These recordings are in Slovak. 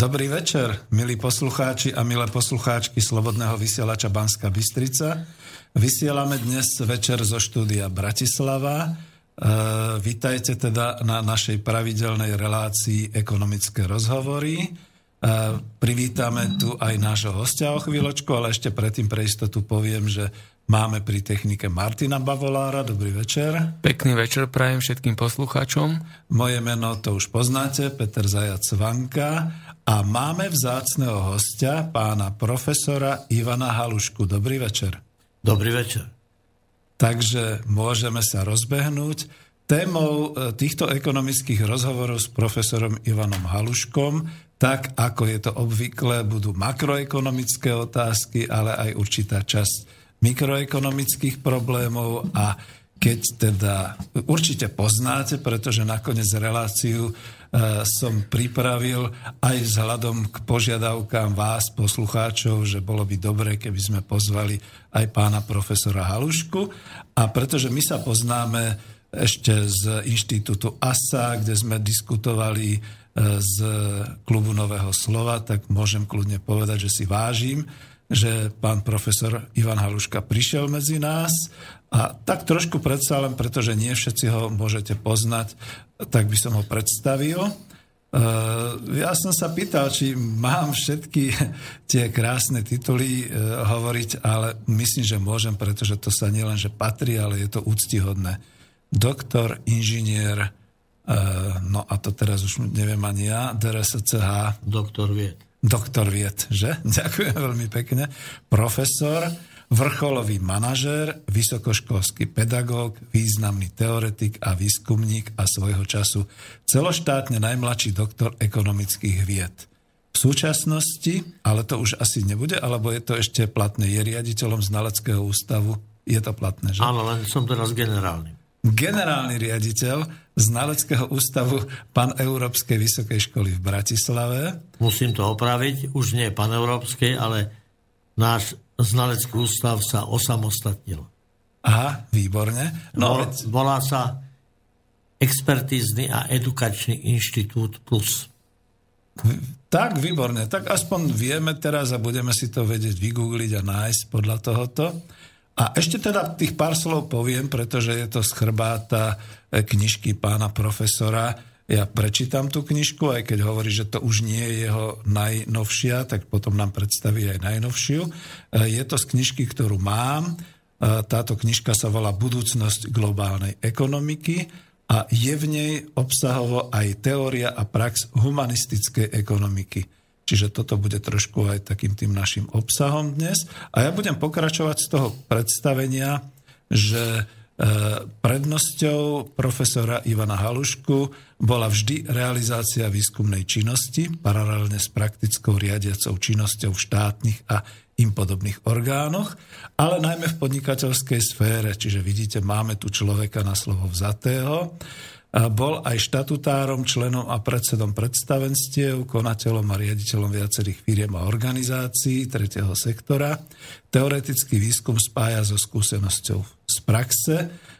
Dobrý večer, milí poslucháči a milé poslucháčky Slobodného vysielača Banska Bystrica. Vysielame dnes večer zo štúdia Bratislava. E, vítajte teda na našej pravidelnej relácii ekonomické rozhovory. E, privítame tu aj nášho hostia o chvíľočku, ale ešte predtým pre istotu poviem, že Máme pri technike Martina Bavolára. Dobrý večer. Pekný večer prajem všetkým poslucháčom. Moje meno to už poznáte, Peter Zajac Vanka. A máme vzácného hostia, pána profesora Ivana Halušku. Dobrý večer. Dobrý večer. Takže môžeme sa rozbehnúť. Témou e, týchto ekonomických rozhovorov s profesorom Ivanom Haluškom, tak ako je to obvykle, budú makroekonomické otázky, ale aj určitá časť mikroekonomických problémov a keď teda určite poznáte, pretože nakoniec reláciu som pripravil aj vzhľadom k požiadavkám vás, poslucháčov, že bolo by dobre, keby sme pozvali aj pána profesora Halušku. A pretože my sa poznáme ešte z inštitútu ASA, kde sme diskutovali e, z klubu Nového slova, tak môžem kľudne povedať, že si vážim že pán profesor Ivan Haluška prišiel medzi nás a tak trošku predsa len, pretože nie všetci ho môžete poznať, tak by som ho predstavil. E, ja som sa pýtal, či mám všetky tie krásne tituly e, hovoriť, ale myslím, že môžem, pretože to sa nielen, že patrí, ale je to úctihodné. Doktor, inžinier, e, no a to teraz už neviem ani ja, DRSCH. Doktor vied doktor vied, že? Ďakujem veľmi pekne. Profesor, vrcholový manažér, vysokoškolský pedagóg, významný teoretik a výskumník a svojho času celoštátne najmladší doktor ekonomických vied. V súčasnosti, ale to už asi nebude, alebo je to ešte platné, je riaditeľom znaleckého ústavu. Je to platné, že? Áno, len som teraz generálny generálny riaditeľ znaleckého ústavu Pan Európskej vysokej školy v Bratislave. Musím to opraviť, už nie Pan Európskej, ale náš znalecký ústav sa osamostatnil. Aha, výborne. No, Vol, volá sa Expertízny a edukačný inštitút Plus. Tak, výborne. Tak aspoň vieme teraz a budeme si to vedieť vygoogliť a nájsť podľa tohoto. A ešte teda tých pár slov poviem, pretože je to schrbáta e, knižky pána profesora. Ja prečítam tú knižku, aj keď hovorí, že to už nie je jeho najnovšia, tak potom nám predstaví aj najnovšiu. E, je to z knižky, ktorú mám. E, táto knižka sa volá Budúcnosť globálnej ekonomiky a je v nej obsahovo aj teória a prax humanistickej ekonomiky. Čiže toto bude trošku aj takým tým našim obsahom dnes. A ja budem pokračovať z toho predstavenia, že prednosťou profesora Ivana Halušku bola vždy realizácia výskumnej činnosti, paralelne s praktickou riadiacou činnosťou v štátnych a im podobných orgánoch, ale najmä v podnikateľskej sfére, čiže vidíte, máme tu človeka na slovo vzatého. Bol aj štatutárom, členom a predsedom predstavenstiev, konateľom a riaditeľom viacerých firiem a organizácií tretieho sektora. Teoretický výskum spája so skúsenosťou z praxe.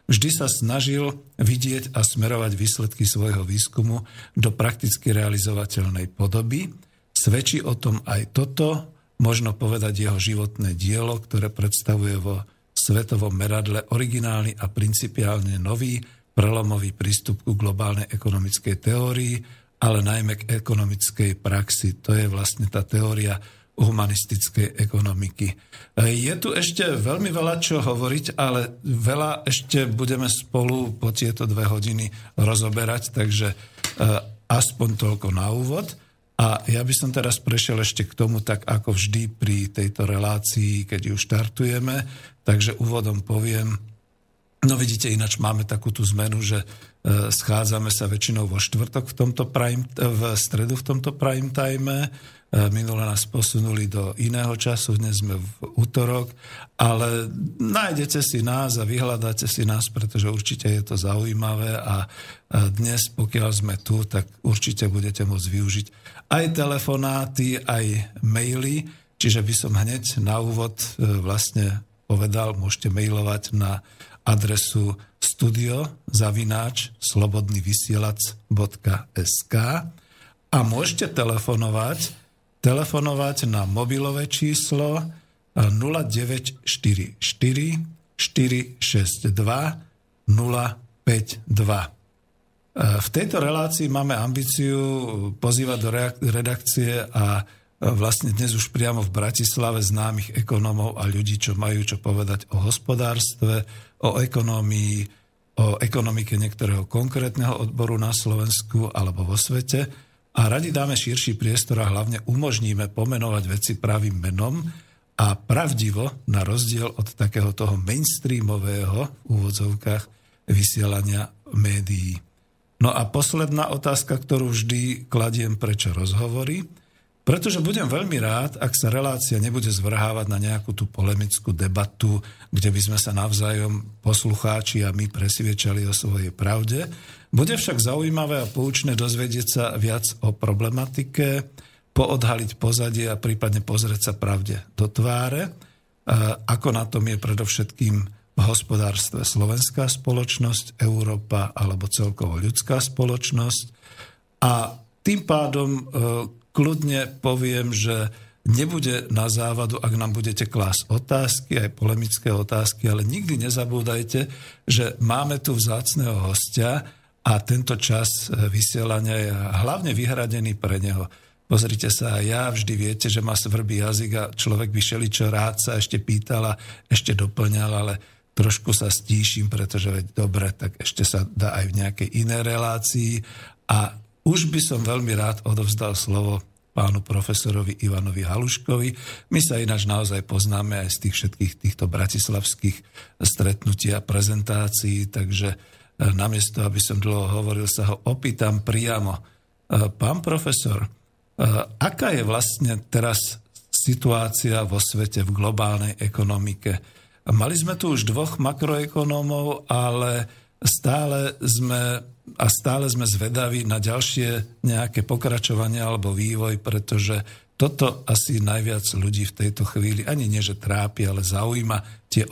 Vždy sa snažil vidieť a smerovať výsledky svojho výskumu do prakticky realizovateľnej podoby. Svedčí o tom aj toto, možno povedať jeho životné dielo, ktoré predstavuje vo svetovom meradle originálny a principiálne nový prelomový prístup ku globálnej ekonomickej teórii, ale najmä k ekonomickej praxi. To je vlastne tá teória humanistickej ekonomiky. Je tu ešte veľmi veľa čo hovoriť, ale veľa ešte budeme spolu po tieto dve hodiny rozoberať, takže e, aspoň toľko na úvod. A ja by som teraz prešiel ešte k tomu, tak ako vždy pri tejto relácii, keď ju štartujeme. Takže úvodom poviem, No vidíte, ináč máme takú tú zmenu, že e, schádzame sa väčšinou vo štvrtok v tomto prime, e, v stredu v tomto prime time. E, minule nás posunuli do iného času, dnes sme v útorok, ale nájdete si nás a vyhľadáte si nás, pretože určite je to zaujímavé a dnes, pokiaľ sme tu, tak určite budete môcť využiť aj telefonáty, aj maily, čiže by som hneď na úvod vlastne povedal, môžete mailovať na adresu studio zavináč slobodnyvysielac.sk a môžete telefonovať, telefonovať na mobilové číslo 0944 462 052. V tejto relácii máme ambíciu pozývať do redakcie a vlastne dnes už priamo v Bratislave známych ekonomov a ľudí, čo majú čo povedať o hospodárstve, o ekonomii, o ekonomike niektorého konkrétneho odboru na Slovensku alebo vo svete. A radi dáme širší priestor a hlavne umožníme pomenovať veci pravým menom a pravdivo na rozdiel od takého toho mainstreamového v úvodzovkách vysielania médií. No a posledná otázka, ktorú vždy kladiem prečo rozhovory – pretože budem veľmi rád, ak sa relácia nebude zvrhávať na nejakú tú polemickú debatu, kde by sme sa navzájom poslucháči a my presviečali o svojej pravde. Bude však zaujímavé a poučné dozvedieť sa viac o problematike, poodhaliť pozadie a prípadne pozrieť sa pravde do tváre, ako na tom je predovšetkým v hospodárstve slovenská spoločnosť, Európa alebo celkovo ľudská spoločnosť. A tým pádom e, kľudne poviem, že nebude na závadu, ak nám budete klásť otázky, aj polemické otázky, ale nikdy nezabúdajte, že máme tu vzácného hostia a tento čas e, vysielania je hlavne vyhradený pre neho. Pozrite sa, ja vždy viete, že má svrbý jazyk a človek by čo rád sa ešte pýtal ešte doplňal, ale trošku sa stíšim, pretože veď dobre, tak ešte sa dá aj v nejakej inej relácii a už by som veľmi rád odovzdal slovo pánu profesorovi Ivanovi Haluškovi. My sa ináč naozaj poznáme aj z tých všetkých týchto bratislavských stretnutí a prezentácií, takže e, namiesto, aby som dlho hovoril, sa ho opýtam priamo. E, pán profesor, e, aká je vlastne teraz situácia vo svete v globálnej ekonomike? Mali sme tu už dvoch makroekonómov, ale stále sme a stále sme zvedaví na ďalšie nejaké pokračovanie alebo vývoj, pretože toto asi najviac ľudí v tejto chvíli ani nie, že trápi, ale zaujíma tie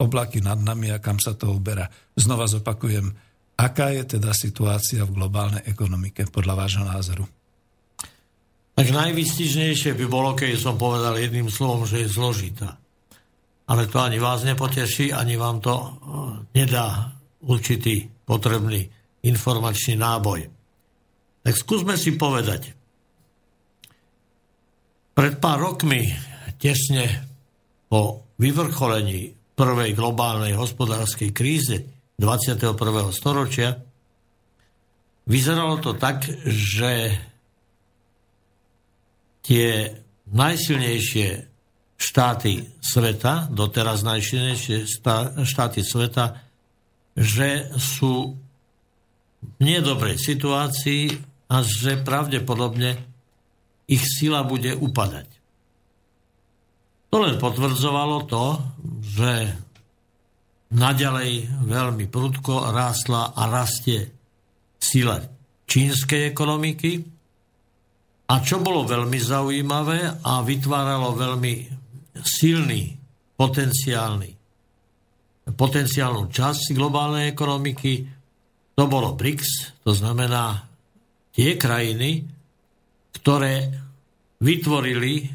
oblaky, nad nami a kam sa to uberá. Znova zopakujem, aká je teda situácia v globálnej ekonomike podľa vášho názoru? Tak najvystižnejšie by bolo, keď som povedal jedným slovom, že je zložitá. Ale to ani vás nepoteší, ani vám to eh, nedá určitý potrebný informačný náboj. Tak skúsme si povedať. Pred pár rokmi, tesne po vyvrcholení prvej globálnej hospodárskej kríze 21. storočia, vyzeralo to tak, že tie najsilnejšie štáty sveta, doteraz najsilnejšie štáty sveta, že sú nedobrej situácii a že pravdepodobne ich sila bude upadať. To len potvrdzovalo to, že naďalej veľmi prudko rástla a rastie sila čínskej ekonomiky a čo bolo veľmi zaujímavé a vytváralo veľmi silný potenciálny potenciálnu časť globálnej ekonomiky to bolo BRICS, to znamená tie krajiny, ktoré vytvorili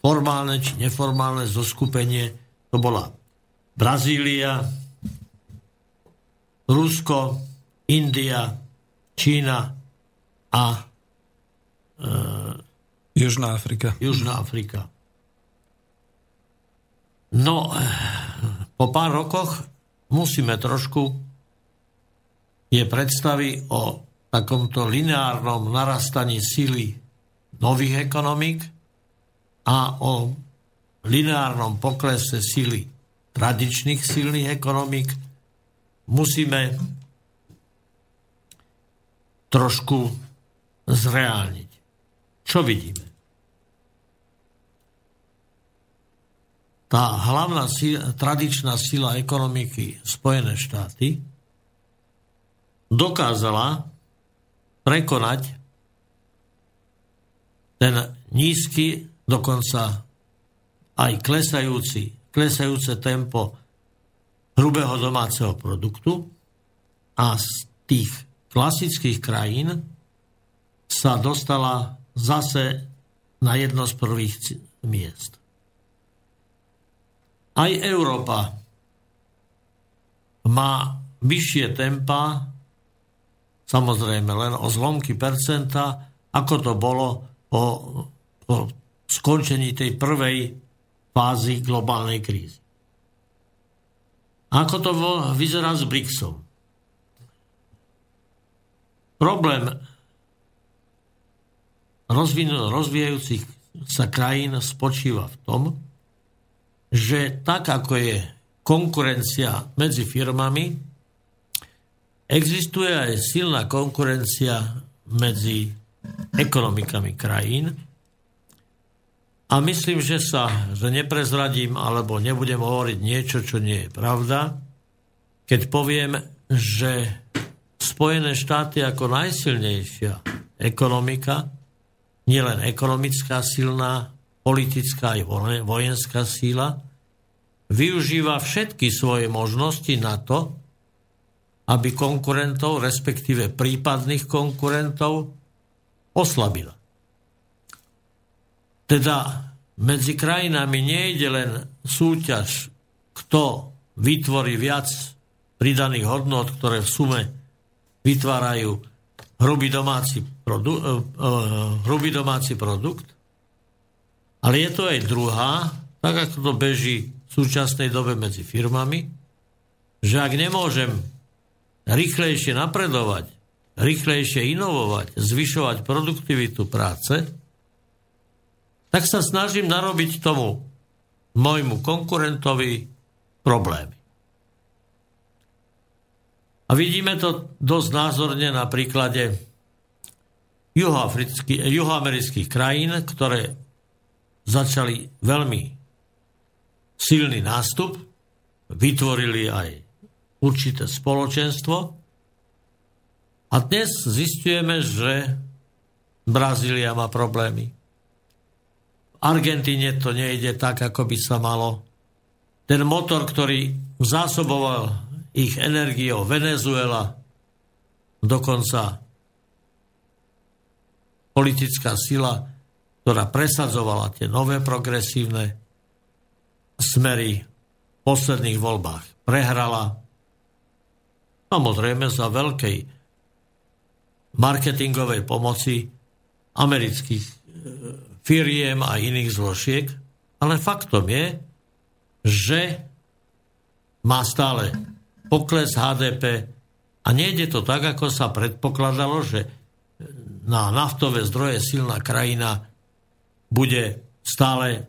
formálne či neformálne zoskupenie. To bola Brazília, Rusko, India, Čína a e, Južná Afrika. Južná Afrika. No, po pár rokoch musíme trošku je predstavy o takomto lineárnom narastaní síly nových ekonomik a o lineárnom poklese síly tradičných silných ekonomik musíme trošku zreálniť. Čo vidíme? Tá hlavná síla, tradičná sila ekonomiky Spojené štáty dokázala prekonať ten nízky, dokonca aj klesajúci, klesajúce tempo hrubého domáceho produktu a z tých klasických krajín sa dostala zase na jedno z prvých miest. Aj Európa má vyššie tempa, samozrejme len o zlomky percenta, ako to bolo po, po skončení tej prvej fázy globálnej krízy. Ako to vyzerá s BRICSom? Problém rozvíjajúcich sa krajín spočíva v tom, že tak ako je konkurencia medzi firmami, existuje aj silná konkurencia medzi ekonomikami krajín. A myslím, že sa že neprezradím alebo nebudem hovoriť niečo, čo nie je pravda, keď poviem, že Spojené štáty ako najsilnejšia ekonomika, nielen ekonomická silná, politická aj vojenská síla, využíva všetky svoje možnosti na to, aby konkurentov, respektíve prípadných konkurentov, oslabila. Teda medzi krajinami nejde len súťaž, kto vytvorí viac pridaných hodnot, ktoré v sume vytvárajú hrubý domáci, produ- uh, uh, hrubý domáci produkt, ale je to aj druhá, tak ako to beží v súčasnej dobe medzi firmami, že ak nemôžem rýchlejšie napredovať, rýchlejšie inovovať, zvyšovať produktivitu práce, tak sa snažím narobiť tomu môjmu konkurentovi problémy. A vidíme to dosť názorne na príklade juhoamerických krajín, ktoré začali veľmi silný nástup, vytvorili aj určité spoločenstvo a dnes zistujeme, že Brazília má problémy. V Argentíne to nejde tak, ako by sa malo. Ten motor, ktorý zásoboval ich energiou Venezuela, dokonca politická sila, ktorá presadzovala tie nové progresívne smery v posledných voľbách, prehrala samozrejme za veľkej marketingovej pomoci amerických e, firiem a iných zložiek, ale faktom je, že má stále pokles HDP a nejde to tak, ako sa predpokladalo, že na naftové zdroje silná krajina bude stále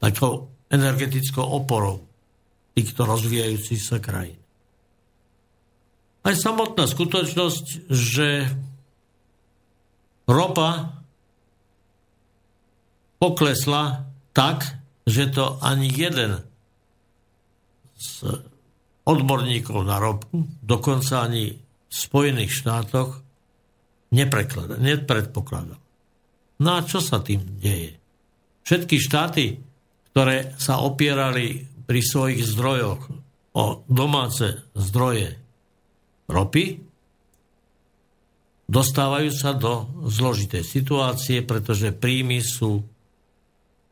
takou energetickou oporou týchto rozvíjajúcich sa krajín. Aj samotná skutočnosť, že ropa poklesla tak, že to ani jeden z odborníkov na ropu, dokonca ani v Spojených štátoch, nepredpokladal. No a čo sa tým deje? Všetky štáty, ktoré sa opierali pri svojich zdrojoch o domáce zdroje ropy, dostávajú sa do zložitej situácie, pretože príjmy sú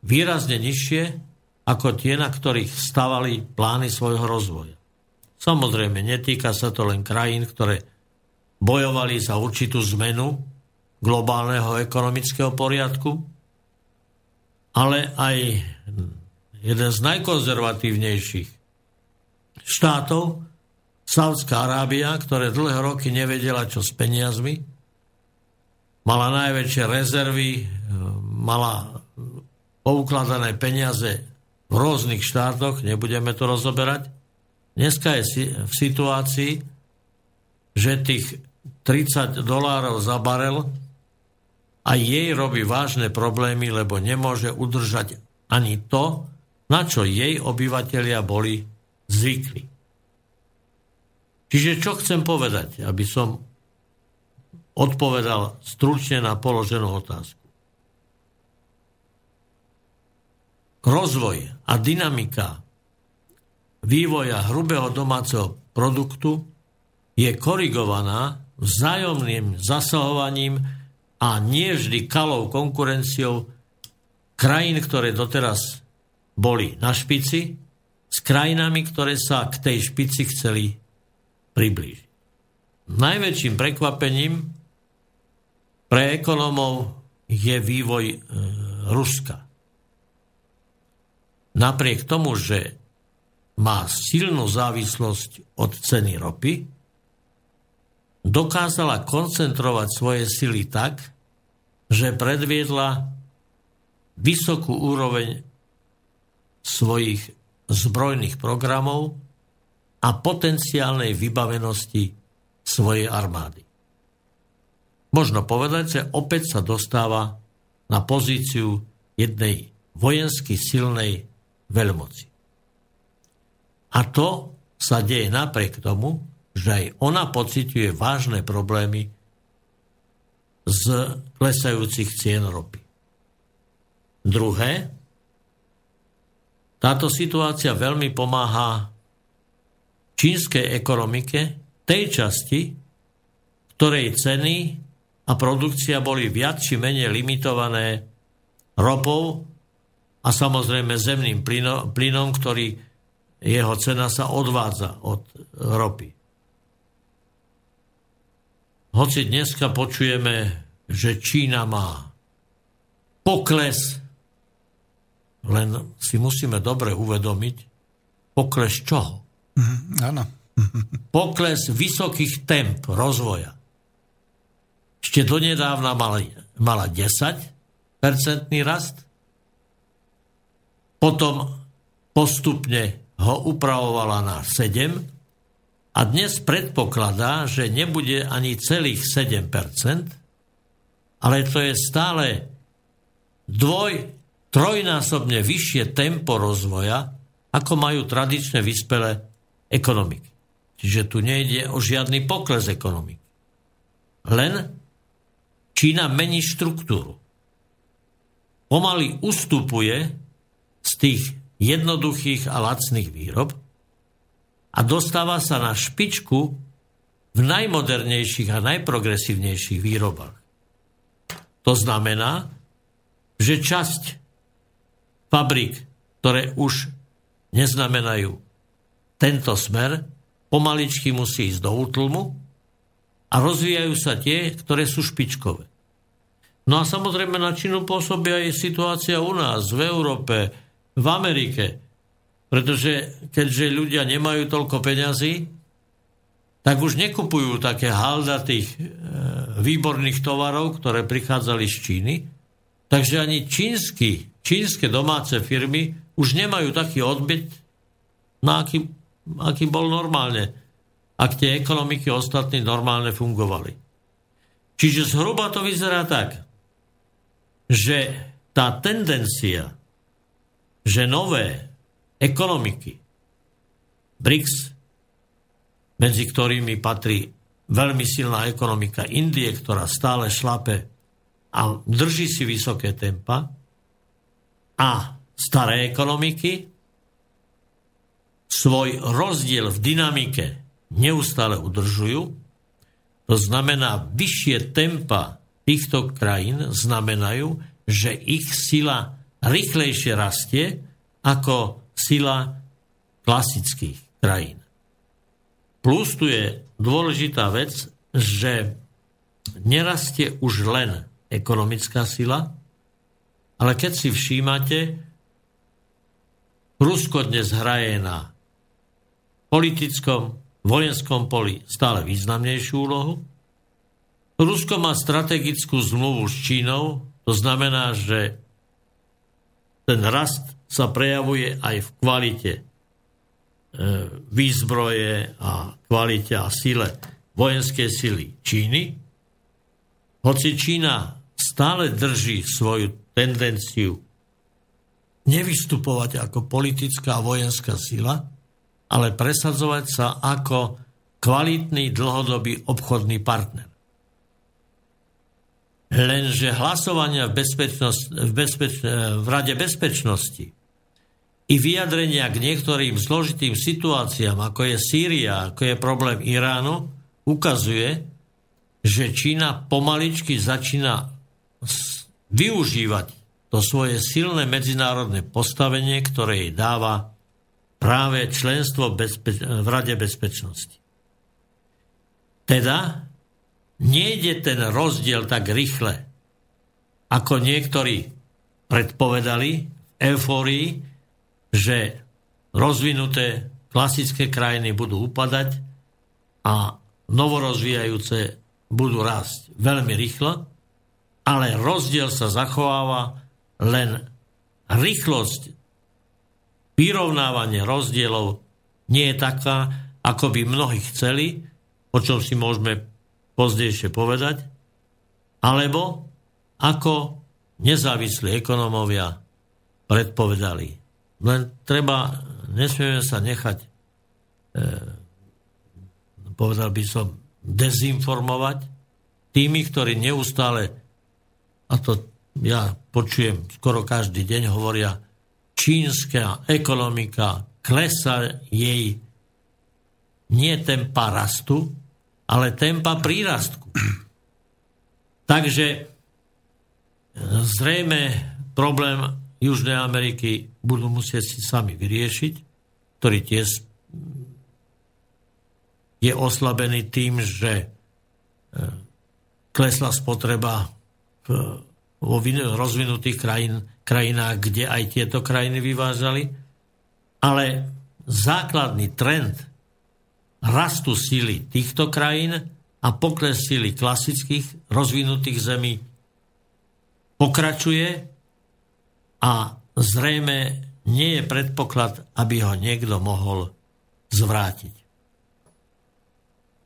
výrazne nižšie ako tie, na ktorých stavali plány svojho rozvoja. Samozrejme, netýka sa to len krajín, ktoré bojovali za určitú zmenu globálneho ekonomického poriadku, ale aj jeden z najkonzervatívnejších štátov, Saudská Arábia, ktoré dlhé roky nevedela, čo s peniazmi, mala najväčšie rezervy, mala poukladané peniaze v rôznych štátoch, nebudeme to rozoberať, Dneska je v situácii, že tých 30 dolárov za barel a jej robí vážne problémy, lebo nemôže udržať ani to, na čo jej obyvateľia boli zvykli. Čiže čo chcem povedať, aby som odpovedal stručne na položenú otázku. Rozvoj a dynamika vývoja hrubého domáceho produktu je korigovaná vzájomným zasahovaním a nie vždy kalou konkurenciou krajín, ktoré doteraz boli na špici, s krajinami, ktoré sa k tej špici chceli priblížiť. Najväčším prekvapením pre ekonomov je vývoj e, Ruska. Napriek tomu, že má silnú závislosť od ceny ropy, dokázala koncentrovať svoje sily tak, že predviedla vysokú úroveň svojich zbrojných programov a potenciálnej vybavenosti svojej armády. Možno povedať, že opäť sa dostáva na pozíciu jednej vojensky silnej veľmoci. A to sa deje napriek tomu, že aj ona pociťuje vážne problémy z klesajúcich cien ropy. Druhé, táto situácia veľmi pomáha čínskej ekonomike, tej časti, ktorej ceny a produkcia boli viac či menej limitované ropou a samozrejme zemným plynom, ktorý jeho cena sa odvádza od ropy. Hoci dneska počujeme, že Čína má pokles len si musíme dobre uvedomiť, pokles čoho? Mm, áno. pokles vysokých temp rozvoja. Ešte donedávna mala, mala 10 percentný rast, potom postupne ho upravovala na 7 a dnes predpokladá, že nebude ani celých 7% ale to je stále dvoj trojnásobne vyššie tempo rozvoja, ako majú tradičné vyspelé ekonomiky. Čiže tu nejde o žiadny pokles ekonomiky. Len Čína mení štruktúru. Pomaly ustupuje z tých jednoduchých a lacných výrob a dostáva sa na špičku v najmodernejších a najprogresívnejších výrobách. To znamená, že časť fabrik, ktoré už neznamenajú tento smer, pomaličky musí ísť do útlmu a rozvíjajú sa tie, ktoré sú špičkové. No a samozrejme na Čínu pôsobia aj situácia u nás, v Európe, v Amerike. Pretože keďže ľudia nemajú toľko peňazí, tak už nekupujú také haldatých e, výborných tovarov, ktoré prichádzali z Číny. Takže ani čínsky čínske domáce firmy už nemajú taký odbyt, na aký, aký bol normálne, ak tie ekonomiky ostatní normálne fungovali. Čiže zhruba to vyzerá tak, že tá tendencia, že nové ekonomiky, BRICS, medzi ktorými patrí veľmi silná ekonomika Indie, ktorá stále šlape a drží si vysoké tempa, a staré ekonomiky svoj rozdiel v dynamike neustále udržujú. To znamená, vyššie tempa týchto krajín znamenajú, že ich sila rýchlejšie rastie ako sila klasických krajín. Plus tu je dôležitá vec, že nerastie už len ekonomická sila, ale keď si všímate, Rusko dnes hraje na politickom, vojenskom poli stále významnejšiu úlohu. Rusko má strategickú zmluvu s Čínou, to znamená, že ten rast sa prejavuje aj v kvalite e, výzbroje a kvalite a sile vojenskej sily Číny. Hoci Čína stále drží svoju tendenciu nevystupovať ako politická a vojenská sila, ale presadzovať sa ako kvalitný dlhodobý obchodný partner. Lenže hlasovania v, v, bezpeč, v Rade bezpečnosti i vyjadrenia k niektorým zložitým situáciám, ako je Sýria, ako je problém Iránu, ukazuje, že Čína pomaličky začína využívať to svoje silné medzinárodné postavenie, ktoré jej dáva práve členstvo v Rade bezpečnosti. Teda nejde ten rozdiel tak rýchle, ako niektorí predpovedali v eufórii, že rozvinuté klasické krajiny budú upadať a novorozvíjajúce budú rásť veľmi rýchlo, ale rozdiel sa zachováva len rýchlosť vyrovnávanie rozdielov nie je taká, ako by mnohí chceli, o čom si môžeme pozdejšie povedať, alebo ako nezávislí ekonomovia predpovedali. Len treba, nesmieme sa nechať, e, povedal by som, dezinformovať tými, ktorí neustále, a to ja počujem skoro každý deň, hovoria, čínska ekonomika klesa jej nie tempa rastu, ale tempa prírastku. Takže zrejme problém Južnej Ameriky budú musieť si sami vyriešiť, ktorý tiež je oslabený tým, že e, klesla spotreba v vo rozvinutých krajín, krajinách, kde aj tieto krajiny vyvážali. Ale základný trend rastu síly týchto krajín a pokles síly klasických rozvinutých zemí pokračuje a zrejme nie je predpoklad, aby ho niekto mohol zvrátiť.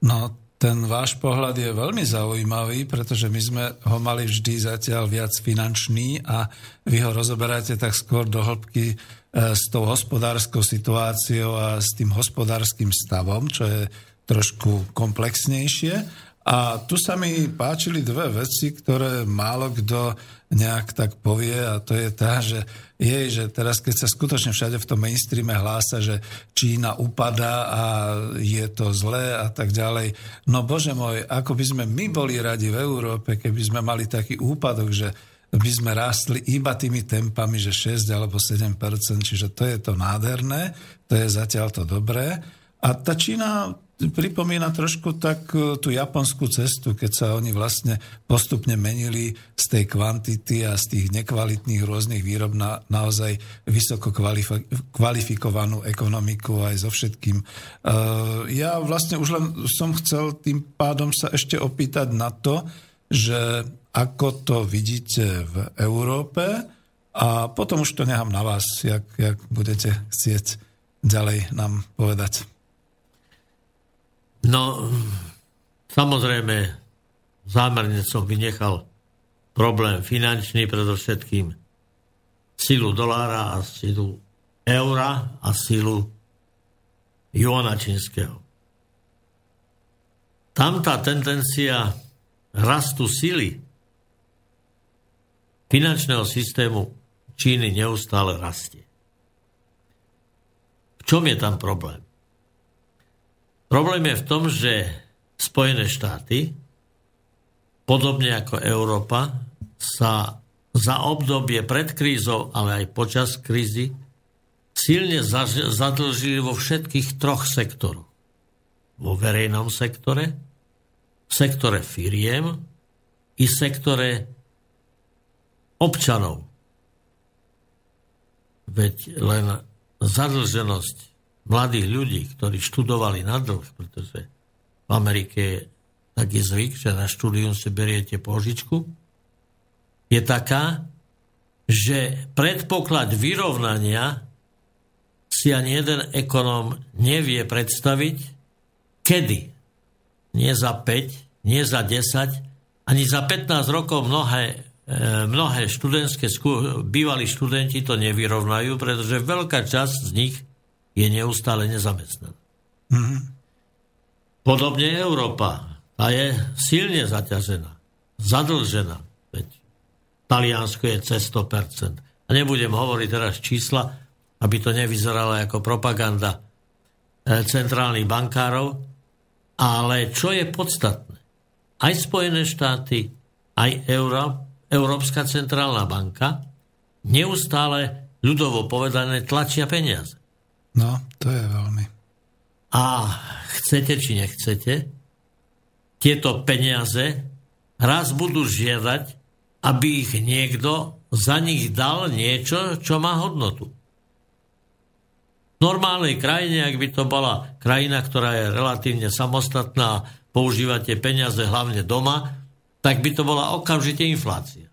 No, ten váš pohľad je veľmi zaujímavý, pretože my sme ho mali vždy zatiaľ viac finančný a vy ho rozoberáte tak skôr do hĺbky e, s tou hospodárskou situáciou a s tým hospodárskym stavom, čo je trošku komplexnejšie. A tu sa mi páčili dve veci, ktoré málo kto nejak tak povie a to je tá, že jej, že teraz keď sa skutočne všade v tom mainstreame hlása, že Čína upadá a je to zlé a tak ďalej. No bože môj, ako by sme my boli radi v Európe, keby sme mali taký úpadok, že by sme rástli iba tými tempami, že 6 alebo 7% čiže to je to nádherné, to je zatiaľ to dobré. A tá Čína pripomína trošku tak e, tú japonskú cestu, keď sa oni vlastne postupne menili z tej kvantity a z tých nekvalitných rôznych výrob na naozaj vysoko kvalifikovanú ekonomiku aj so všetkým. E, ja vlastne už len som chcel tým pádom sa ešte opýtať na to, že ako to vidíte v Európe a potom už to nechám na vás, jak, jak budete chcieť ďalej nám povedať. No, samozrejme, zámerne som vynechal problém finančný, predovšetkým silu dolára a silu eura a silu juana čínskeho. Tam tá tendencia rastu sily finančného systému Číny neustále rastie. V čom je tam problém? Problém je v tom, že Spojené štáty, podobne ako Európa, sa za obdobie pred krízou, ale aj počas krízy, silne zadlžili vo všetkých troch sektoroch. Vo verejnom sektore, v sektore firiem i sektore občanov. Veď len zadlženosť mladých ľudí, ktorí študovali na dlh, pretože v Amerike je taký zvyk, že na štúdium si beriete požičku, je taká, že predpoklad vyrovnania si ani jeden ekonóm nevie predstaviť, kedy. Nie za 5, nie za 10, ani za 15 rokov mnohé, e, mnohé študentské bývalí študenti to nevyrovnajú, pretože veľká časť z nich je neustále nezamestnaná. Mm-hmm. Podobne Európa. A je silne zaťažená, zadlžená. Veď Taliansko je cez 100%. A nebudem hovoriť teraz čísla, aby to nevyzeralo ako propaganda e, centrálnych bankárov, ale čo je podstatné? aj Spojené štáty, aj Euró- Európska centrálna banka neustále ľudovo povedané tlačia peniaze. No, to je veľmi. A chcete či nechcete, tieto peniaze raz budú žiadať, aby ich niekto za nich dal niečo, čo má hodnotu. V normálnej krajine, ak by to bola krajina, ktorá je relatívne samostatná, používate peniaze hlavne doma, tak by to bola okamžite inflácia.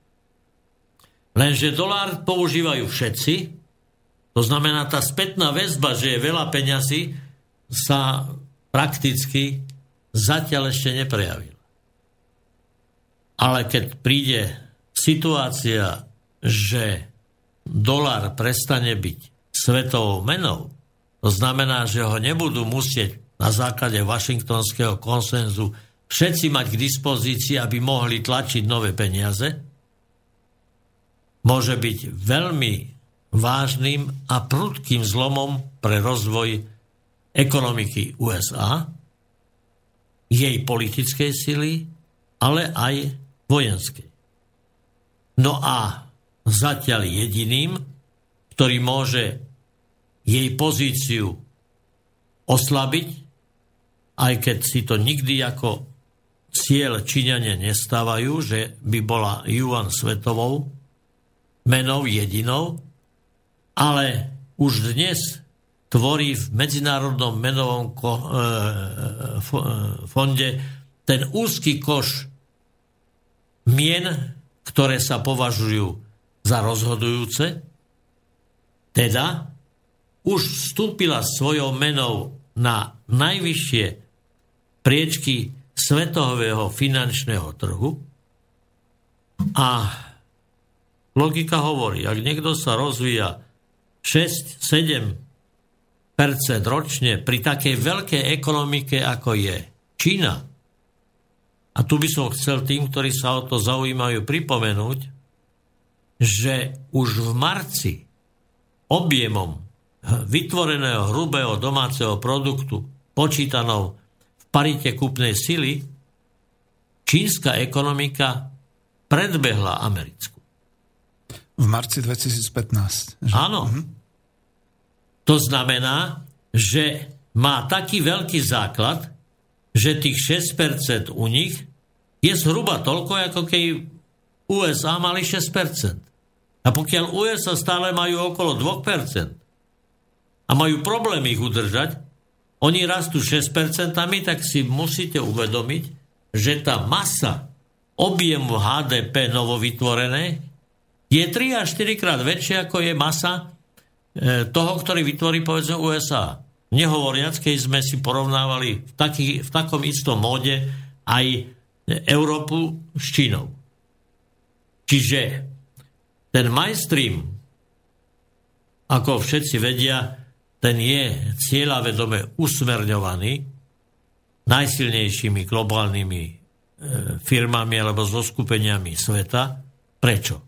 Lenže dolár používajú všetci, to znamená, tá spätná väzba, že je veľa peňazí, sa prakticky zatiaľ ešte neprejavila. Ale keď príde situácia, že dolár prestane byť svetovou menou, to znamená, že ho nebudú musieť na základe Washingtonského konsenzu všetci mať k dispozícii, aby mohli tlačiť nové peniaze, môže byť veľmi vážnym a prudkým zlomom pre rozvoj ekonomiky USA, jej politickej sily, ale aj vojenskej. No a zatiaľ jediným, ktorý môže jej pozíciu oslabiť, aj keď si to nikdy ako cieľ Číňania nestávajú, že by bola Yuan svetovou menou jedinou, ale už dnes tvorí v Medzinárodnom menovom ko- e, e, fonde ten úzky koš mien, ktoré sa považujú za rozhodujúce, teda už vstúpila svojou menou na najvyššie priečky svetového finančného trhu. A logika hovorí, ak niekto sa rozvíja 6-7 ročne pri takej veľkej ekonomike, ako je Čína, a tu by som chcel tým, ktorí sa o to zaujímajú, pripomenúť, že už v marci objemom vytvoreného hrubého domáceho produktu počítanou v parite kúpnej sily čínska ekonomika predbehla americkú. V marci 2015. Že? Áno. Mhm. To znamená, že má taký veľký základ, že tých 6% u nich je zhruba toľko, ako keď USA mali 6%. A pokiaľ USA stále majú okolo 2% a majú problém ich udržať, oni rastú 6%, tak si musíte uvedomiť, že tá masa objemu HDP novovytvorené je 3 až 4 krát väčšia, ako je masa toho, ktorý vytvorí povedzme USA. Nehovoriac, keď sme si porovnávali v, taký, v takom istom móde aj Európu s Čínou. Čiže ten mainstream, ako všetci vedia, ten je cieľavedome usmerňovaný najsilnejšími globálnymi e, firmami alebo zoskupeniami sveta. Prečo?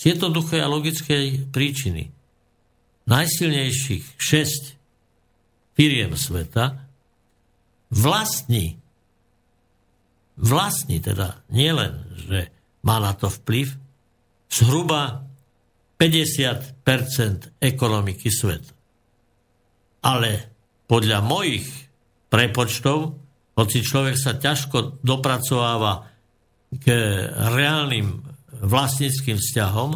Z jednoduchej a logickej príčiny. Najsilnejších šesť firiem sveta vlastní, vlastní teda nielen, že má na to vplyv, zhruba 50% ekonomiky sveta. Ale podľa mojich prepočtov, hoci človek sa ťažko dopracováva k reálnym vlastnickým vzťahom,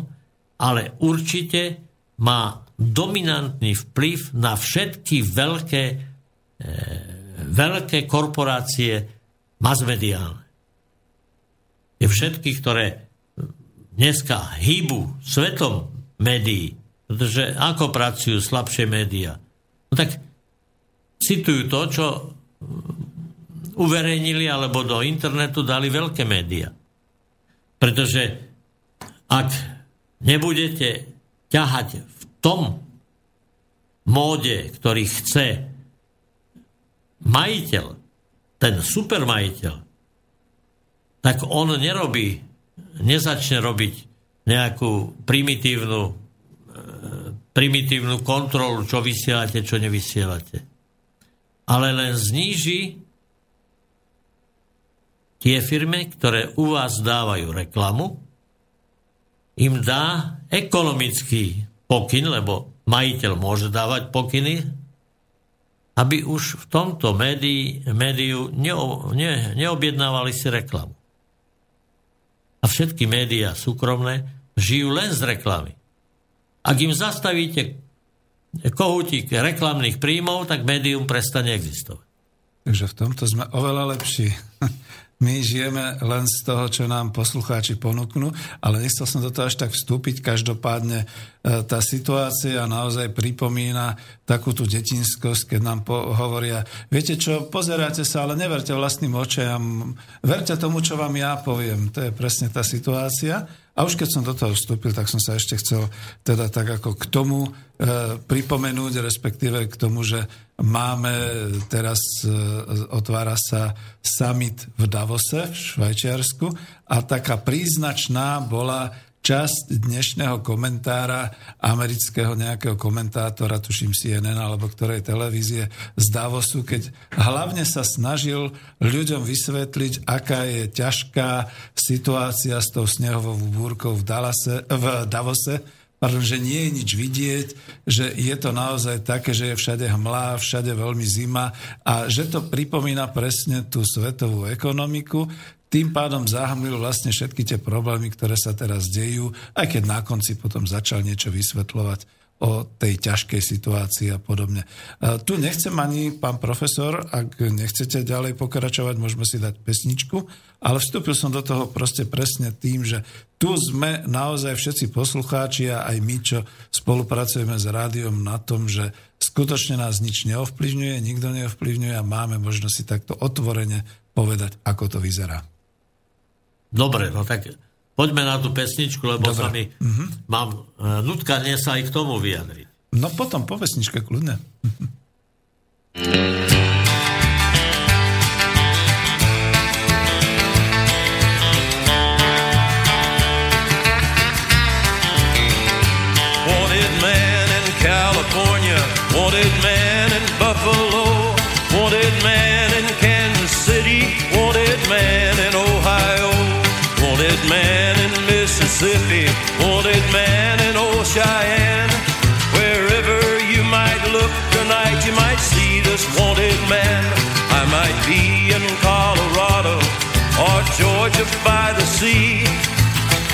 ale určite má dominantný vplyv na všetky veľké, e, veľké korporácie masmediálne. Je všetky, ktoré dneska hýbu svetom médií, pretože ako pracujú slabšie médiá. No tak citujú to, čo uverejnili alebo do internetu dali veľké médiá. Pretože ak nebudete ťahať v tom móde, ktorý chce majiteľ, ten supermajiteľ, tak on nerobí, nezačne robiť nejakú primitívnu, e, primitívnu kontrolu, čo vysielate, čo nevysielate. Ale len zníži tie firmy, ktoré u vás dávajú reklamu, im dá ekonomický pokyn, lebo majiteľ môže dávať pokyny, aby už v tomto médii, médiu neo, ne, neobjednávali si reklamu. A všetky médiá súkromné žijú len z reklamy. Ak im zastavíte kohútik reklamných príjmov, tak médium prestane existovať. Takže v tomto sme oveľa lepší. My žijeme len z toho, čo nám poslucháči ponúknú, ale nechcel som do toho až tak vstúpiť. Každopádne tá situácia naozaj pripomína takú tú detinskosť, keď nám po- hovoria, viete čo, pozeráte sa, ale neverte vlastným očiam, verte tomu, čo vám ja poviem. To je presne tá situácia. A už keď som do toho vstúpil, tak som sa ešte chcel teda tak ako k tomu e, pripomenúť, respektíve k tomu, že máme teraz, e, otvára sa summit v Davose v Švajčiarsku a taká príznačná bola časť dnešného komentára amerického nejakého komentátora, tuším CNN alebo ktorej televízie z Davosu, keď hlavne sa snažil ľuďom vysvetliť, aká je ťažká situácia s tou snehovou búrkou v, Dalase, v Davose, pardon, že nie je nič vidieť, že je to naozaj také, že je všade hmlá, všade veľmi zima a že to pripomína presne tú svetovú ekonomiku, tým pádom zahmlil vlastne všetky tie problémy, ktoré sa teraz dejú, aj keď na konci potom začal niečo vysvetľovať o tej ťažkej situácii a podobne. A tu nechcem ani, pán profesor, ak nechcete ďalej pokračovať, môžeme si dať pesničku, ale vstúpil som do toho proste presne tým, že tu sme naozaj všetci poslucháči a aj my, čo spolupracujeme s rádiom na tom, že skutočne nás nič neovplyvňuje, nikto neovplyvňuje a máme možnosť si takto otvorene povedať, ako to vyzerá. Dobre, no tak poďme na tú pesničku, lebo Dobre. sa mi mm-hmm. mám uh, nutkanie sa aj k tomu vyjadriť. No potom po pesničke kľudne. Wanted man in California, wanted man in Buffalo, Mississippi, wanted man in old Cheyenne. Wherever you might look tonight, you might see this wanted man. I might be in Colorado or Georgia by the sea,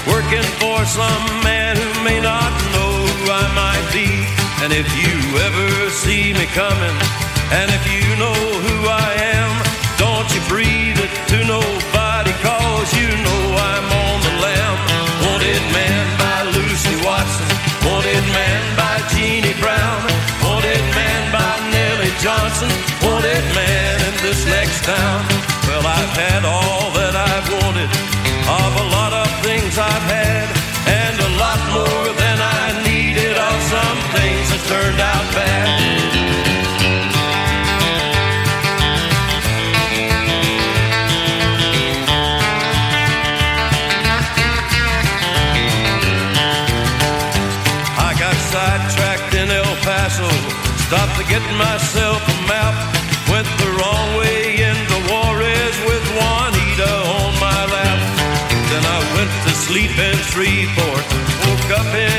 working for some man who may not know who I might be. And if you ever see me coming, and if you know who I am, don't you breathe it to nobody, Jeannie Brown. Wanted man by Nellie Johnson. Wanted man in this next town. Well, I've had all that I've wanted of a lot of things I've had, get myself a map. Went the wrong way into Juarez with Juanita on my lap. Then I went to sleep in Shreveport. Woke up in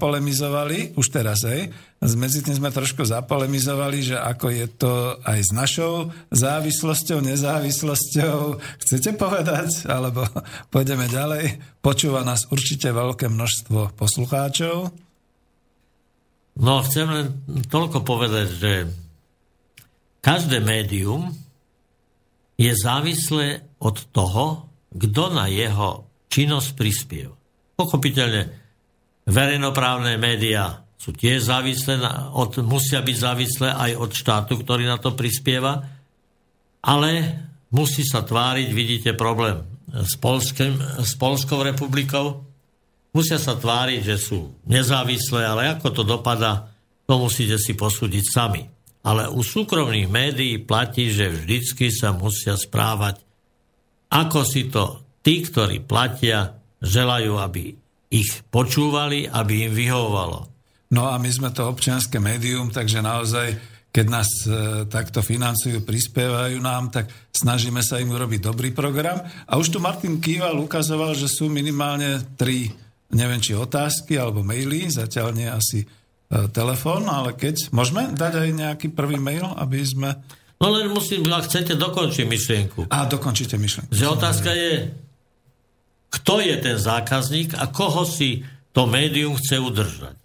zapolemizovali, už teraz, hej, medzi tým sme trošku zapolemizovali, že ako je to aj s našou závislosťou, nezávislosťou. Chcete povedať? Alebo pôjdeme ďalej? Počúva nás určite veľké množstvo poslucháčov. No, chcem len toľko povedať, že každé médium je závislé od toho, kto na jeho činnosť prispieva. Pochopiteľne, verejnoprávne médiá sú tiež závislé, od, musia byť závislé aj od štátu, ktorý na to prispieva, ale musí sa tváriť, vidíte problém s, Polským, s Polskou republikou, musia sa tváriť, že sú nezávislé, ale ako to dopada, to musíte si posúdiť sami. Ale u súkromných médií platí, že vždycky sa musia správať, ako si to tí, ktorí platia, želajú, aby ich počúvali, aby im vyhovovalo. No a my sme to občianské médium, takže naozaj, keď nás e, takto financujú, prispievajú nám, tak snažíme sa im urobiť dobrý program. A už tu Martin Kýval ukazoval, že sú minimálne tri, neviem či otázky alebo maily, zatiaľ nie asi e, telefón, ale keď... Môžeme dať aj nejaký prvý mail, aby sme... No len musím, ak chcete, dokončiť myšlienku. A dokončíte myšlienku. Že otázka je, kto je ten zákazník a koho si to médium chce udržať.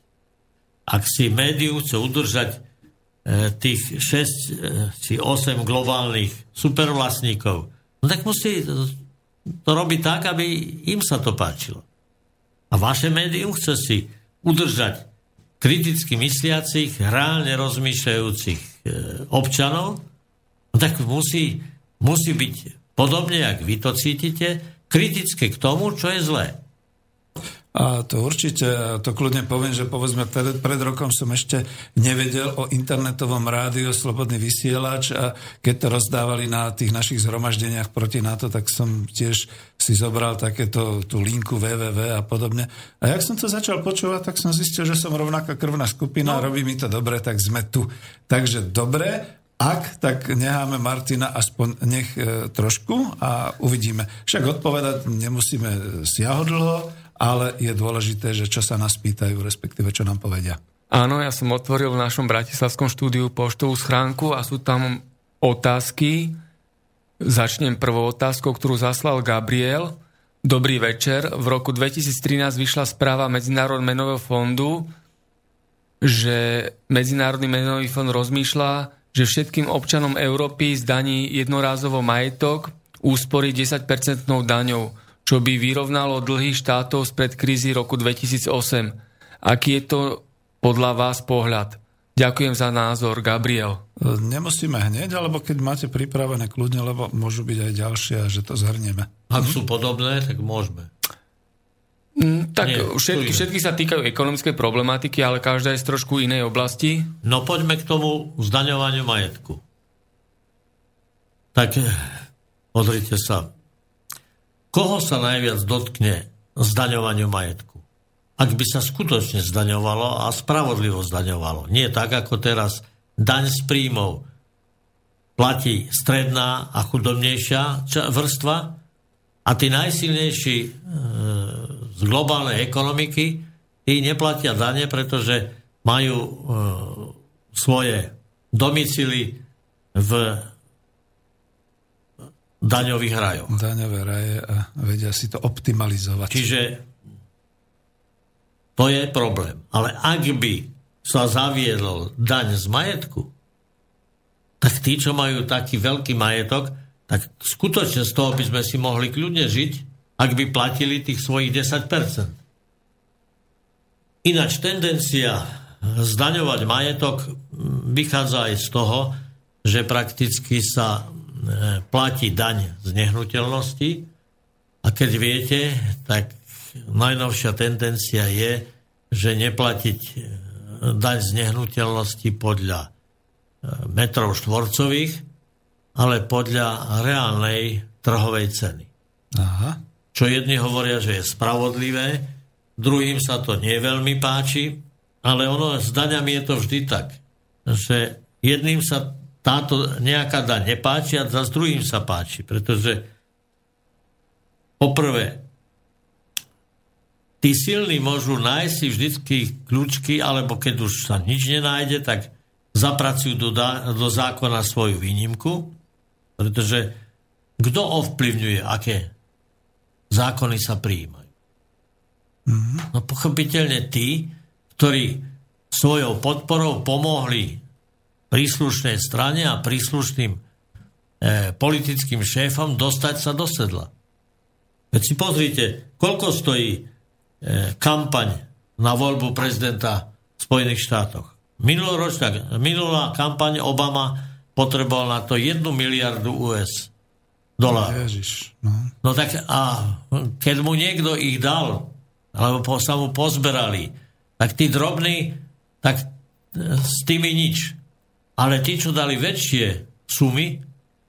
Ak si médium chce udržať e, tých 6 e, či 8 globálnych supervlastníkov, no tak musí to robiť tak, aby im sa to páčilo. A vaše médium chce si udržať kriticky mysliacich, reálne rozmýšľajúcich e, občanov, no tak musí, musí byť podobne, ak vy to cítite, kritické k tomu, čo je zlé. A to určite, to kľudne poviem, že povedzme pred, pred rokom som ešte nevedel o internetovom rádiu Slobodný vysielač a keď to rozdávali na tých našich zhromaždeniach proti NATO, tak som tiež si zobral takéto tú linku www a podobne. A jak som to začal počúvať, tak som zistil, že som rovnaká krvná skupina, no. robí mi to dobre, tak sme tu. Takže dobre, ak, tak necháme Martina aspoň nech e, trošku a uvidíme. Však odpovedať nemusíme siahodlho, ale je dôležité, že čo sa nás pýtajú, respektíve čo nám povedia. Áno, ja som otvoril v našom bratislavskom štúdiu poštovú schránku a sú tam otázky. Začnem prvou otázkou, ktorú zaslal Gabriel. Dobrý večer. V roku 2013 vyšla správa Medzinárodného menového fondu, že Medzinárodný menový fond rozmýšľa že všetkým občanom Európy zdaní jednorázovo majetok úspory 10-percentnou daňou, čo by vyrovnalo dlhy štátov spred krízy roku 2008. Aký je to podľa vás pohľad? Ďakujem za názor, Gabriel. Nemusíme hneď, alebo keď máte pripravené kľudne, lebo môžu byť aj ďalšie, že to zhrnieme. Ak sú podobné, tak môžeme. Mm, tak Nie, všetky, všetky sa týkajú ekonomickej problematiky, ale každá je z trošku inej oblasti. No poďme k tomu zdaňovaniu majetku. Tak eh, pozrite sa. Koho sa najviac dotkne zdaňovaniu majetku? Ak by sa skutočne zdaňovalo a spravodlivo zdaňovalo. Nie tak, ako teraz daň z príjmov platí stredná a chudobnejšia vrstva a tí najsilnejší e, z globálnej ekonomiky, tí neplatia dane, pretože majú e, svoje domicily v daňových rajoch. Daňové raje a vedia si to optimalizovať. Čiže to je problém. Ale ak by sa zaviedol daň z majetku, tak tí, čo majú taký veľký majetok, tak skutočne z toho by sme si mohli kľudne žiť ak by platili tých svojich 10%. Ináč tendencia zdaňovať majetok vychádza aj z toho, že prakticky sa e, platí daň z nehnuteľnosti a keď viete, tak najnovšia tendencia je, že neplatiť e, daň z nehnuteľnosti podľa e, metrov štvorcových, ale podľa reálnej trhovej ceny. Aha čo jedni hovoria, že je spravodlivé, druhým sa to neveľmi páči, ale ono s daňami je to vždy tak, že jedným sa táto nejaká daň nepáči a za druhým sa páči, pretože poprvé tí silní môžu nájsť si vždycky kľúčky, alebo keď už sa nič nenájde, tak zapracujú do, do zákona svoju výnimku, pretože kto ovplyvňuje, aké zákony sa prijímajú? Mm-hmm. No pochopiteľne tí, ktorí svojou podporou pomohli príslušnej strane a príslušným e, politickým šéfom dostať sa do sedla. Veď si pozrite, koľko stojí E, kampaň na voľbu prezidenta v Spojených štátoch. Minuloročná, minulá kampaň Obama potreboval na to 1 miliardu US dolárov. Ježiš, no. no tak a keď mu niekto ich dal, alebo po, sa mu pozberali, tak tí drobní, tak e, s tými nič. Ale tí, čo dali väčšie sumy,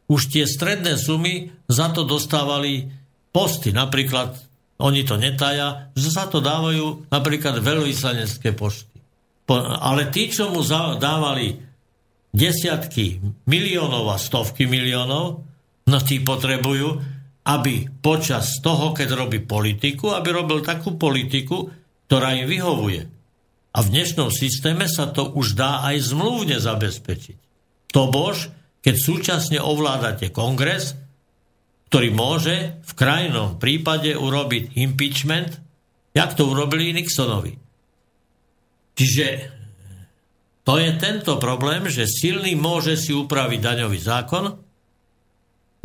už tie stredné sumy za to dostávali posty. Napríklad oni to netaja, že sa to dávajú napríklad veľvyslanecké pošty. Po, ale tí, čo mu za, dávali desiatky miliónov a stovky miliónov, no tí potrebujú, aby počas toho, keď robí politiku, aby robil takú politiku, ktorá im vyhovuje. A v dnešnom systéme sa to už dá aj zmluvne zabezpečiť. To bož, keď súčasne ovládate kongres, ktorý môže v krajnom prípade urobiť impeachment, jak to urobili Nixonovi. Čiže to je tento problém, že silný môže si upraviť daňový zákon,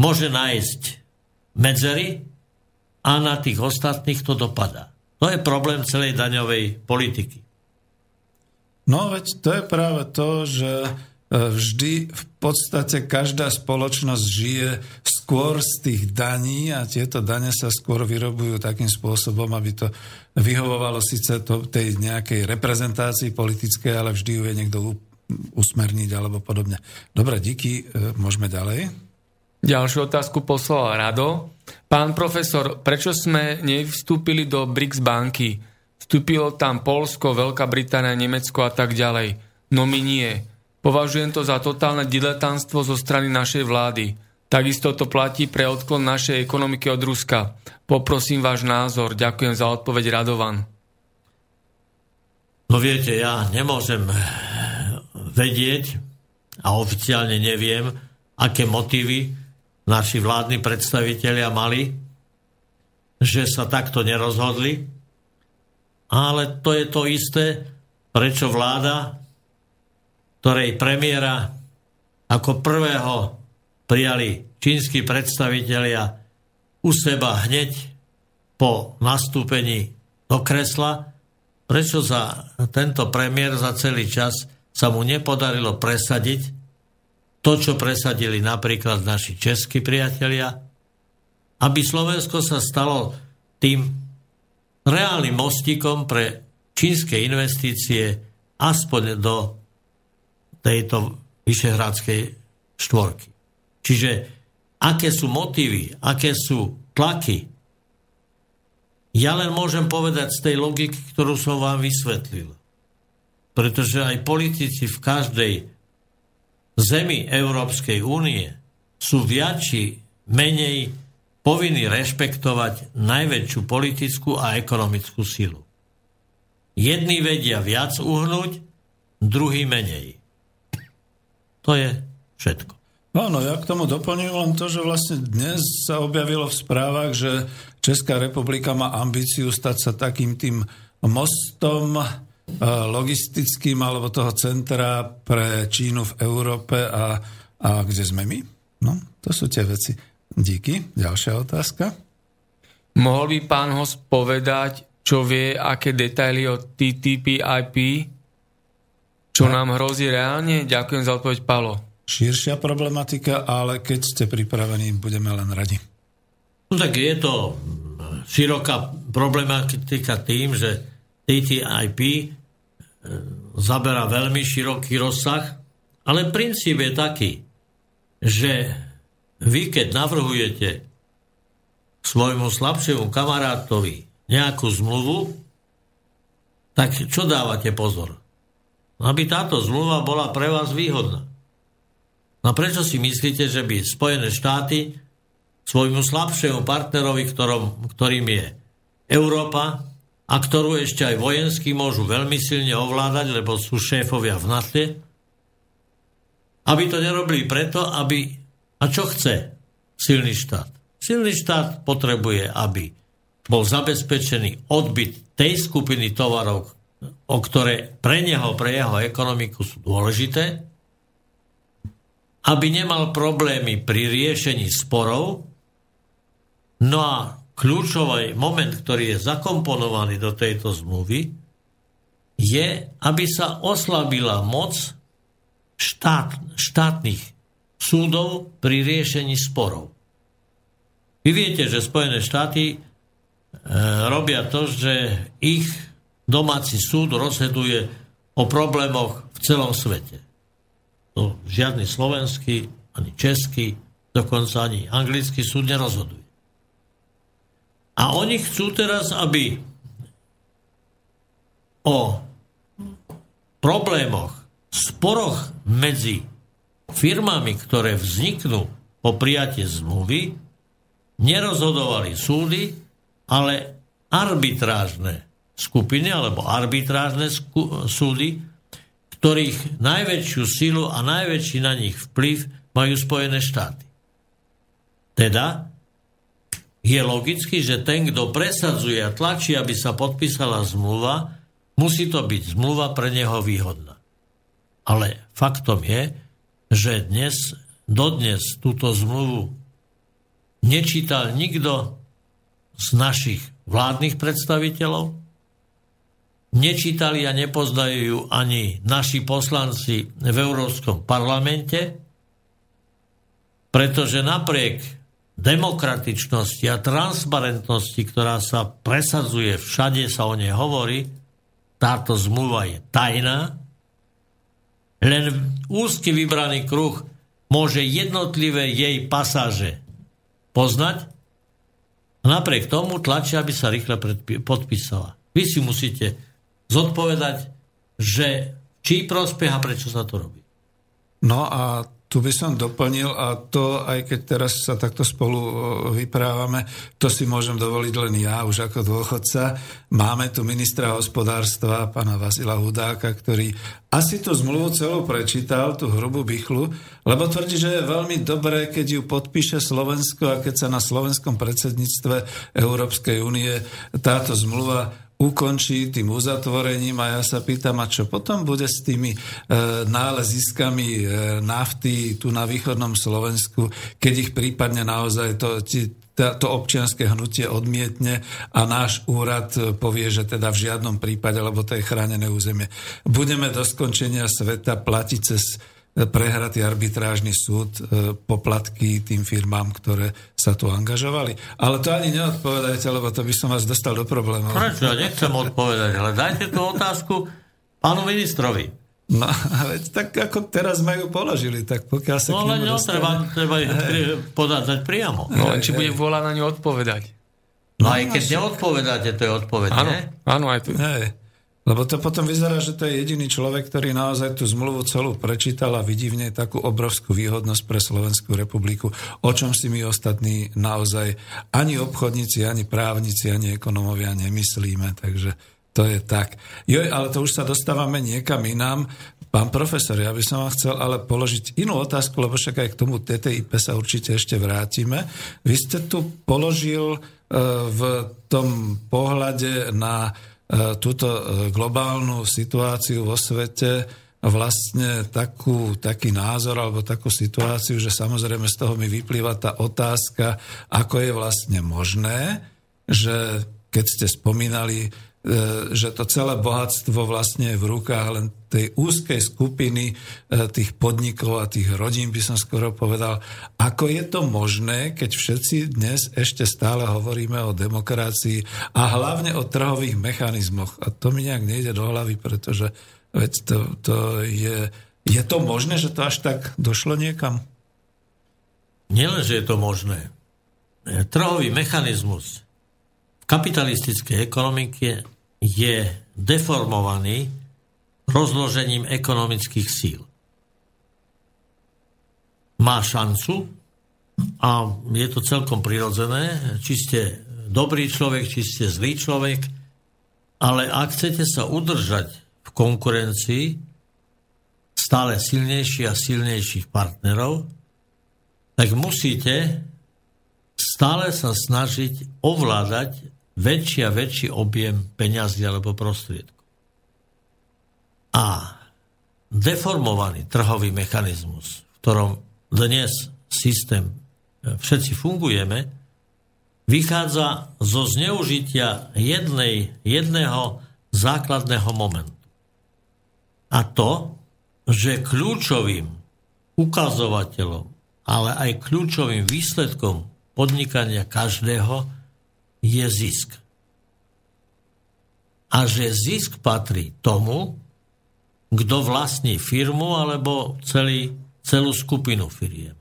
môže nájsť medzery a na tých ostatných to dopadá. To je problém celej daňovej politiky. No veď to je práve to, že vždy v podstate každá spoločnosť žije skôr z tých daní a tieto dane sa skôr vyrobujú takým spôsobom, aby to vyhovovalo síce to, tej nejakej reprezentácii politickej, ale vždy ju je niekto usmerniť alebo podobne. Dobre, díky, e, môžeme ďalej. Ďalšiu otázku poslal Rado. Pán profesor, prečo sme nevstúpili do BRICS banky? Vstúpilo tam Polsko, Veľká Británia, Nemecko a tak ďalej. No my nie. Považujem to za totálne diletantstvo zo strany našej vlády. Takisto to platí pre odklon našej ekonomiky od Ruska. Poprosím váš názor. Ďakujem za odpoveď Radovan. No viete, ja nemôžem vedieť a oficiálne neviem, aké motívy naši vládni predstavitelia mali, že sa takto nerozhodli. Ale to je to isté, prečo vláda ktorej premiéra ako prvého prijali čínsky predstavitelia u seba hneď po nastúpení do kresla, prečo za tento premiér za celý čas sa mu nepodarilo presadiť to, čo presadili napríklad naši českí priatelia, aby Slovensko sa stalo tým reálnym mostikom pre čínske investície aspoň do tejto vyšehradskej štvorky. Čiže aké sú motívy, aké sú tlaky, ja len môžem povedať z tej logiky, ktorú som vám vysvetlil. Pretože aj politici v každej zemi Európskej únie sú viac či menej povinní rešpektovať najväčšiu politickú a ekonomickú silu. Jedni vedia viac uhnúť, druhý menej. To je všetko. Áno, ja k tomu doplním len to, že vlastne dnes sa objavilo v správach, že Česká republika má ambíciu stať sa takým tým mostom logistickým alebo toho centra pre Čínu v Európe a, a kde sme my? No, to sú tie veci. Díky. Ďalšia otázka. Mohol by pán host povedať, čo vie, aké detaily o TTP IP čo nám hrozí reálne? Ďakujem za odpoveď, Palo. Širšia problematika, ale keď ste pripravení, budeme len radi. No tak je to široká problematika tým, že TTIP e, zabera veľmi široký rozsah, ale princíp je taký, že vy keď navrhujete svojmu slabšiemu kamarátovi nejakú zmluvu, tak čo dávate pozor? aby táto zmluva bola pre vás výhodná. No prečo si myslíte, že by Spojené štáty svojmu slabšiemu partnerovi, ktorom, ktorým je Európa, a ktorú ešte aj vojensky môžu veľmi silne ovládať, lebo sú šéfovia v NATO, aby to nerobili preto, aby... A čo chce silný štát? Silný štát potrebuje, aby bol zabezpečený odbyt tej skupiny tovarov, o ktoré pre neho, pre jeho ekonomiku sú dôležité, aby nemal problémy pri riešení sporov, no a kľúčový moment, ktorý je zakomponovaný do tejto zmluvy, je, aby sa oslabila moc štát, štátnych súdov pri riešení sporov. Vy viete, že Spojené štáty e, robia to, že ich domáci súd rozhoduje o problémoch v celom svete. To žiadny slovenský, ani český, dokonca ani anglický súd nerozhoduje. A oni chcú teraz, aby o problémoch, sporoch medzi firmami, ktoré vzniknú po prijatie zmluvy, nerozhodovali súdy, ale arbitrážne skupiny alebo arbitrážne súdy, ktorých najväčšiu silu a najväčší na nich vplyv majú Spojené štáty. Teda je logicky, že ten, kto presadzuje a tlačí, aby sa podpísala zmluva, musí to byť zmluva pre neho výhodná. Ale faktom je, že dnes, dodnes túto zmluvu nečítal nikto z našich vládnych predstaviteľov, nečítali a nepoznajú ju ani naši poslanci v Európskom parlamente, pretože napriek demokratičnosti a transparentnosti, ktorá sa presadzuje, všade sa o nej hovorí, táto zmluva je tajná, len úzky vybraný kruh môže jednotlivé jej pasáže poznať a napriek tomu tlačia, aby sa rýchle podpísala. Vy si musíte zodpovedať, že čí prospech a prečo sa to robí. No a tu by som doplnil, a to aj keď teraz sa takto spolu vyprávame, to si môžem dovoliť len ja, už ako dôchodca. Máme tu ministra hospodárstva, pána Vasila Hudáka, ktorý asi tú zmluvu celú prečítal, tú hrubú bychlu, lebo tvrdí, že je veľmi dobré, keď ju podpíše Slovensko a keď sa na slovenskom predsedníctve Európskej únie táto zmluva ukončí tým uzatvorením a ja sa pýtam, a čo potom bude s tými e, náleziskami e, nafty tu na východnom Slovensku, keď ich prípadne naozaj to, to občianske hnutie odmietne a náš úrad povie, že teda v žiadnom prípade, lebo to je chránené územie. Budeme do skončenia sveta platiť cez prehratý arbitrážny súd e, poplatky tým firmám, ktoré sa tu angažovali. Ale to ani neodpovedajte, lebo to by som vás dostal do problémov. Prečo? Ja nechcem odpovedať, ale dajte tú otázku pánu ministrovi. No, veď tak ako teraz majú položili, tak pokiaľ sa No ale netreba, treba ich podať priamo. No len či bude vôľa na ňu odpovedať. No, no aj keď neodpovedáte, to je odpoveď, áno, Áno, aj tu. Hej. Lebo to potom vyzerá, že to je jediný človek, ktorý naozaj tú zmluvu celú prečítal a vidí v nej takú obrovskú výhodnosť pre Slovenskú republiku, o čom si my ostatní naozaj ani obchodníci, ani právnici, ani ekonomovia nemyslíme. Takže to je tak. Jo, ale to už sa dostávame niekam inám. Pán profesor, ja by som vám chcel ale položiť inú otázku, lebo však aj k tomu TTIP sa určite ešte vrátime. Vy ste tu položil uh, v tom pohľade na E, túto e, globálnu situáciu vo svete vlastne takú, taký názor alebo takú situáciu, že samozrejme z toho mi vyplýva tá otázka, ako je vlastne možné, že keď ste spomínali E, že to celé bohatstvo vlastne je v rukách len tej úzkej skupiny e, tých podnikov a tých rodín, by som skoro povedal. Ako je to možné, keď všetci dnes ešte stále hovoríme o demokracii a hlavne o trhových mechanizmoch? A to mi nejak nejde do hlavy, pretože veď to, to je, je to možné, že to až tak došlo niekam? Nielen, že je to možné. Trhový mechanizmus kapitalistickej ekonomike je deformovaný rozložením ekonomických síl. Má šancu a je to celkom prirodzené, či ste dobrý človek, či ste zlý človek, ale ak chcete sa udržať v konkurencii stále silnejších a silnejších partnerov, tak musíte stále sa snažiť ovládať väčší a väčší objem peňazí alebo prostriedkov. A deformovaný trhový mechanizmus, v ktorom dnes systém e, všetci fungujeme, vychádza zo zneužitia jednej, jedného základného momentu. A to, že kľúčovým ukazovateľom, ale aj kľúčovým výsledkom podnikania každého je zisk. A že zisk patrí tomu, kto vlastní firmu alebo celý, celú skupinu firiem.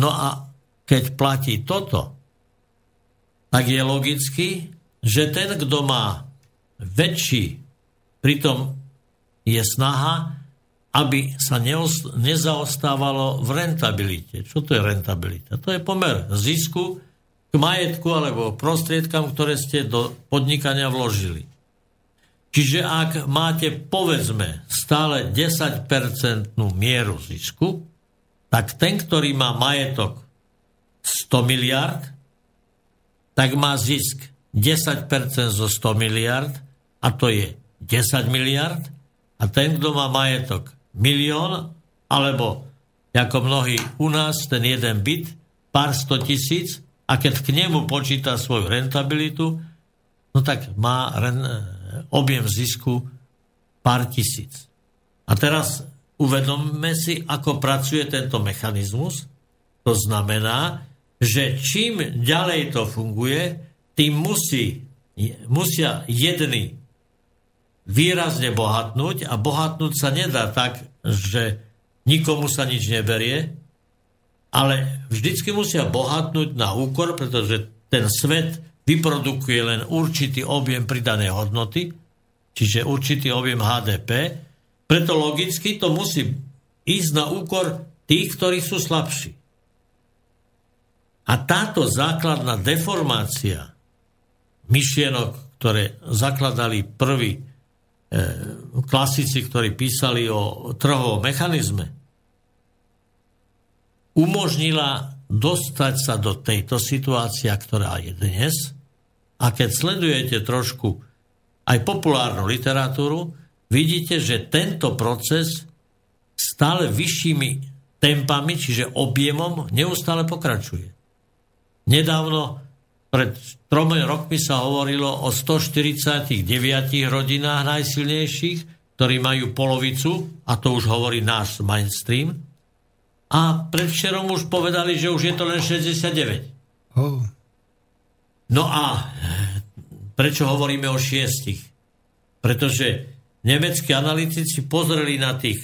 No a keď platí toto, tak je logicky, že ten, kto má väčší, pritom je snaha, aby sa nezaostávalo v rentabilite. Čo to je rentabilita? To je pomer zisku k majetku alebo prostriedkam, ktoré ste do podnikania vložili. Čiže ak máte, povedzme, stále 10% mieru zisku, tak ten, ktorý má majetok 100 miliard, tak má zisk 10% zo 100 miliard a to je 10 miliard a ten, kto má majetok milión, alebo ako mnohí u nás, ten jeden byt, pár sto tisíc a keď k nemu počíta svoju rentabilitu, no tak má objem zisku pár tisíc. A teraz uvedomme si, ako pracuje tento mechanizmus. To znamená, že čím ďalej to funguje, tým musí, musia jedni výrazne bohatnúť a bohatnúť sa nedá tak, že nikomu sa nič neberie, ale vždycky musia bohatnúť na úkor, pretože ten svet vyprodukuje len určitý objem pridanej hodnoty, čiže určitý objem HDP, preto logicky to musí ísť na úkor tých, ktorí sú slabší. A táto základná deformácia myšlienok, ktoré zakladali prví e, klasici, ktorí písali o trhovom mechanizme, umožnila dostať sa do tejto situácie, ktorá je dnes – a keď sledujete trošku aj populárnu literatúru, vidíte, že tento proces stále vyššími tempami, čiže objemom, neustále pokračuje. Nedávno, pred tromi rokmi sa hovorilo o 149 rodinách najsilnejších, ktorí majú polovicu, a to už hovorí náš mainstream, a predvčerom už povedali, že už je to len 69. Oh. No a prečo hovoríme o šiestich? Pretože nemeckí analytici pozreli na tých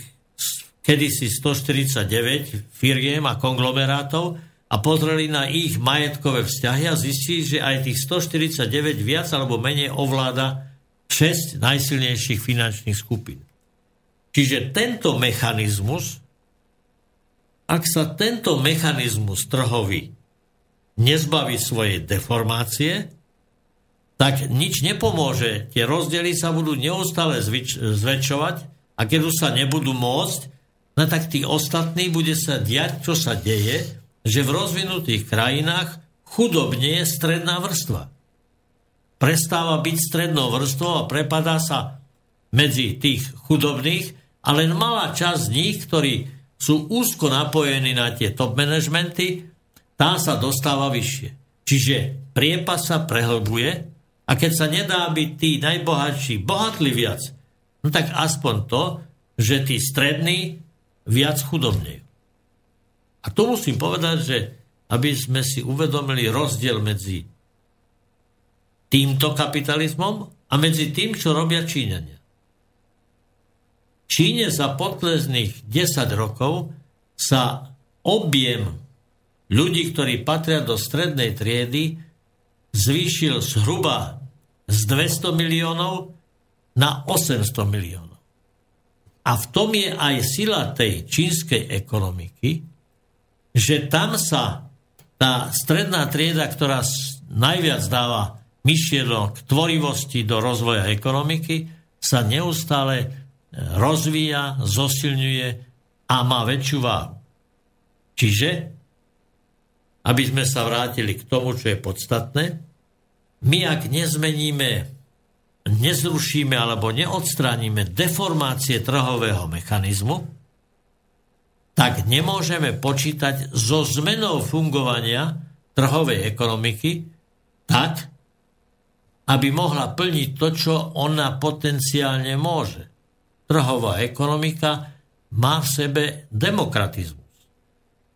kedysi 149 firiem a konglomerátov a pozreli na ich majetkové vzťahy a zistili, že aj tých 149 viac alebo menej ovláda 6 najsilnejších finančných skupín. Čiže tento mechanizmus, ak sa tento mechanizmus trhový nezbaví svojej deformácie, tak nič nepomôže. Tie rozdiely sa budú neustále zvyč- zväčšovať a keď už sa nebudú môcť, no tak tých ostatných bude sa diať, čo sa deje, že v rozvinutých krajinách chudobne je stredná vrstva. Prestáva byť strednou vrstvou a prepadá sa medzi tých chudobných a len malá časť z nich, ktorí sú úzko napojení na tie top managementy, tá sa dostáva vyššie. Čiže priepas sa prehlbuje a keď sa nedá byť tí najbohatší bohatli viac, no tak aspoň to, že tí strední viac chudobnejú. A tu musím povedať, že aby sme si uvedomili rozdiel medzi týmto kapitalizmom a medzi tým, čo robia Číňania. Číne za potlezných 10 rokov sa objem ľudí, ktorí patria do strednej triedy, zvýšil zhruba z 200 miliónov na 800 miliónov. A v tom je aj sila tej čínskej ekonomiky, že tam sa tá stredná trieda, ktorá najviac dáva myšlienok tvorivosti do rozvoja ekonomiky sa neustále e, rozvíja, zosilňuje a má väčšiu váhu. Čiže, aby sme sa vrátili k tomu, čo je podstatné, my ak nezmeníme, nezrušíme alebo neodstránime deformácie trhového mechanizmu, tak nemôžeme počítať so zmenou fungovania trhovej ekonomiky tak, aby mohla plniť to, čo ona potenciálne môže. Trhová ekonomika má v sebe demokratizmus.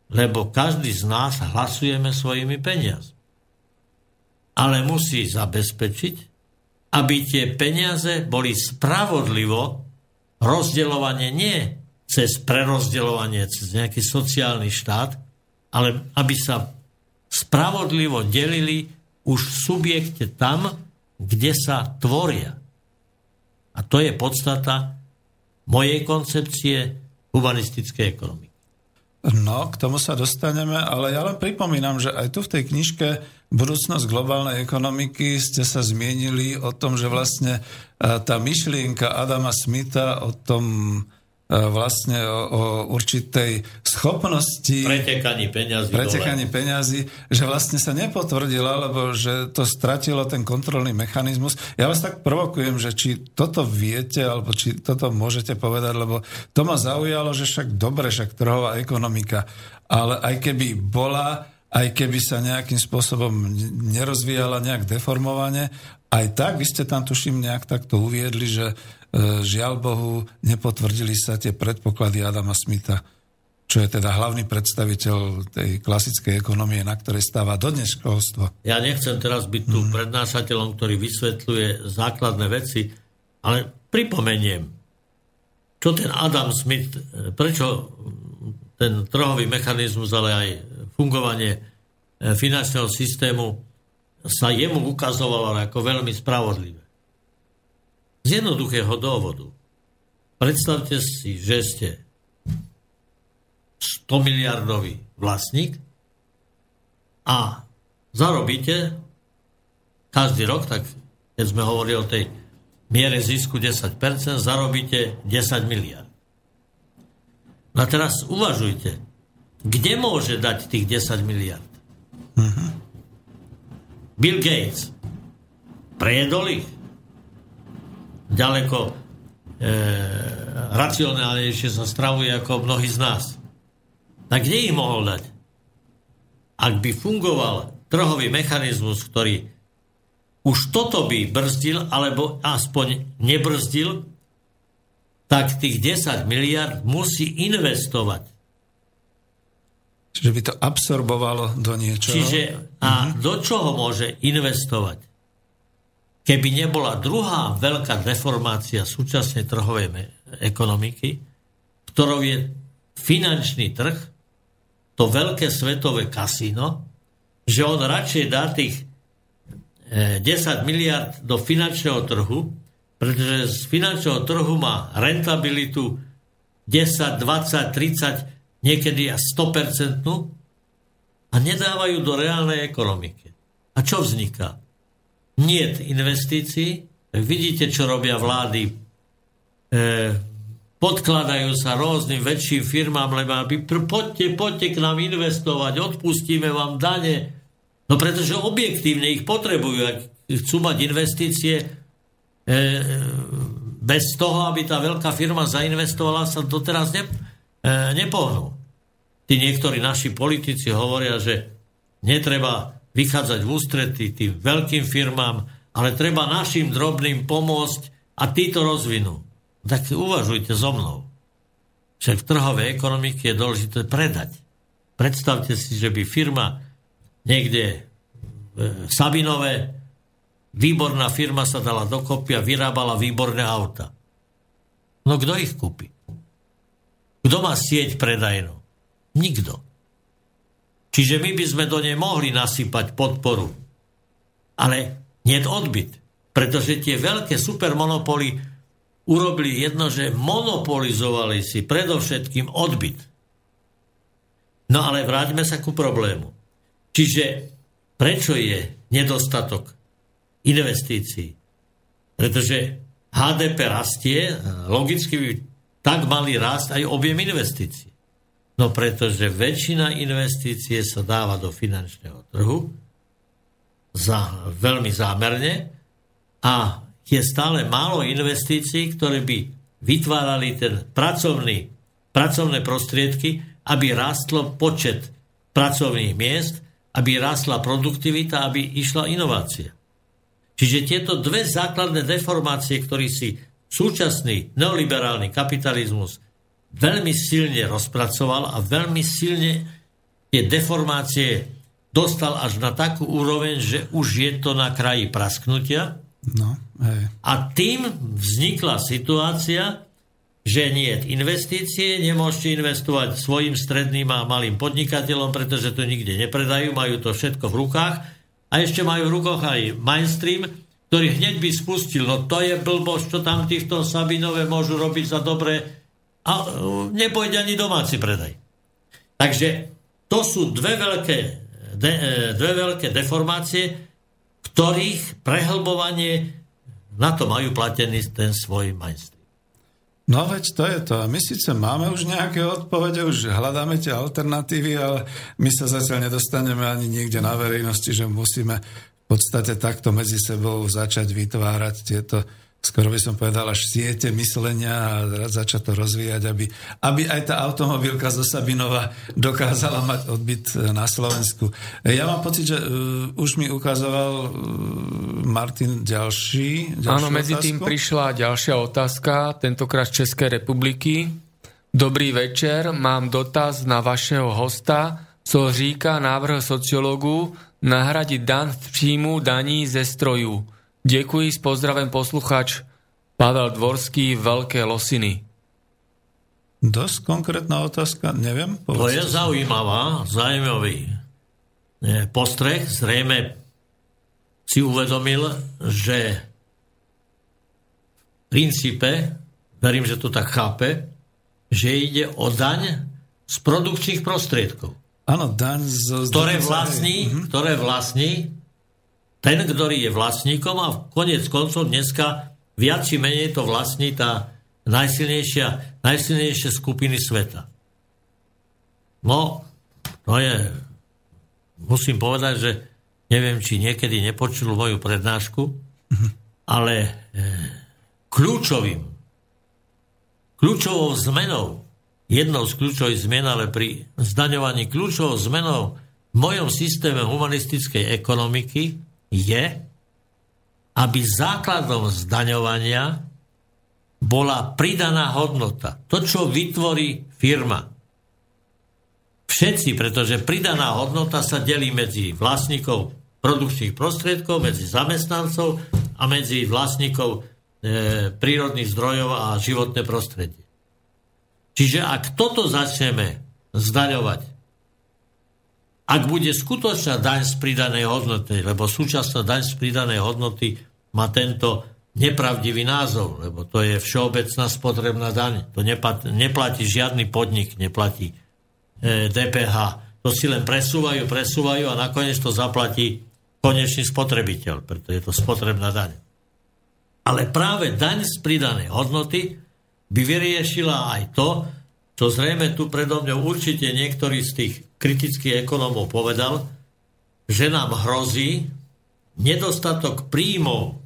Lebo každý z nás hlasujeme svojimi peniazmi. Ale musí zabezpečiť, aby tie peniaze boli spravodlivo rozdeľovanie nie cez prerozdeľovanie, cez nejaký sociálny štát, ale aby sa spravodlivo delili už v subjekte tam, kde sa tvoria. A to je podstata mojej koncepcie humanistickej ekonomiky. No, k tomu sa dostaneme, ale ja len pripomínam, že aj tu v tej knižke Budúcnosť globálnej ekonomiky ste sa zmienili o tom, že vlastne tá myšlienka Adama Smitha o tom vlastne o, o určitej schopnosti pretekaní peňazí, pretekaní peňazí, že vlastne sa nepotvrdila, lebo že to stratilo ten kontrolný mechanizmus. Ja vás tak provokujem, že či toto viete, alebo či toto môžete povedať, lebo to ma zaujalo, že však dobre, však trhová ekonomika, ale aj keby bola, aj keby sa nejakým spôsobom nerozvíjala nejak deformovane, aj tak, vy ste tam tuším nejak takto uviedli, že E, žiaľ Bohu, nepotvrdili sa tie predpoklady Adama Smitha, čo je teda hlavný predstaviteľ tej klasickej ekonomie, na ktorej stáva dodnes školstvo. Ja nechcem teraz byť tu mm. prednášateľom, ktorý vysvetľuje základné veci, ale pripomeniem, čo ten Adam Smith, e, prečo ten trhový mechanizmus, ale aj fungovanie e, finančného systému sa jemu ukazovalo ako veľmi spravodlivé. Z jednoduchého dôvodu. Predstavte si, že ste 100 miliardový vlastník a zarobíte každý rok, tak keď sme hovorili o tej miere zisku 10%, zarobíte 10 miliard. No a teraz uvažujte, kde môže dať tých 10 miliard? Uh-huh. Bill Gates. Prejedol ich? Ďaleko e, racionálnejšie sa stravuje ako mnohí z nás. Tak kde ich mohol dať? Ak by fungoval trhový mechanizmus, ktorý už toto by brzdil, alebo aspoň nebrzdil, tak tých 10 miliard musí investovať. Čiže by to absorbovalo do niečoho? Čiže a uh-huh. do čoho môže investovať? Keby nebola druhá veľká deformácia súčasnej trhovej ekonomiky, ktorou je finančný trh, to veľké svetové kasíno, že on radšej dá tých 10 e, miliard do finančného trhu, pretože z finančného trhu má rentabilitu 10, 20, 30, niekedy až 100% a nedávajú do reálnej ekonomiky. A čo vzniká? Nie investícií. Vidíte, čo robia vlády. E, podkladajú sa rôznym väčším firmám, lebo aby poďte, poďte k nám investovať, odpustíme vám dane. No pretože objektívne ich potrebujú, ak chcú mať investície, e, bez toho, aby tá veľká firma zainvestovala, sa doteraz ne, e, nepohnú. Tí niektorí naši politici hovoria, že netreba vychádzať v ústrety tým veľkým firmám, ale treba našim drobným pomôcť a tí to rozvinú. Tak uvažujte so mnou. Však v trhovej ekonomike je dôležité predať. Predstavte si, že by firma niekde e, Sabinové, výborná firma sa dala dokopy a vyrábala výborné auta. No kto ich kúpi? Kto má sieť predajnú? Nikto. Čiže my by sme do nej mohli nasypať podporu. Ale nie odbyt. Pretože tie veľké supermonopoly urobili jedno, že monopolizovali si predovšetkým odbyt. No ale vráťme sa ku problému. Čiže prečo je nedostatok investícií. Pretože HDP rastie, logicky by tak mali rásť aj objem investícií. No pretože väčšina investície sa dáva do finančného trhu za, veľmi zámerne a je stále málo investícií, ktoré by vytvárali ten pracovný, pracovné prostriedky, aby rástlo počet pracovných miest, aby rástla produktivita, aby išla inovácia. Čiže tieto dve základné deformácie, ktorý si súčasný neoliberálny kapitalizmus veľmi silne rozpracoval a veľmi silne tie deformácie dostal až na takú úroveň, že už je to na kraji prasknutia. No, hej. A tým vznikla situácia, že nie investície, nemôžete investovať svojim stredným a malým podnikateľom, pretože to nikde nepredajú, majú to všetko v rukách a ešte majú v rukách aj mainstream, ktorý hneď by spustil, no to je blbosť, čo tam týchto Sabinové môžu robiť za dobre a nepôjde ani domáci predaj. Takže to sú dve veľké, de, e, dve veľké deformácie, ktorých prehlbovanie na to majú platený ten svoj majstri. No veď to je to. My síce máme už nejaké odpovede, už hľadáme tie alternatívy, ale my sa zatiaľ nedostaneme ani niekde na verejnosti, že musíme v podstate takto medzi sebou začať vytvárať tieto skoro by som povedal, až siete myslenia a začať to rozvíjať, aby, aby aj tá automobilka zo Sabinova dokázala mať odbyt e, na Slovensku. E, ja mám pocit, že uh, už mi ukazoval uh, Martin ďalší. Áno, medzi otázku. tým prišla ďalšia otázka, tentokrát z Českej republiky. Dobrý večer, mám dotaz na vašeho hosta, co říká návrh sociológu nahradiť dan v příjmu daní ze strojů. Ďakujem, s pozdravem posluchač Pavel Dvorský, Veľké Losiny. Dosť konkrétna otázka, neviem. To je zaujímavá, zaujímavý postreh. Zrejme si uvedomil, že v princípe, verím, že to tak chápe, že ide o daň z produkčných prostriedkov. Áno, daň z... Ktoré vlastní, mhm. ktoré vlastní ten, ktorý je vlastníkom a konec koncov dneska viac či menej to vlastní tá najsilnejšia, najsilnejšie skupiny sveta. No, to je, musím povedať, že neviem, či niekedy nepočul moju prednášku, ale e, kľúčovým, kľúčovou zmenou, jednou z kľúčových zmen, ale pri zdaňovaní kľúčovou zmenou v mojom systéme humanistickej ekonomiky je, aby základom zdaňovania bola pridaná hodnota. To, čo vytvorí firma. Všetci, pretože pridaná hodnota sa delí medzi vlastníkov produkčných prostriedkov, medzi zamestnancov a medzi vlastníkov e, prírodných zdrojov a životné prostredie. Čiže ak toto začneme zdaňovať ak bude skutočná daň z pridanej hodnoty, lebo súčasná daň z pridanej hodnoty má tento nepravdivý názov, lebo to je všeobecná spotrebná daň. To neplatí, žiadny podnik, neplatí e, DPH. To si len presúvajú, presúvajú a nakoniec to zaplatí konečný spotrebiteľ, preto je to spotrebná daň. Ale práve daň z pridanej hodnoty by vyriešila aj to, čo zrejme tu predo mňou určite niektorý z tých kritických ekonómov povedal, že nám hrozí nedostatok príjmov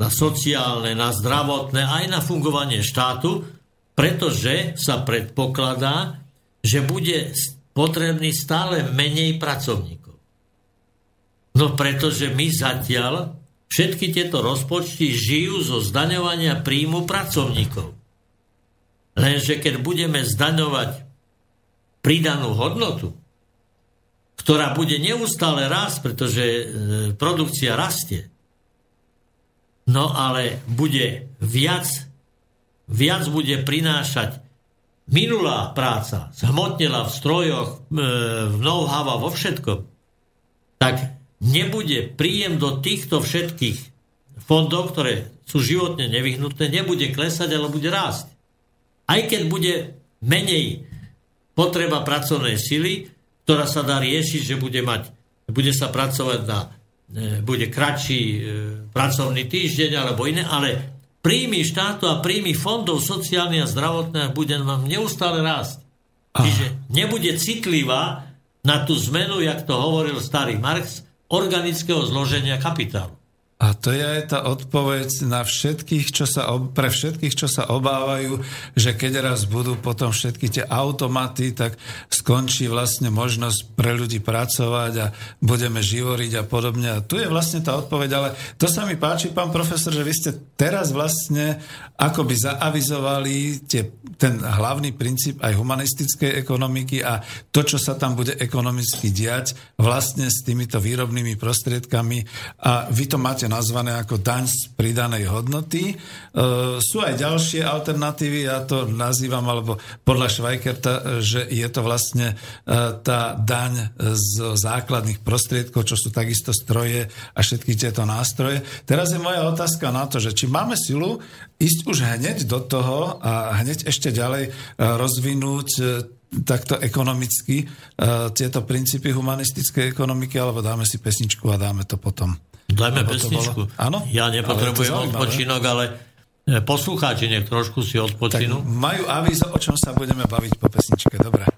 na sociálne, na zdravotné, aj na fungovanie štátu, pretože sa predpokladá, že bude potrebný stále menej pracovníkov. No pretože my zatiaľ všetky tieto rozpočty žijú zo zdaňovania príjmu pracovníkov. Lenže keď budeme zdaňovať pridanú hodnotu, ktorá bude neustále rásť, pretože e, produkcia rastie, no ale bude viac, viac bude prinášať minulá práca, zhmotnila v strojoch, e, v know-how vo všetkom, tak nebude príjem do týchto všetkých fondov, ktoré sú životne nevyhnutné, nebude klesať, ale bude rásť. Aj keď bude menej potreba pracovnej sily, ktorá sa dá riešiť, že bude, mať, bude sa pracovať na bude kratší e, pracovný týždeň alebo iné, ale príjmy štátu a príjmy fondov sociálnych a zdravotných bude vám neustále rásť. Čiže nebude citlivá na tú zmenu, jak to hovoril starý Marx, organického zloženia kapitálu. A to je aj tá odpoveď na všetkých, čo sa, pre všetkých, čo sa obávajú, že keď raz budú potom všetky tie automaty, tak skončí vlastne možnosť pre ľudí pracovať a budeme živoriť a podobne. A tu je vlastne tá odpoveď, ale to sa mi páči, pán profesor, že vy ste teraz vlastne akoby zaavizovali tie, ten hlavný princíp aj humanistickej ekonomiky a to, čo sa tam bude ekonomicky diať vlastne s týmito výrobnými prostriedkami a vy to máte nazvané ako daň z pridanej hodnoty. E, sú aj ďalšie alternatívy, ja to nazývam, alebo podľa Švajkerta, že je to vlastne e, tá daň z základných prostriedkov, čo sú takisto stroje a všetky tieto nástroje. Teraz je moja otázka na to, že či máme silu ísť už hneď do toho a hneď ešte ďalej e, rozvinúť e, takto ekonomicky tieto princípy humanistickej ekonomiky, alebo dáme si pesničku a dáme to potom. Dajme pesničku. Áno? Ja nepotrebujem ale odpočinok, ale e, poslucháči nech trošku si odpočinú. Tak majú avízo, o čom sa budeme baviť po pesničke. Dobre.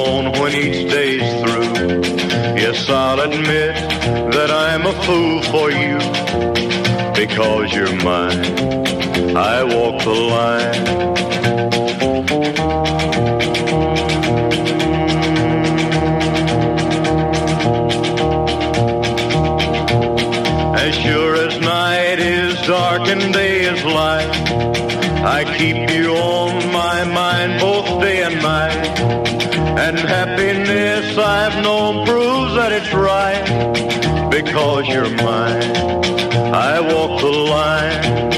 when each day's through. Yes, I'll admit that I'm a fool for you because you're mine. I walk the line. As sure as night is dark and day is light, I keep you on my mind both day and night. And happiness I've known proves that it's right. Because you're mine, I walk the line.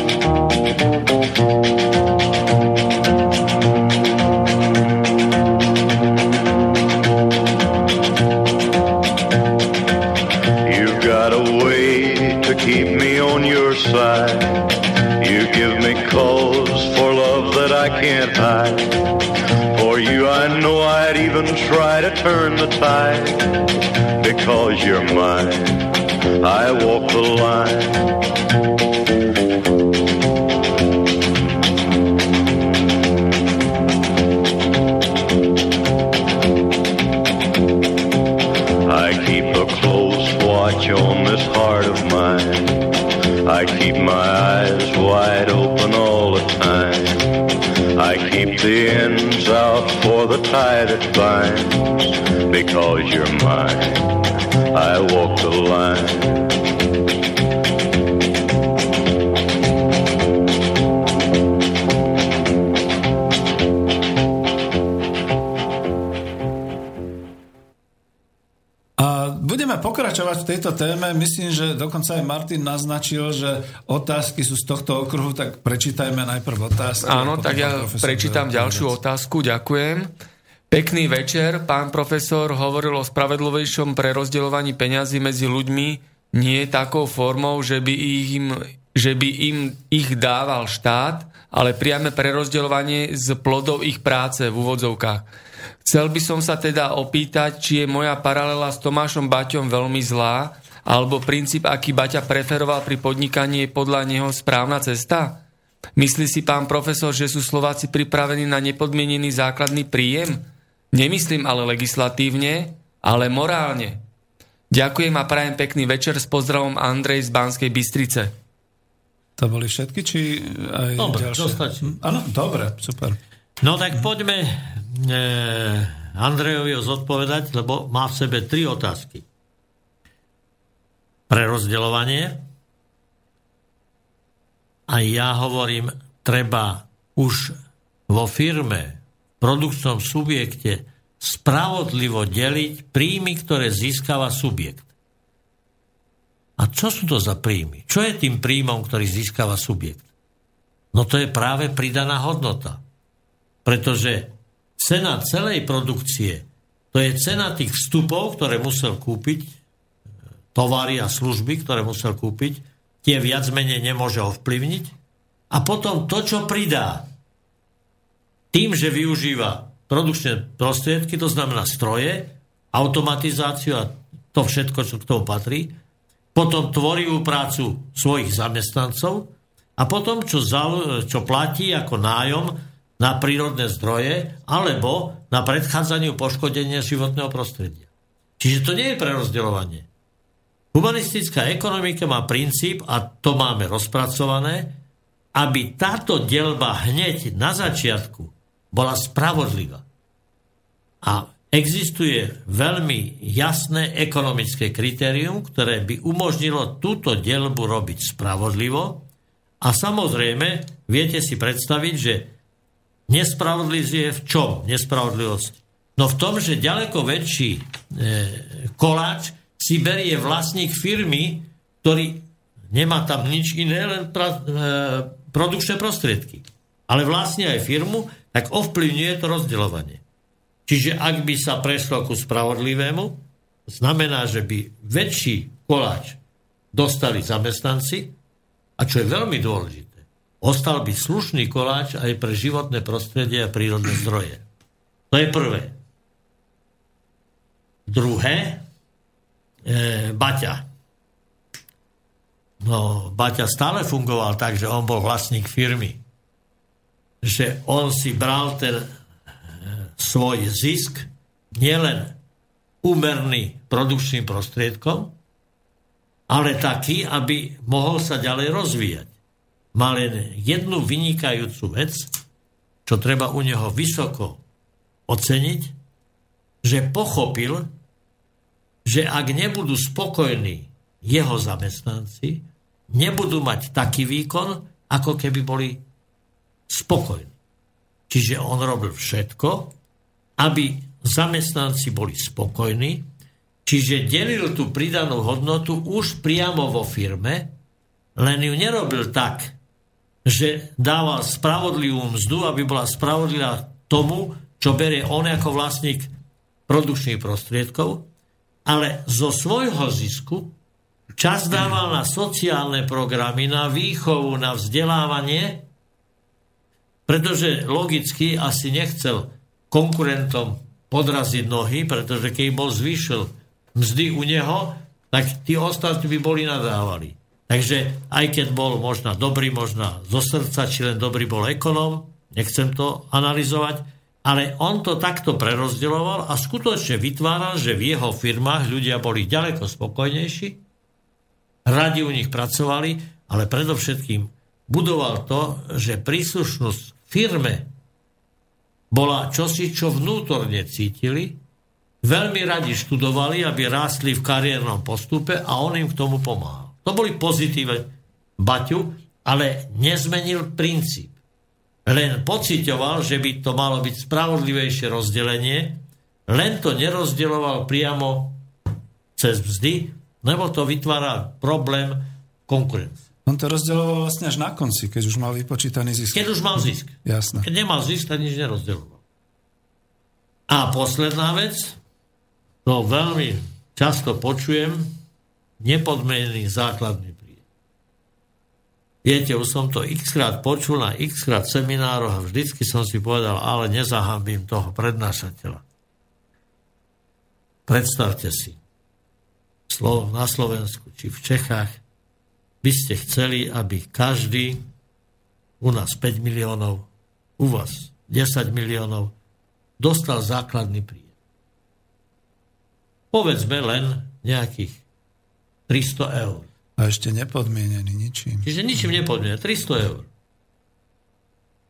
Even try to turn the tide. Because you're mine, I walk the line. The ends out for the tie that binds. Because you're mine, I walk the line. Pokračovať v tejto téme. Myslím, že dokonca aj Martin naznačil, že otázky sú z tohto okruhu, tak prečítajme najprv otázky. Áno, tak ja prečítam ďalšiu odpovedať. otázku. Ďakujem. Pekný večer. Pán profesor hovoril o spravedlivejšom prerozdeľovaní peňazí medzi ľuďmi nie takou formou, že by im, že by im ich dával štát, ale priame prerozdeľovanie z plodov ich práce v úvodzovkách. Chcel by som sa teda opýtať, či je moja paralela s Tomášom Baťom veľmi zlá, alebo princíp, aký Baťa preferoval pri podnikaní, je podľa neho správna cesta? Myslí si pán profesor, že sú Slováci pripravení na nepodmienený základný príjem? Nemyslím ale legislatívne, ale morálne. Ďakujem a prajem pekný večer s pozdravom Andrej z Banskej Bystrice. To boli všetky, či aj Dobre, ďalšie? stačí. Hm, Áno, dobre, super. No tak poďme Andrejovi zodpovedať, lebo má v sebe tri otázky. Prerozdeľovanie. A ja hovorím, treba už vo firme, v produkčnom subjekte spravodlivo deliť príjmy, ktoré získava subjekt. A čo sú to za príjmy? Čo je tým príjmom, ktorý získava subjekt? No to je práve pridaná hodnota. Pretože cena celej produkcie, to je cena tých vstupov, ktoré musel kúpiť, tovary a služby, ktoré musel kúpiť, tie viac menej nemôže ovplyvniť. A potom to, čo pridá, tým, že využíva produkčné prostriedky, to znamená stroje, automatizáciu a to všetko, čo k tomu patrí, potom tvorivú prácu svojich zamestnancov a potom, čo, zal, čo platí ako nájom na prírodné zdroje alebo na predchádzaniu poškodenia životného prostredia. Čiže to nie je prerozdeľovanie. Humanistická ekonomika má princíp, a to máme rozpracované, aby táto delba hneď na začiatku bola spravodlivá. A existuje veľmi jasné ekonomické kritérium, ktoré by umožnilo túto delbu robiť spravodlivo. A samozrejme, viete si predstaviť, že nespravodlivosť je v čom nespravodlivosť? No v tom, že ďaleko väčší e, koláč si berie vlastník firmy, ktorý nemá tam nič iné, len pra, e, produkčné prostriedky. Ale vlastne aj firmu, tak ovplyvňuje to rozdeľovanie. Čiže ak by sa prešlo ku spravodlivému, znamená, že by väčší koláč dostali zamestnanci, a čo je veľmi dôležité, ostal by slušný koláč aj pre životné prostredie a prírodné zdroje. To je prvé. Druhé, e, Baťa. No, Baťa stále fungoval tak, že on bol vlastník firmy že on si bral ten e, svoj zisk nielen úmerný produkčným prostriedkom, ale taký, aby mohol sa ďalej rozvíjať. Mal len jednu vynikajúcu vec, čo treba u neho vysoko oceniť, že pochopil, že ak nebudú spokojní jeho zamestnanci, nebudú mať taký výkon, ako keby boli spokojný. Čiže on robil všetko, aby zamestnanci boli spokojní, čiže delil tú pridanú hodnotu už priamo vo firme, len ju nerobil tak, že dával spravodlivú mzdu, aby bola spravodlivá tomu, čo berie on ako vlastník produkčných prostriedkov, ale zo svojho zisku čas dával na sociálne programy, na výchovu, na vzdelávanie pretože logicky asi nechcel konkurentom podraziť nohy, pretože keď bol zvýšil mzdy u neho, tak tí ostatní by boli nadávali. Takže aj keď bol možno dobrý, možno zo srdca, či len dobrý bol ekonóm, nechcem to analyzovať, ale on to takto prerozdeľoval a skutočne vytváral, že v jeho firmách ľudia boli ďaleko spokojnejší, radi u nich pracovali, ale predovšetkým budoval to, že príslušnosť firme bola čosi, čo vnútorne cítili, veľmi radi študovali, aby rástli v kariérnom postupe a on im k tomu pomáhal. To boli pozitíve Baťu, ale nezmenil princíp. Len pocitoval, že by to malo byť spravodlivejšie rozdelenie, len to nerozdeloval priamo cez vzdy, lebo to vytvára problém konkurencie. On to rozdeloval vlastne až na konci, keď už mal vypočítaný zisk. Keď už mal zisk. Jasné. Keď nemal zisk, tak nič nerozdeloval. A posledná vec, to veľmi často počujem, nepodmenený základný príjem. Viete, už som to x krát počul na x krát seminároch a vždycky som si povedal, ale nezahambím toho prednášateľa. Predstavte si, na Slovensku či v Čechách by ste chceli, aby každý, u nás 5 miliónov, u vás 10 miliónov, dostal základný príjem. Povedzme len nejakých 300 eur. A ešte nepodmienený ničím. Čiže ničím nepodmienený. 300 eur.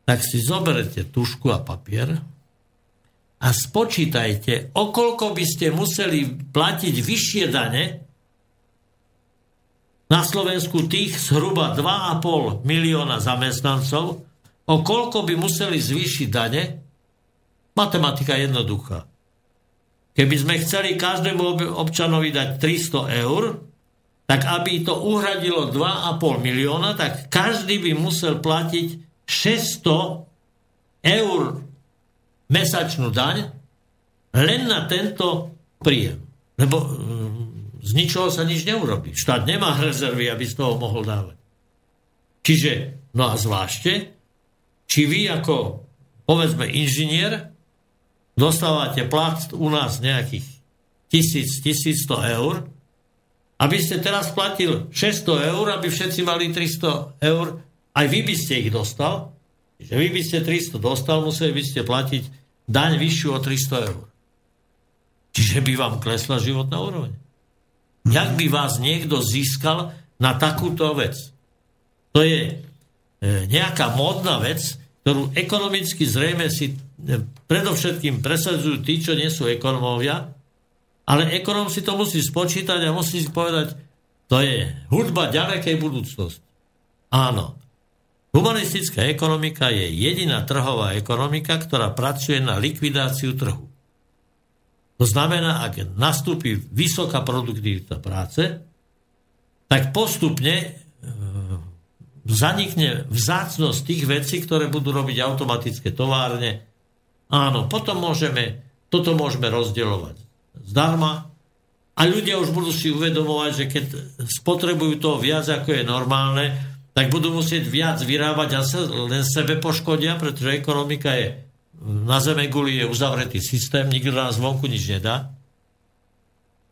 Tak si zoberete tušku a papier a spočítajte, okolko by ste museli platiť vyššie dane na Slovensku tých zhruba 2,5 milióna zamestnancov, o koľko by museli zvýšiť dane, matematika je jednoduchá. Keby sme chceli každému občanovi dať 300 eur, tak aby to uhradilo 2,5 milióna, tak každý by musel platiť 600 eur mesačnú daň len na tento príjem. Lebo mm, z ničoho sa nič neurobi. Štát nemá rezervy, aby z toho mohol dávať. Čiže, no a zvlášte, či vy ako, povedzme, inžinier, dostávate plat u nás nejakých 1000-1100 eur, aby ste teraz platil 600 eur, aby všetci mali 300 eur, aj vy by ste ich dostal, že vy by ste 300 dostal, museli by ste platiť daň vyššiu o 300 eur. Čiže by vám klesla životná úroveň. Jak by vás niekto získal na takúto vec? To je e, nejaká módna vec, ktorú ekonomicky zrejme si e, predovšetkým presadzujú tí, čo nie sú ekonomovia, ale ekonom si to musí spočítať a musí si povedať, to je hudba ďalekej budúcnosti. Áno. Humanistická ekonomika je jediná trhová ekonomika, ktorá pracuje na likvidáciu trhu. To znamená, ak nastúpi vysoká produktivita práce, tak postupne e, zanikne vzácnosť tých vecí, ktoré budú robiť automatické továrne. Áno, potom môžeme, toto môžeme rozdielovať zdarma a ľudia už budú si uvedomovať, že keď spotrebujú toho viac, ako je normálne, tak budú musieť viac vyrábať a sa len sebe poškodia, pretože ekonomika je na zeme guli je uzavretý systém, nikto nás vonku nič nedá.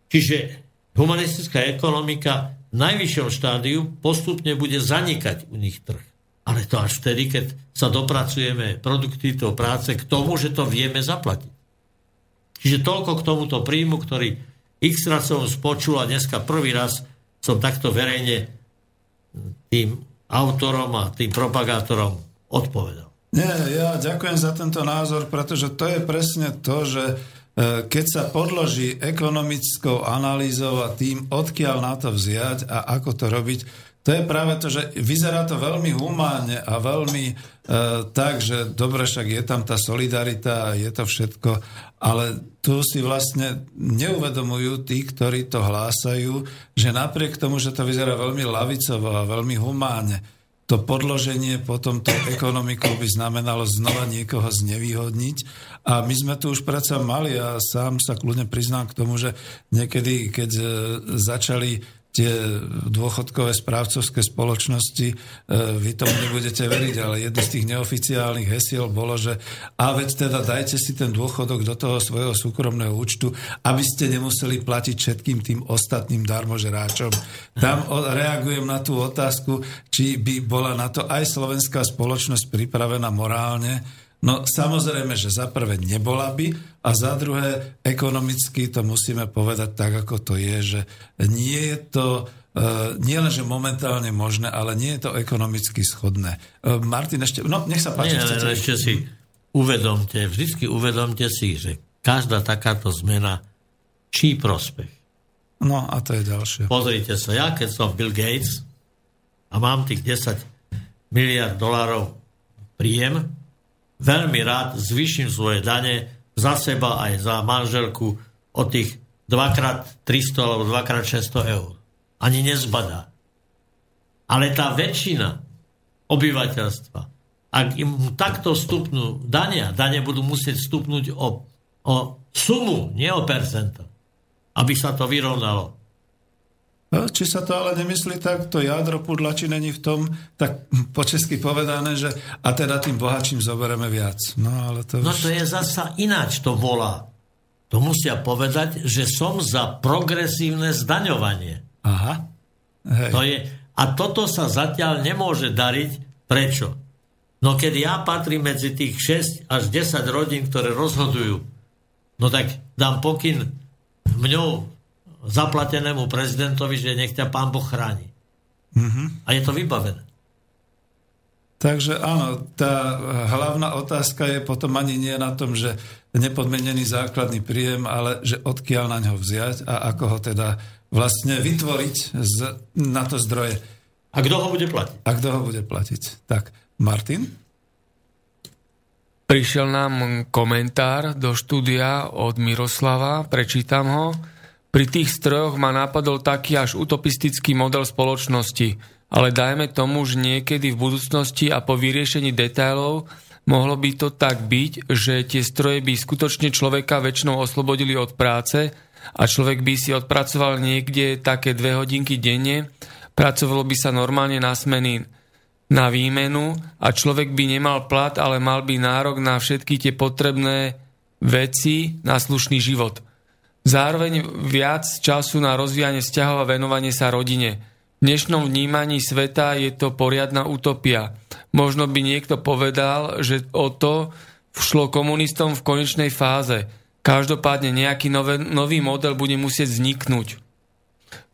Čiže humanistická ekonomika najvyššom štádiu postupne bude zanikať u nich trh. Ale to až vtedy, keď sa dopracujeme produktivitou práce k tomu, že to vieme zaplatiť. Čiže toľko k tomuto príjmu, ktorý x raz som spočul a dneska prvý raz som takto verejne tým autorom a tým propagátorom odpovedal. Nie, ja ďakujem za tento názor, pretože to je presne to, že E, keď sa podloží ekonomickou analýzou a tým, odkiaľ na to vziať a ako to robiť, to je práve to, že vyzerá to veľmi humánne a veľmi e, tak, že dobre, však je tam tá solidarita je to všetko, ale tu si vlastne neuvedomujú tí, ktorí to hlásajú, že napriek tomu, že to vyzerá veľmi lavicovo a veľmi humánne, to podloženie potom to ekonomikou by znamenalo znova niekoho znevýhodniť. A my sme tu už predsa mali, a sám sa kľudne priznám k tomu, že niekedy, keď e, začali tie dôchodkové správcovské spoločnosti, e, vy tomu nebudete veriť, ale jedno z tých neoficiálnych hesiel bolo, že a veď teda dajte si ten dôchodok do toho svojho súkromného účtu, aby ste nemuseli platiť všetkým tým ostatným darmožeráčom. Tam reagujem na tú otázku, či by bola na to aj slovenská spoločnosť pripravená morálne, No samozrejme, že za prvé nebola by a za druhé ekonomicky to musíme povedať tak, ako to je, že nie je to Uh, nie len, že momentálne možné, ale nie je to ekonomicky schodné. Uh, Martin, ešte, no nech sa páči. Nie, chcete... ešte si uvedomte, vždycky uvedomte si, že každá takáto zmena čí prospech. No a to je ďalšie. Pozrite sa, ja keď som Bill Gates a mám tých 10 miliard dolárov príjem, veľmi rád zvyším svoje dane za seba aj za manželku o tých 2x300 alebo 2x600 eur. Ani nezbadá. Ale tá väčšina obyvateľstva, ak im takto stupnú dania, dane budú musieť stupnúť o, o sumu, nie o percento, aby sa to vyrovnalo. Či sa to ale nemyslí tak, to jadro pudla, či není v tom, tak po česky povedané, že a teda tým bohačím zoberieme viac. No, ale to, no to je zasa ináč to volá. To musia povedať, že som za progresívne zdaňovanie. Aha. Hej. To je, a toto sa zatiaľ nemôže dariť. Prečo? No keď ja patrím medzi tých 6 až 10 rodín, ktoré rozhodujú, no tak dám pokyn mňou zaplatenému prezidentovi, že nech ťa pán Boh chráni. Mm-hmm. A je to vybavené. Takže áno, tá hlavná otázka je potom ani nie na tom, že nepodmenený základný príjem, ale že odkiaľ na ňo vziať a ako ho teda vlastne vytvoriť z, na to zdroje. A kto ho bude platiť? A kto ho bude platiť. Tak, Martin? Prišiel nám komentár do štúdia od Miroslava, prečítam ho. Pri tých strojoch ma napadol taký až utopistický model spoločnosti ale dajme tomu, že niekedy v budúcnosti a po vyriešení detailov mohlo by to tak byť, že tie stroje by skutočne človeka väčšinou oslobodili od práce a človek by si odpracoval niekde také dve hodinky denne, pracovalo by sa normálne na smeny na výmenu a človek by nemal plat, ale mal by nárok na všetky tie potrebné veci na slušný život. Zároveň viac času na rozvíjanie vzťahov a venovanie sa rodine dnešnom vnímaní sveta je to poriadna utopia. Možno by niekto povedal, že o to šlo komunistom v konečnej fáze. Každopádne nejaký nové, nový model bude musieť vzniknúť.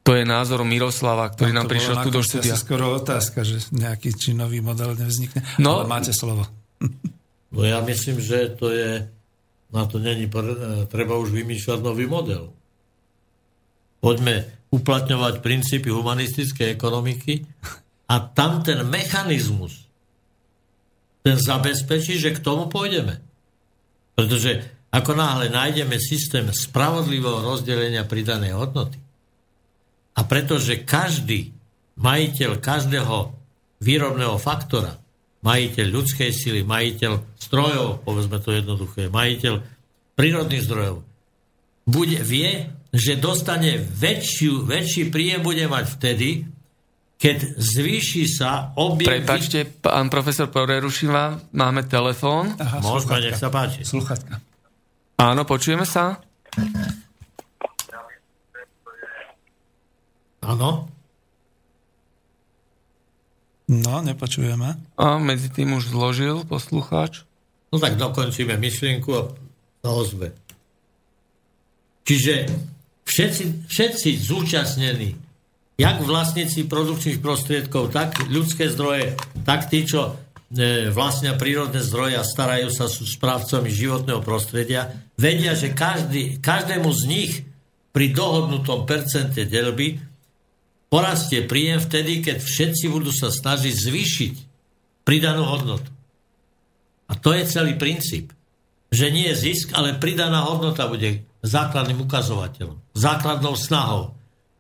To je názor Miroslava, ktorý no, nám prišiel tu do štúdia. To skoro otázka, že nejaký či nový model nevznikne. No, ale máte slovo. No ja myslím, že to je, na to není treba už vymýšľať nový model. Poďme uplatňovať princípy humanistickej ekonomiky a tam ten mechanizmus ten zabezpečí, že k tomu pôjdeme. Pretože ako náhle nájdeme systém spravodlivého rozdelenia pridanej hodnoty a pretože každý majiteľ každého výrobného faktora, majiteľ ľudskej sily, majiteľ strojov, povedzme to jednoduché, majiteľ prírodných zdrojov, bude, vie, že dostane väčšiu, väčší príjem bude mať vtedy, keď zvýši sa objem... Prepačte, pán profesor, preruším vám, máme telefón. Aha, Môžeme, nech sa páči. Sluchatka. Áno, počujeme sa? Áno. No, nepočujeme. A medzi tým už zložil poslucháč. No tak dokončíme myšlienku a sa ozve. Čiže všetci, všetci zúčastnení, jak vlastníci produkčných prostriedkov, tak ľudské zdroje, tak tí, čo e, vlastnia prírodné zdroje a starajú sa, sú správcami životného prostredia, vedia, že každý, každému z nich pri dohodnutom percente delby porastie príjem vtedy, keď všetci budú sa snažiť zvýšiť pridanú hodnotu. A to je celý princíp. Že nie je zisk, ale pridaná hodnota bude základným ukazovateľom, základnou snahou.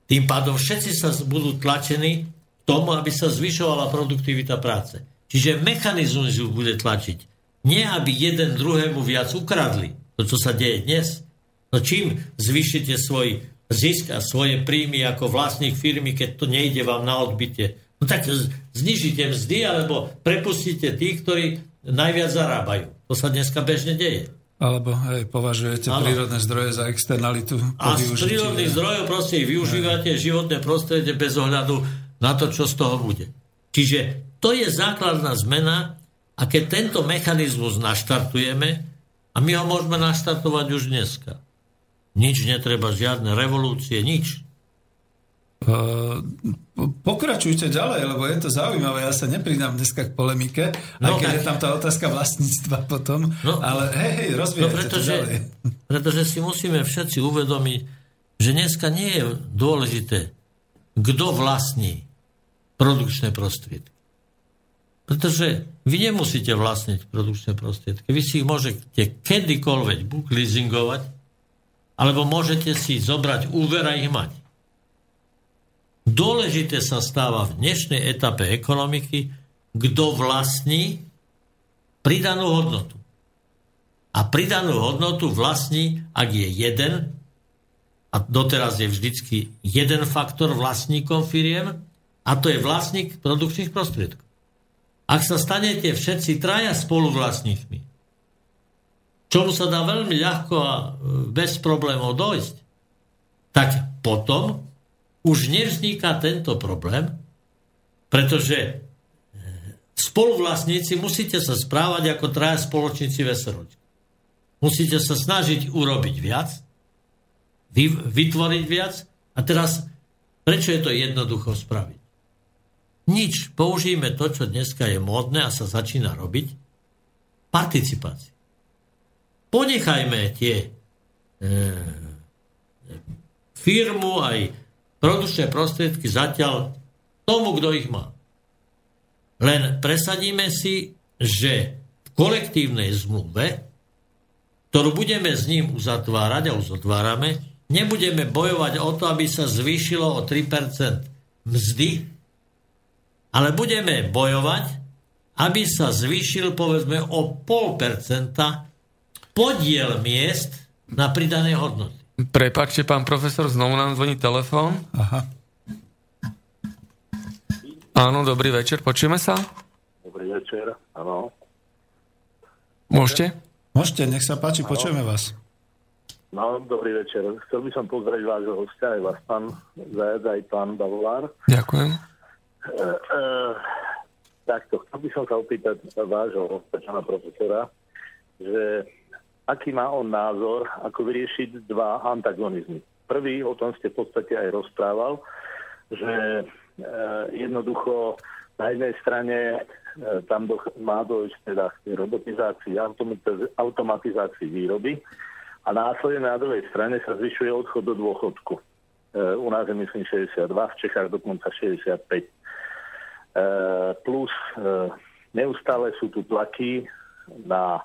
Tým pádom všetci sa budú tlačení k tomu, aby sa zvyšovala produktivita práce. Čiže mechanizmus ju bude tlačiť. Nie, aby jeden druhému viac ukradli. To, čo sa deje dnes. No čím zvyšite svoj zisk a svoje príjmy ako vlastník firmy, keď to nejde vám na odbytie? No tak znižite mzdy alebo prepustíte tých, ktorí najviac zarábajú. To sa dneska bežne deje. Alebo hej, považujete ano. prírodné zdroje za externalitu? A z prírodných zdrojov proste využívate životné prostredie bez ohľadu na to, čo z toho bude. Čiže to je základná zmena a keď tento mechanizmus naštartujeme, a my ho môžeme naštartovať už dneska. Nič netreba, žiadne revolúcie, nič. Pokračujte ďalej, lebo je to zaujímavé. Ja sa nepridám dneska k polemike, no, aj keď tak... je tam tá otázka vlastníctva potom. No, ale hej, hej, rozvíjajte no, pretože, to ďalej. Pretože si musíme všetci uvedomiť, že dneska nie je dôležité, kto vlastní produkčné prostriedky. Pretože vy nemusíte vlastniť produkčné prostriedky. Vy si ich môžete kedykoľvek buď leasingovať, alebo môžete si zobrať úver a ich mať. Dôležité sa stáva v dnešnej etape ekonomiky, kto vlastní pridanú hodnotu. A pridanú hodnotu vlastní, ak je jeden, a doteraz je vždycky jeden faktor vlastníkom firiem, a to je vlastník produkčných prostriedkov. Ak sa stanete všetci traja spoluvlastníkmi, čomu sa dá veľmi ľahko a e, bez problémov dojsť, tak potom už nevzniká tento problém, pretože e, spoluvlastníci musíte sa správať ako traja spoločníci veseročky. Musíte sa snažiť urobiť viac, vytvoriť viac a teraz prečo je to jednoducho spraviť? Nič. Použijeme to, čo dneska je módne a sa začína robiť. Participácia. Ponechajme tie e, firmu aj produčné prostriedky zatiaľ tomu, kto ich má. Len presadíme si, že v kolektívnej zmluve, ktorú budeme s ním uzatvárať a uzatvárame, nebudeme bojovať o to, aby sa zvýšilo o 3% mzdy, ale budeme bojovať, aby sa zvýšil povedzme o 0,5% podiel miest na pridané hodnoty. Prepačte, pán profesor, znovu nám zvoní telefón. Aha. Áno, dobrý večer, počujeme sa? Dobrý večer, áno. Môžete? Môžete, nech sa páči, počujeme vás. No, dobrý večer. Chcel by som pozrieť vášho hostia, aj vás, pán Zajac, aj pán Bavolár. Ďakujem. E, e, takto, chcel by som sa opýtať vášho pána profesora, že aký má on názor, ako vyriešiť dva antagonizmy. Prvý, o tom ste v podstate aj rozprával, že e, jednoducho na jednej strane e, tam do, má dojsť teda robotizácii, automatizácii výroby a následne na druhej strane sa zvyšuje odchod do dôchodku. E, u nás je myslím 62, v Čechách dokonca 65. E, plus neustále sú tu tlaky na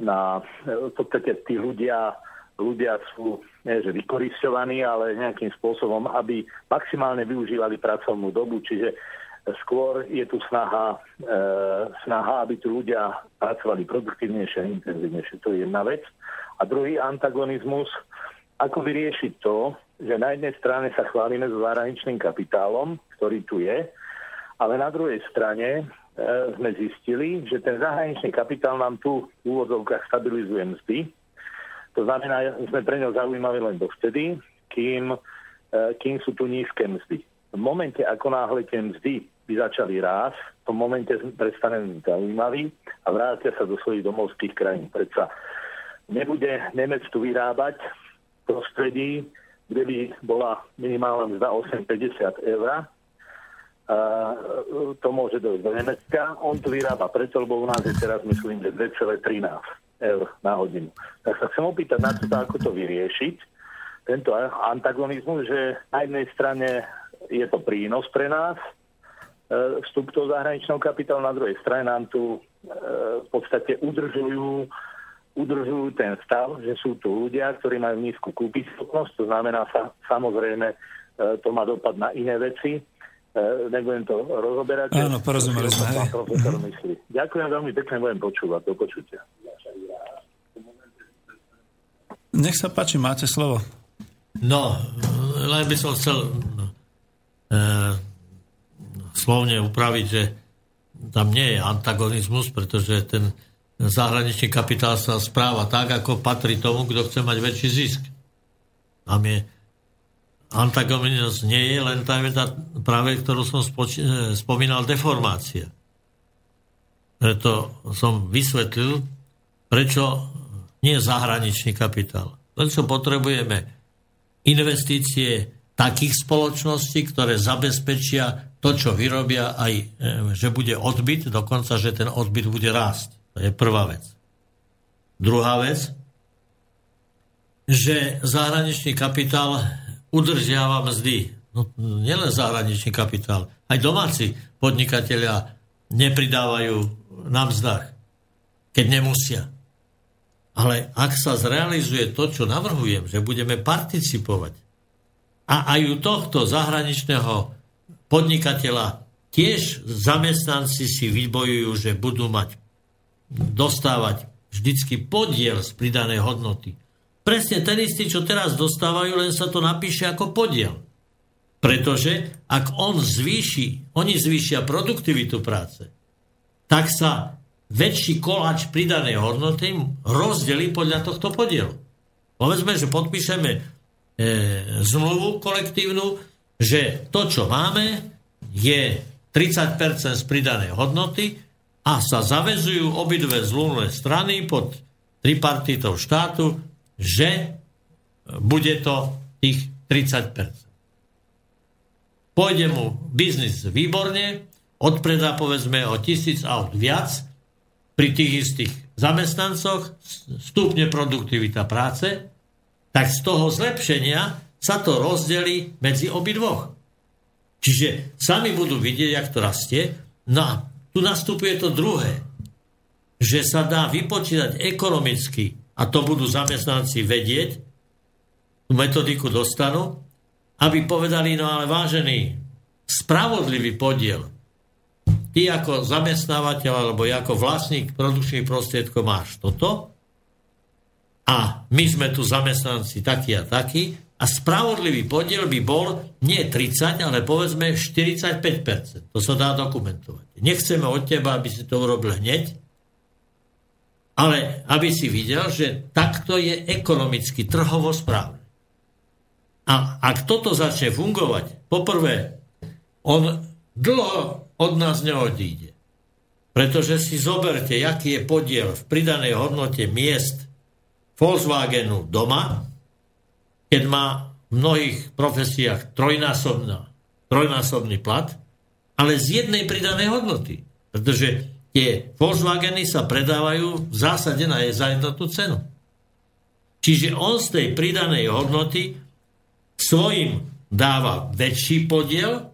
na, v podstate tí ľudia, ľudia sú nie, že vykoristovaní, ale nejakým spôsobom, aby maximálne využívali pracovnú dobu, čiže skôr je tu snaha, e, snaha, aby tu ľudia pracovali produktívnejšie a intenzívnejšie. To je jedna vec. A druhý antagonizmus, ako vyriešiť to, že na jednej strane sa chválime s zahraničným kapitálom, ktorý tu je, ale na druhej strane E, sme zistili, že ten zahraničný kapitál nám tu v úvodzovkách stabilizuje mzdy. To znamená, sme pre ňo zaujímaví len dovtedy, kým, e, kým sú tu nízke mzdy. V momente, ako náhle tie mzdy by začali rásť, v tom momente prestaneme zaujímaví a vrátia sa do svojich domovských krajín. Predsa nebude Nemec tu vyrábať v prostredí, kde by bola minimálna mzda 8,50 eur, to môže dojsť do Nemecka. On to vyrába preto, lebo u nás je teraz, myslím, že 2,13 eur na hodinu. Tak sa chcem opýtať na to, ako to vyriešiť, tento antagonizmus, že na jednej strane je to prínos pre nás, e, vstup toho zahraničného kapitálu, na druhej strane nám tu e, v podstate udržujú, udržujú ten stav, že sú tu ľudia, ktorí majú nízku kúpischopnosť, to znamená sa, samozrejme, e, to má dopad na iné veci, E, nebudem to rozoberať. Áno, porozumeli sme. Hej. Profesor myslí. Ďakujem veľmi pekne, budem počúvať. Do počutia. Nech sa páči, máte slovo. No, len by som chcel e, slovne upraviť, že tam nie je antagonizmus, pretože ten zahraničný kapitál sa správa tak, ako patrí tomu, kto chce mať väčší zisk. Tam je antagonizmus nie je len tá veda, práve ktorú som spoči- e, spomínal, deformácia. Preto som vysvetlil, prečo nie zahraničný kapitál. Prečo potrebujeme investície takých spoločností, ktoré zabezpečia to, čo vyrobia, aj e, že bude odbyt, dokonca, že ten odbyt bude rásť. To je prvá vec. Druhá vec, že zahraničný kapitál udržiava mzdy. No, nielen zahraničný kapitál, aj domáci podnikatelia nepridávajú na mzdách, keď nemusia. Ale ak sa zrealizuje to, čo navrhujem, že budeme participovať a aj u tohto zahraničného podnikateľa tiež zamestnanci si vybojujú, že budú mať dostávať vždycky podiel z pridanej hodnoty presne ten istý, čo teraz dostávajú, len sa to napíše ako podiel. Pretože ak on zvýši, oni zvýšia produktivitu práce, tak sa väčší koláč pridanej hodnoty rozdelí podľa tohto podielu. Povedzme, že podpíšeme e, zmluvu kolektívnu, že to, čo máme, je 30% z pridanej hodnoty a sa zavezujú obidve zlúvne strany pod tripartitou štátu, že bude to tých 30%. pôjde mu biznis výborne, odpredá povedzme o tisíc aut viac pri tých istých zamestnancoch, stupne produktivita práce, tak z toho zlepšenia sa to rozdeli medzi obidvoch. Čiže sami budú vidieť, jak to rastie. No a tu nastupuje to druhé, že sa dá vypočítať ekonomicky, a to budú zamestnanci vedieť, tú metodiku dostanú, aby povedali, no ale vážený, spravodlivý podiel, ty ako zamestnávateľ alebo ako vlastník produkčných prostriedkov máš toto a my sme tu zamestnanci takí a takí a spravodlivý podiel by bol nie 30, ale povedzme 45%. To sa dá dokumentovať. Nechceme od teba, aby si to urobil hneď, ale aby si videl, že takto je ekonomicky trhovo správne. A ak toto začne fungovať, poprvé, on dlho od nás neodíde. Pretože si zoberte, aký je podiel v pridanej hodnote miest Volkswagenu doma, keď má v mnohých profesiách trojnásobná, trojnásobný plat, ale z jednej pridanej hodnoty. Pretože tie Volkswageny sa predávajú v zásade na za jednotnú cenu. Čiže on z tej pridanej hodnoty svojim dáva väčší podiel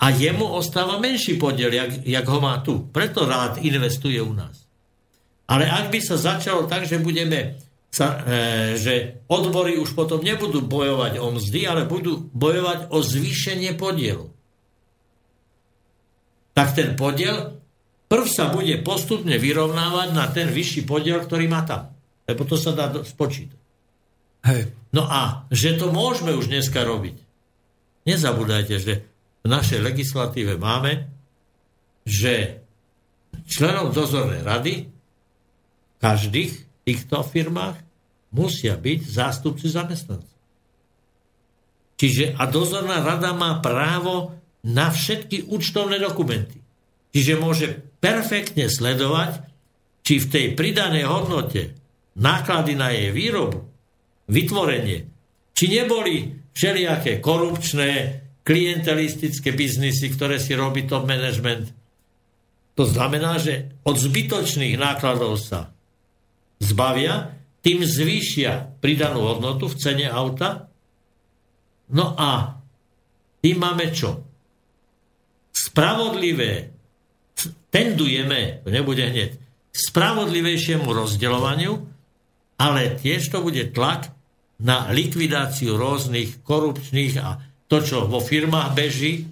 a jemu ostáva menší podiel, jak, jak ho má tu. Preto rád investuje u nás. Ale ak by sa začalo tak, že budeme sa, e, že odbory už potom nebudú bojovať o mzdy, ale budú bojovať o zvýšenie podielu. Tak ten podiel prv sa bude postupne vyrovnávať na ten vyšší podiel, ktorý má tam. Lebo to sa dá spočítať. Hej. No a že to môžeme už dneska robiť. Nezabúdajte, že v našej legislatíve máme, že členom dozornej rady každých týchto firmách musia byť zástupci zamestnancov. Čiže a dozorná rada má právo na všetky účtovné dokumenty. Čiže môže perfektne sledovať, či v tej pridanej hodnote náklady na jej výrobu, vytvorenie, či neboli všelijaké korupčné, klientelistické biznisy, ktoré si robí top management. To znamená, že od zbytočných nákladov sa zbavia, tým zvýšia pridanú hodnotu v cene auta. No a tým máme čo? Spravodlivé, tendujeme, to nebude hneď, spravodlivejšiemu rozdeľovaniu, ale tiež to bude tlak na likvidáciu rôznych korupčných a to, čo vo firmách beží,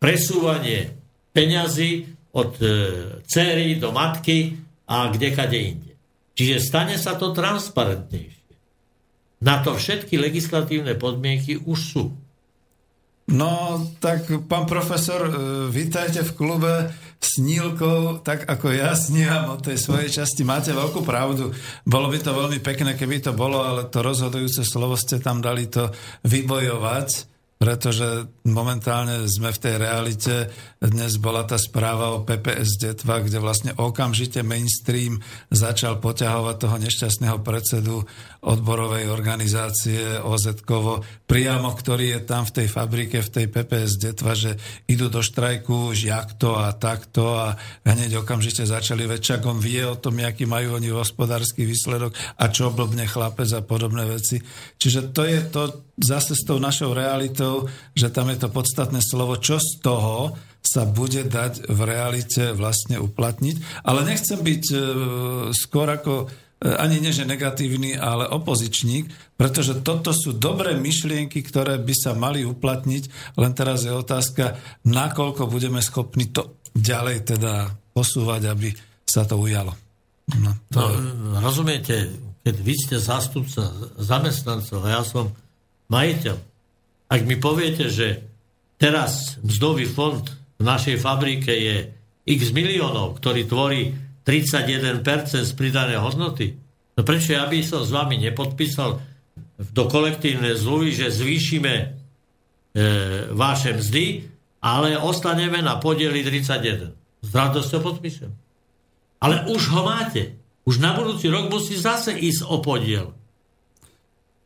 presúvanie peňazí od e, céry do matky a kde kade inde. Čiže stane sa to transparentnejšie. Na to všetky legislatívne podmienky už sú. No, tak pán profesor, e, vítajte v klube snílkov, tak ako ja snívam o tej svojej časti. Máte veľkú pravdu. Bolo by to veľmi pekné, keby to bolo, ale to rozhodujúce slovo ste tam dali to vybojovať pretože momentálne sme v tej realite. Dnes bola tá správa o PPSD 2, kde vlastne okamžite mainstream začal poťahovať toho nešťastného predsedu odborovej organizácie oz priamo, ktorý je tam v tej fabrike, v tej PPSD 2, že idú do štrajku, jak to a takto a hneď okamžite začali, veď čak on vie o tom, aký majú oni hospodársky výsledok a čo blbne chlapec a podobné veci. Čiže to je to zase s tou našou realitou, že tam je to podstatné slovo, čo z toho sa bude dať v realite vlastne uplatniť. Ale nechcem byť e, skôr ako e, ani nie že negatívny, ale opozičník, pretože toto sú dobré myšlienky, ktoré by sa mali uplatniť, len teraz je otázka, nakoľko budeme schopní to ďalej teda posúvať, aby sa to ujalo. No, to... no, rozumiete, keď vy ste zástupca zamestnancov a ja som majiteľ, ak mi poviete, že teraz mzdový fond v našej fabrike je x miliónov, ktorý tvorí 31% z pridanej hodnoty, no prečo ja by som s vami nepodpísal do kolektívnej zmluvy, že zvýšime e, vaše mzdy, ale ostaneme na podieli 31. S radosťou podpíšem. Ale už ho máte. Už na budúci rok musí zase ísť o podiel.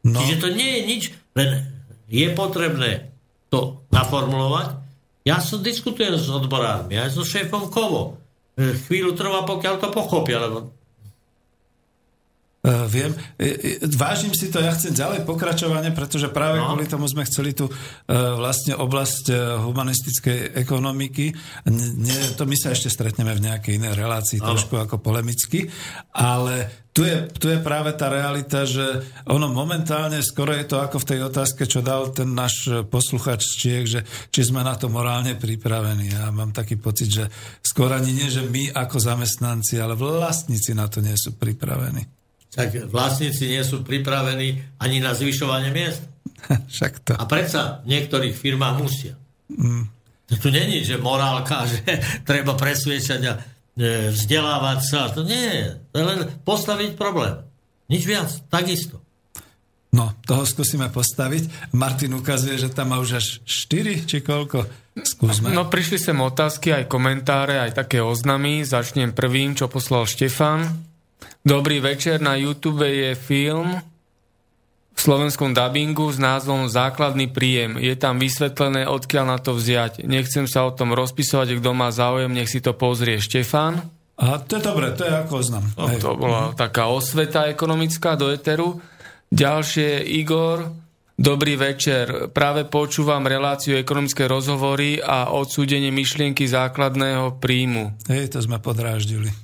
No. Čiže to nie je nič, len je potrebné to naformulovať. Ja som diskutujem s odborármi, aj so šéfom Kovo. E, chvíľu trvá, pokiaľ to pochopia, lebo Uh, viem. E, vážim si to, ja chcem ďalej pokračovanie, pretože práve no. kvôli tomu sme chceli tu uh, vlastne oblasť uh, humanistickej ekonomiky. Nie, to my sa ešte stretneme v nejakej inej relácii, no. trošku ako polemicky, ale tu je, tu je práve tá realita, že ono momentálne, skoro je to ako v tej otázke, čo dal ten náš posluchač z Čiech, že či sme na to morálne pripravení. Ja mám taký pocit, že skoro ani nie, že my ako zamestnanci, ale vlastníci na to nie sú pripravení tak vlastníci nie sú pripravení ani na zvyšovanie miest. Však to. A predsa v niektorých firmách musia. Mm. Tu není, že morálka, že treba presviečať a vzdelávať sa. To nie, to je len postaviť problém. Nič viac, takisto. No, toho skúsime postaviť. Martin ukazuje, že tam má už až 4, či koľko? Skúsme. No, prišli sem otázky, aj komentáre, aj také oznamy. Začnem prvým, čo poslal Štefan. Dobrý večer, na YouTube je film v slovenskom dubbingu s názvom Základný príjem. Je tam vysvetlené, odkiaľ na to vziať. Nechcem sa o tom rozpisovať, kto má záujem, nech si to pozrie Štefan. A to je dobre, to je ako oznam. No, to bola taká osveta ekonomická do Eteru. Ďalšie Igor, dobrý večer. Práve počúvam reláciu ekonomické rozhovory a odsúdenie myšlienky základného príjmu. Hej, to sme podráždili.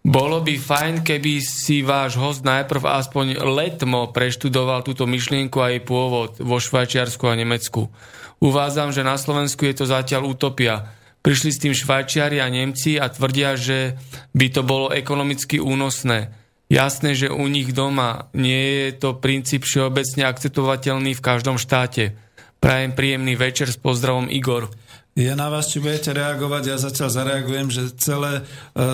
Bolo by fajn, keby si váš host najprv aspoň letmo preštudoval túto myšlienku a jej pôvod vo Švajčiarsku a Nemecku. Uvádzam, že na Slovensku je to zatiaľ utopia. Prišli s tým Švajčiari a Nemci a tvrdia, že by to bolo ekonomicky únosné. Jasné, že u nich doma nie je to princíp všeobecne akceptovateľný v každom štáte. Prajem príjemný večer s pozdravom Igor. Ja na vás, či budete reagovať, ja zatiaľ zareagujem, že celé e,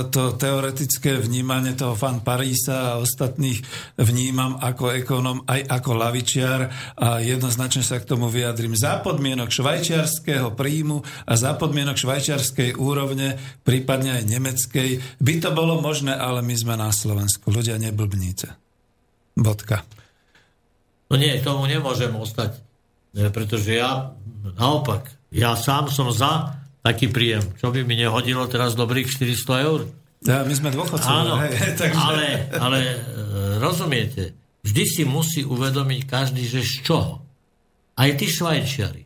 to teoretické vnímanie toho fan Parísa a ostatných vnímam ako ekonom, aj ako lavičiar a jednoznačne sa k tomu vyjadrím. Za podmienok švajčiarského príjmu a za podmienok švajčiarskej úrovne, prípadne aj nemeckej, by to bolo možné, ale my sme na Slovensku. Ľudia, neblbníte. Bodka. No nie, tomu nemôžem ostať, pretože ja naopak ja sám som za taký príjem. Čo by mi nehodilo teraz dobrých 400 eur? Ja, my sme dôchodcovia. Áno, hej, takže... ale, ale e, rozumiete, vždy si musí uvedomiť každý, že z čoho. Aj tí švajčiari.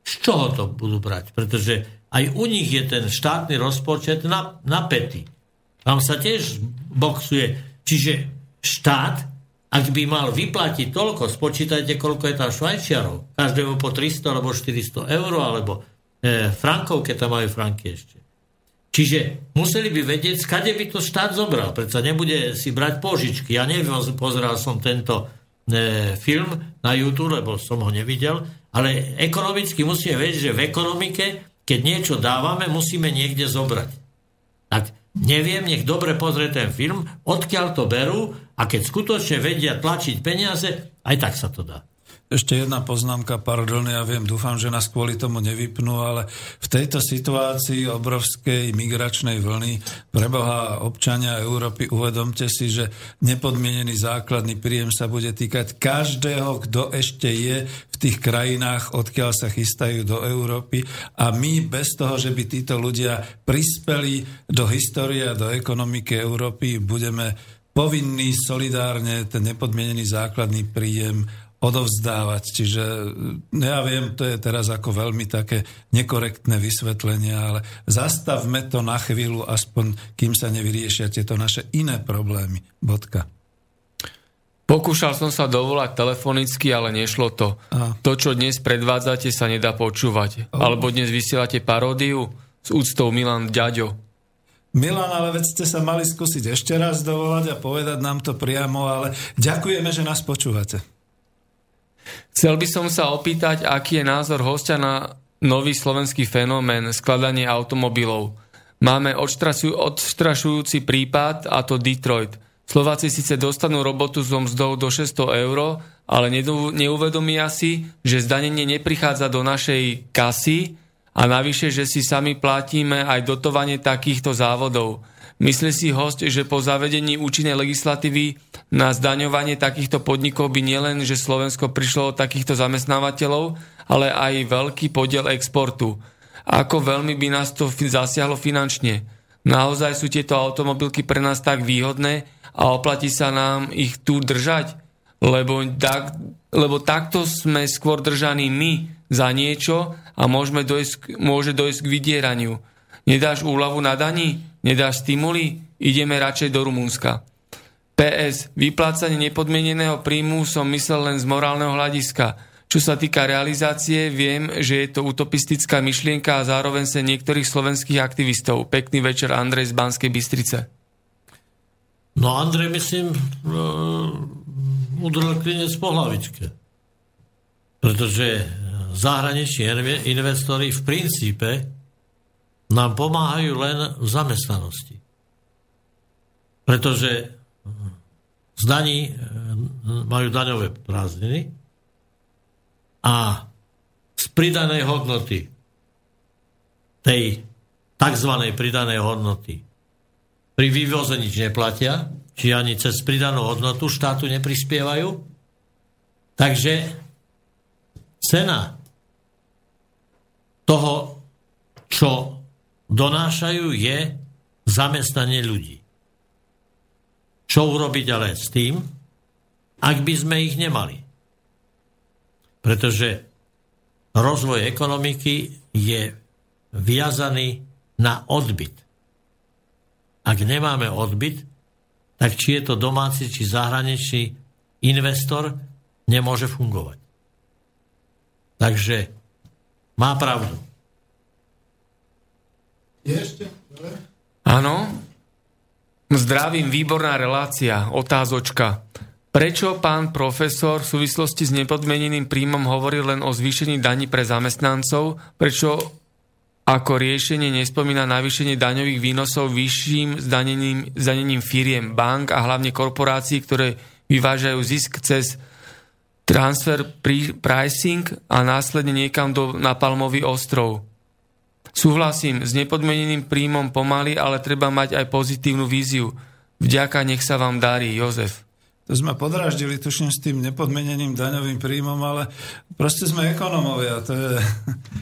Z čoho to budú brať? Pretože aj u nich je ten štátny rozpočet napätý. Tam sa tiež boxuje. Čiže štát ak by mal vyplatiť toľko, spočítajte, koľko je tam Švajčiarov. Každému po 300 alebo 400 eur, alebo e, frankov, keď tam majú franky ešte. Čiže museli by vedieť, skade by to štát zobral. Predsa nebude si brať požičky. Ja neviem, pozeral som tento e, film na YouTube, lebo som ho nevidel, ale ekonomicky musíme vedieť, že v ekonomike, keď niečo dávame, musíme niekde zobrať. Neviem, nech dobre pozrie ten film, odkiaľ to berú a keď skutočne vedia tlačiť peniaze, aj tak sa to dá. Ešte jedna poznámka, pardon, ja viem, dúfam, že nás kvôli tomu nevypnú, ale v tejto situácii obrovskej migračnej vlny preboha občania Európy, uvedomte si, že nepodmienený základný príjem sa bude týkať každého, kto ešte je v tých krajinách, odkiaľ sa chystajú do Európy. A my bez toho, že by títo ľudia prispeli do histórie a do ekonomiky Európy, budeme povinní solidárne ten nepodmienený základný príjem odovzdávať. Čiže no ja viem, to je teraz ako veľmi také nekorektné vysvetlenie, ale zastavme to na chvíľu, aspoň kým sa nevyriešia tieto naše iné problémy. Bodka. Pokúšal som sa dovolať telefonicky, ale nešlo to. A. To, čo dnes predvádzate, sa nedá počúvať. O. Alebo dnes vysielate paródiu s úctou Milan Ďaďo. Milan, ale veď ste sa mali skúsiť ešte raz dovolať a povedať nám to priamo, ale ďakujeme, že nás počúvate. Chcel by som sa opýtať, aký je názor hostia na nový slovenský fenomén skladanie automobilov. Máme odstrašujúci prípad, a to Detroit. Slováci síce dostanú robotu so mzdou do 600 eur, ale neuvedomia si, že zdanenie neprichádza do našej kasy A navyše, že si sami platíme aj dotovanie takýchto závodov. Myslí si host, že po zavedení účinnej legislatívy na zdaňovanie takýchto podnikov by nielen, že Slovensko prišlo od takýchto zamestnávateľov, ale aj veľký podiel exportu. Ako veľmi by nás to zasiahlo finančne. Naozaj sú tieto automobilky pre nás tak výhodné a oplatí sa nám ich tu držať? Lebo, tak, lebo takto sme skôr držaní my za niečo a môžeme dojsť, môže dojsť k vydieraniu. Nedáš úľavu na daní? Nedáš stimuly? Ideme radšej do Rumunska. PS. Vyplácanie nepodmieneného príjmu som myslel len z morálneho hľadiska. Čo sa týka realizácie, viem, že je to utopistická myšlienka a zároveň sa niektorých slovenských aktivistov. Pekný večer, Andrej z Banskej Bystrice. No Andrej, myslím, udrel klinec po hlavičke. Pretože zahraniční investori v princípe nám pomáhajú len v zamestnanosti. Pretože z daní majú daňové prázdniny a z pridanej hodnoty tej tzv. pridanej hodnoty pri vývoze nič neplatia, či ani cez pridanú hodnotu štátu neprispievajú. Takže cena toho, čo donášajú, je zamestnanie ľudí. Čo urobiť ale s tým, ak by sme ich nemali? Pretože rozvoj ekonomiky je viazaný na odbyt. Ak nemáme odbyt, tak či je to domáci, či zahraničný investor, nemôže fungovať. Takže má pravdu. Ešte? Áno. Zdravím, výborná relácia. Otázočka. Prečo pán profesor v súvislosti s nepodmeneným príjmom hovorí len o zvýšení daní pre zamestnancov? Prečo ako riešenie nespomína navýšenie daňových výnosov vyšším zdanením, zdanením firiem, bank a hlavne korporácií, ktoré vyvážajú zisk cez transfer pricing a následne niekam do, na Palmový ostrov. Súhlasím, s nepodmeneným príjmom pomaly, ale treba mať aj pozitívnu víziu. Vďaka, nech sa vám darí, Jozef. To sme podráždili, tuším, s tým nepodmeneným daňovým príjmom, ale proste sme ekonomovia. To je...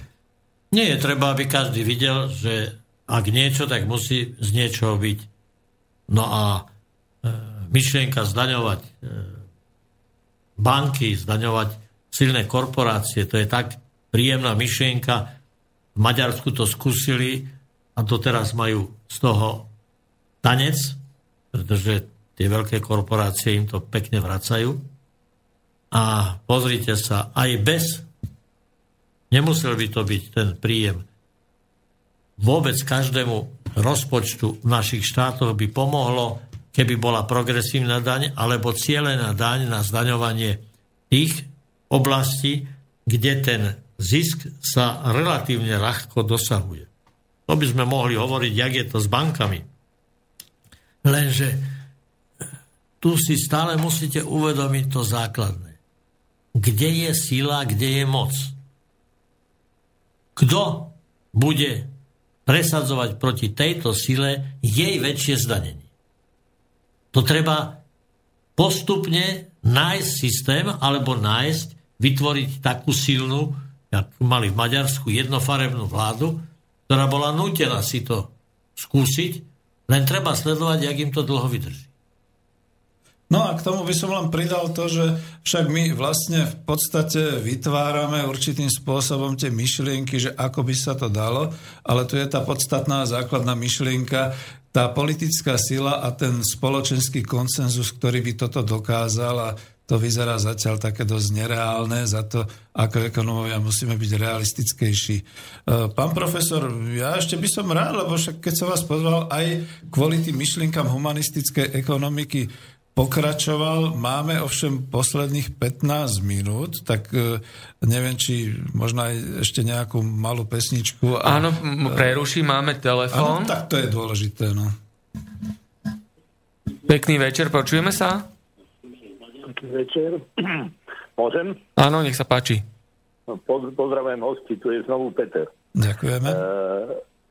Nie je treba, aby každý videl, že ak niečo, tak musí z niečoho byť. No a e, myšlienka zdaňovať e, banky, zdaňovať silné korporácie, to je tak príjemná myšlienka. V Maďarsku to skúsili a doteraz majú z toho tanec, pretože tie veľké korporácie im to pekne vracajú. A pozrite sa, aj bez, nemusel by to byť ten príjem, vôbec každému rozpočtu v našich štátoch by pomohlo, keby bola progresívna daň alebo cieľená daň na zdaňovanie tých oblastí, kde ten zisk sa relatívne ľahko dosahuje. To by sme mohli hovoriť, jak je to s bankami. Lenže tu si stále musíte uvedomiť to základné. Kde je sila, kde je moc? Kto bude presadzovať proti tejto sile jej väčšie zdanenie? To treba postupne nájsť systém alebo nájsť, vytvoriť takú silnú, mali v Maďarsku, jednofarebnú vládu, ktorá bola nútená si to skúsiť, len treba sledovať, jak im to dlho vydrží. No a k tomu by som len pridal to, že však my vlastne v podstate vytvárame určitým spôsobom tie myšlienky, že ako by sa to dalo, ale tu je tá podstatná základná myšlienka, tá politická sila a ten spoločenský konsenzus, ktorý by toto dokázal a to vyzerá zatiaľ také dosť nereálne, za to ako ekonomovia musíme byť realistickejší. E, pán profesor, ja ešte by som rád, lebo však keď som vás pozval aj kvôli tým myšlienkam humanistickej ekonomiky, pokračoval. Máme ovšem posledných 15 minút, tak e, neviem, či možno aj ešte nejakú malú pesničku. A, áno, preruším, máme telefón. Áno, tak to je dôležité. No. Pekný večer, počujeme sa? Pekný večer. Môžem? Áno, nech sa páči. No, pozdravujem hosti, tu je znovu Peter. Ďakujeme. E,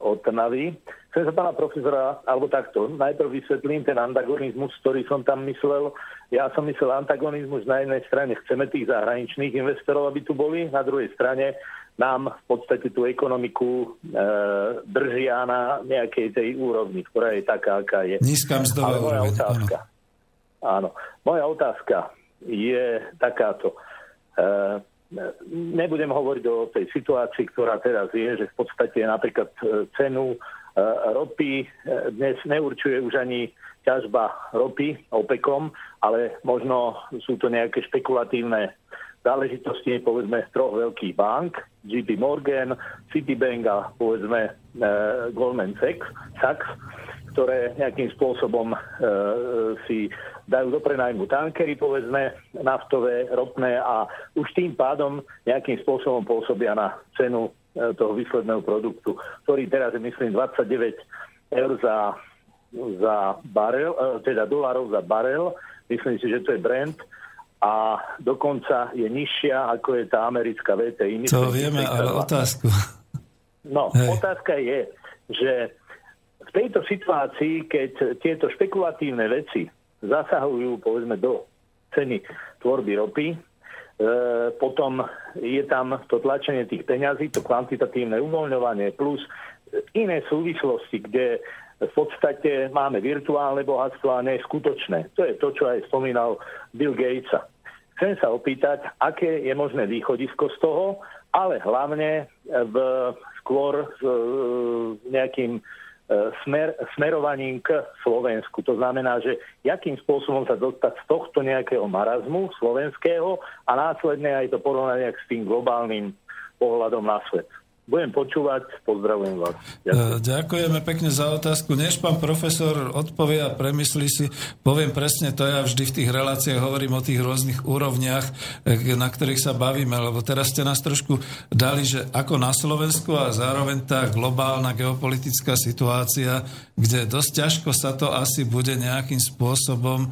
od Trnavy. Chcem sa pána profesora, alebo takto, najprv vysvetlím ten antagonizmus, ktorý som tam myslel. Ja som myslel antagonizmus na jednej strane, chceme tých zahraničných investorov, aby tu boli, na druhej strane nám v podstate tú ekonomiku e, držia na nejakej tej úrovni, ktorá je taká, aká je. Nízka mzdová moja otázka, áno. Áno, moja otázka je takáto. E, nebudem hovoriť o tej situácii, ktorá teraz je, že v podstate napríklad e, cenu e, ropy e, dnes neurčuje už ani ťažba ropy OPECom, ale možno sú to nejaké špekulatívne záležitosti, povedzme, troch veľkých bank, JP Morgan, Citibank a povedzme uh, Goldman Sachs, ktoré nejakým spôsobom uh, si dajú do prenajmu tankery, povedzme, naftové, ropné a už tým pádom nejakým spôsobom pôsobia na cenu uh, toho výsledného produktu, ktorý teraz je, myslím, 29 eur za, za barel, uh, teda dolarov za barel. Myslím si, že to je Brent a dokonca je nižšia, ako je tá americká VTI. To vieme, ale otázku. No, Hej. otázka je, že v tejto situácii, keď tieto špekulatívne veci zasahujú, povedzme, do ceny tvorby ropy, e, potom je tam to tlačenie tých peňazí, to kvantitatívne uvoľňovanie plus iné súvislosti, kde v podstate máme virtuálne bohatstvo a nie skutočné. To je to, čo aj spomínal Bill Gates. Chcem sa opýtať, aké je možné východisko z toho, ale hlavne v, skôr s nejakým smer, smerovaním k Slovensku. To znamená, že jakým spôsobom sa dostať z tohto nejakého marazmu slovenského a následne aj to porovnať s tým globálnym pohľadom na svet. Budem počúvať, pozdravujem vás. Ďakujem. Ďakujeme pekne za otázku. Než pán profesor odpovie a premyslí si, poviem presne to, ja vždy v tých reláciách hovorím o tých rôznych úrovniach, e, na ktorých sa bavíme, lebo teraz ste nás trošku dali, že ako na Slovensku a zároveň tá globálna geopolitická situácia, kde dosť ťažko sa to asi bude nejakým spôsobom e,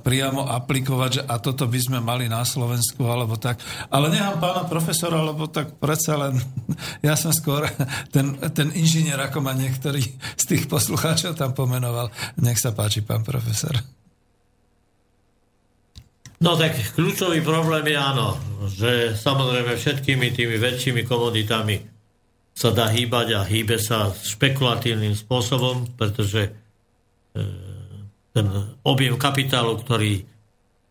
priamo aplikovať, že a toto by sme mali na Slovensku, alebo tak. Ale nechám pána profesora, lebo tak predsa len ja som skôr ten, ten inžinier, ako ma niektorý z tých poslucháčov tam pomenoval. Nech sa páči, pán profesor. No tak kľúčový problém je áno, že samozrejme všetkými tými väčšími komoditami sa dá hýbať a hýbe sa špekulatívnym spôsobom, pretože e, ten objem kapitálu, ktorý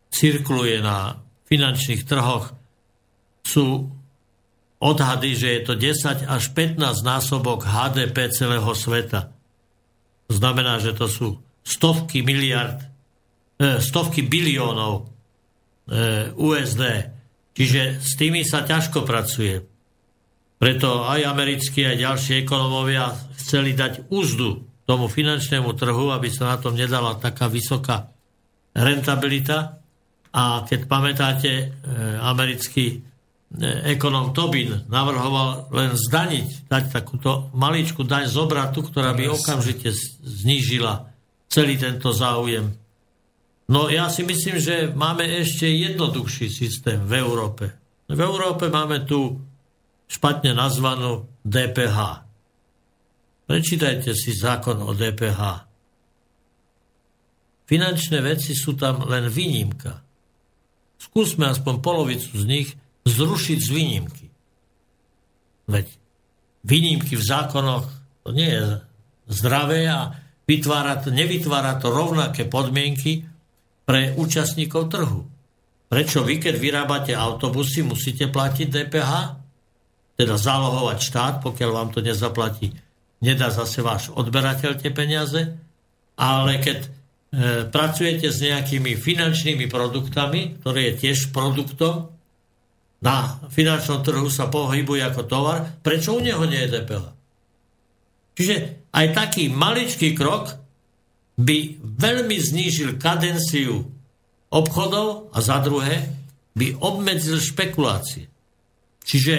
cirkuluje na finančných trhoch, sú odhady, že je to 10 až 15 násobok HDP celého sveta. To znamená, že to sú stovky miliard, eh, stovky biliónov eh, USD. Čiže s tými sa ťažko pracuje. Preto aj americkí, aj ďalší ekonomovia chceli dať úzdu tomu finančnému trhu, aby sa na tom nedala taká vysoká rentabilita. A keď pamätáte, e, americký ekonom Tobin navrhoval len zdaniť, dať takúto maličku daň z obratu, ktorá by okamžite znížila celý tento záujem. No ja si myslím, že máme ešte jednoduchší systém v Európe. V Európe máme tu špatne nazvanú DPH. Prečítajte si zákon o DPH. Finančné veci sú tam len výnimka. Skúsme aspoň polovicu z nich zrušiť z výnimky. Veď výnimky v zákonoch to nie je zdravé a vytvára to, nevytvára to rovnaké podmienky pre účastníkov trhu. Prečo vy, keď vyrábate autobusy, musíte platiť DPH? Teda zálohovať štát, pokiaľ vám to nezaplatí. Nedá zase váš odberateľ tie peniaze. Ale keď e, pracujete s nejakými finančnými produktami, ktoré je tiež produktom, na finančnom trhu sa pohybuje ako tovar, prečo u neho nie je DPH? Čiže aj taký maličký krok by veľmi znížil kadenciu obchodov a za druhé by obmedzil špekulácie. Čiže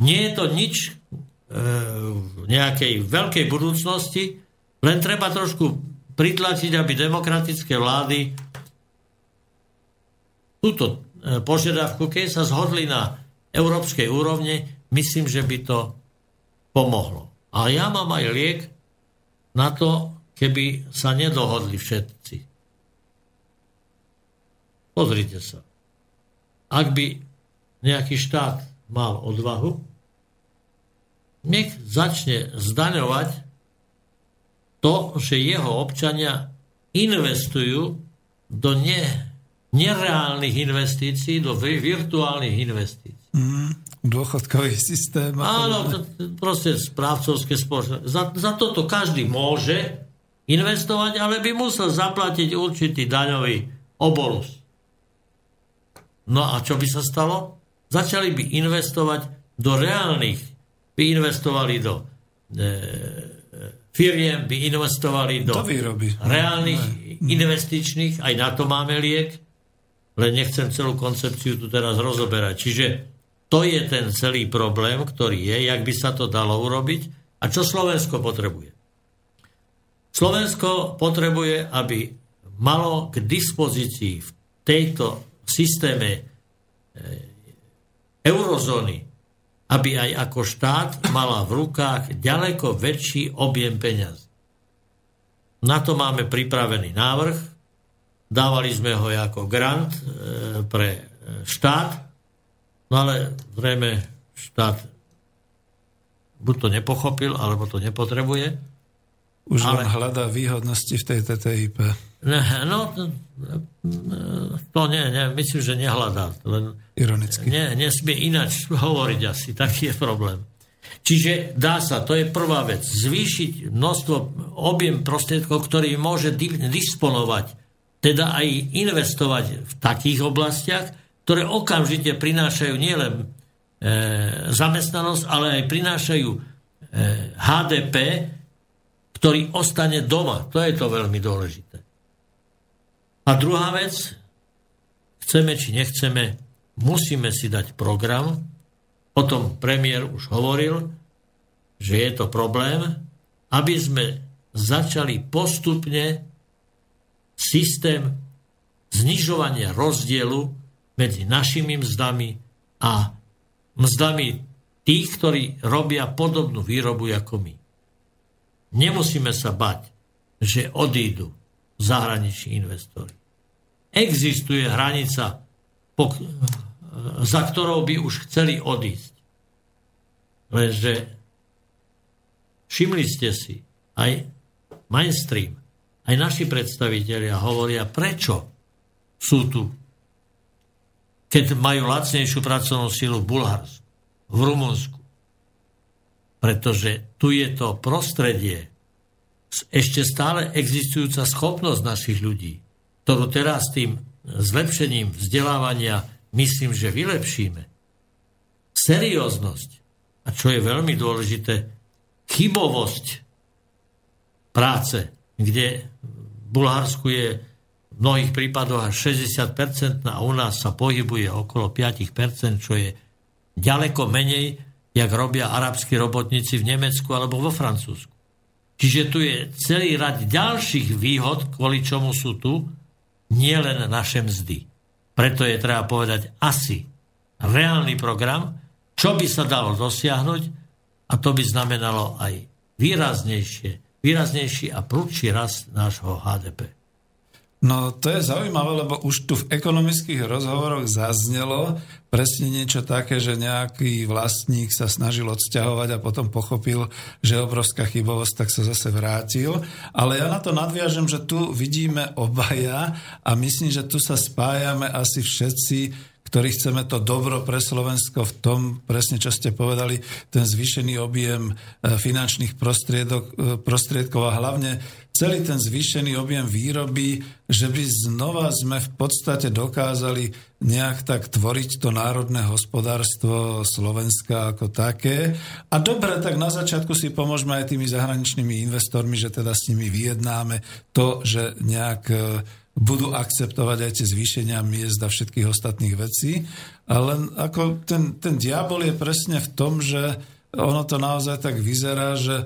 nie je to nič e, v nejakej veľkej budúcnosti, len treba trošku pritlačiť, aby demokratické vlády túto požiadavku, keď sa zhodli na európskej úrovni, myslím, že by to pomohlo. A ja mám aj liek na to, keby sa nedohodli všetci. Pozrite sa. Ak by nejaký štát mal odvahu, nech začne zdaňovať to, že jeho občania investujú do ne, nereálnych investícií, do virtuálnych investícií. Mm, dôchodkový systém. Áno, to, proste správcovské spoločnosti. Za, za toto každý môže investovať, ale by musel zaplatiť určitý daňový obolus. No a čo by sa stalo? Začali by investovať do reálnych, by investovali do e, firiem, by investovali do, reálnych ne. investičných, aj na to máme liek, len nechcem celú koncepciu tu teraz rozoberať. Čiže to je ten celý problém, ktorý je, jak by sa to dalo urobiť a čo Slovensko potrebuje. Slovensko potrebuje, aby malo k dispozícii v tejto systéme e, eurozóny, aby aj ako štát mala v rukách ďaleko väčší objem peňazí. Na to máme pripravený návrh. Dávali sme ho ako grant e, pre e, štát, no ale zrejme štát buď to nepochopil, alebo to nepotrebuje už ale... len hľadá výhodnosti v tej TTIP. Ne, no, to nie, nie, myslím, že nehľadá. Len Ironicky. Nie, nesmie ináč hovoriť asi, taký je problém. Čiže dá sa, to je prvá vec, zvýšiť množstvo, objem prostriedkov, ktorý môže disponovať, teda aj investovať v takých oblastiach, ktoré okamžite prinášajú nielen e, zamestnanosť, ale aj prinášajú e, HDP, ktorý ostane doma. To je to veľmi dôležité. A druhá vec, chceme či nechceme, musíme si dať program. O tom premiér už hovoril, že je to problém, aby sme začali postupne systém znižovania rozdielu medzi našimi mzdami a mzdami tých, ktorí robia podobnú výrobu ako my. Nemusíme sa bať, že odídu zahraniční investori. Existuje hranica, za ktorou by už chceli odísť. Lenže všimli ste si, aj mainstream, aj naši predstavitelia hovoria, prečo sú tu, keď majú lacnejšiu pracovnú silu v Bulharsku, v Rumunsku, pretože tu je to prostredie, ešte stále existujúca schopnosť našich ľudí, ktorú teraz tým zlepšením vzdelávania myslím, že vylepšíme. Serióznosť a čo je veľmi dôležité, chybovosť práce, kde v Bulharsku je v mnohých prípadoch až 60% a u nás sa pohybuje okolo 5%, čo je ďaleko menej jak robia arabskí robotníci v Nemecku alebo vo Francúzsku. Čiže tu je celý rad ďalších výhod, kvôli čomu sú tu, nie len naše mzdy. Preto je treba povedať asi reálny program, čo by sa dalo dosiahnuť a to by znamenalo aj výraznejšie, výraznejší a prudší rast nášho HDP. No to je zaujímavé, lebo už tu v ekonomických rozhovoroch zaznelo presne niečo také, že nejaký vlastník sa snažil odsťahovať a potom pochopil, že je obrovská chybovosť, tak sa zase vrátil. Ale ja na to nadviažem, že tu vidíme obaja a myslím, že tu sa spájame asi všetci ktorí chceme to dobro pre Slovensko v tom, presne čo ste povedali, ten zvýšený objem e, finančných e, prostriedkov a hlavne celý ten zvýšený objem výroby, že by znova sme v podstate dokázali nejak tak tvoriť to národné hospodárstvo Slovenska ako také. A dobre, tak na začiatku si pomôžeme aj tými zahraničnými investormi, že teda s nimi vyjednáme to, že nejak e, budú akceptovať aj tie zvýšenia miest a všetkých ostatných vecí. Ale ako ten, ten diabol je presne v tom, že ono to naozaj tak vyzerá, že e,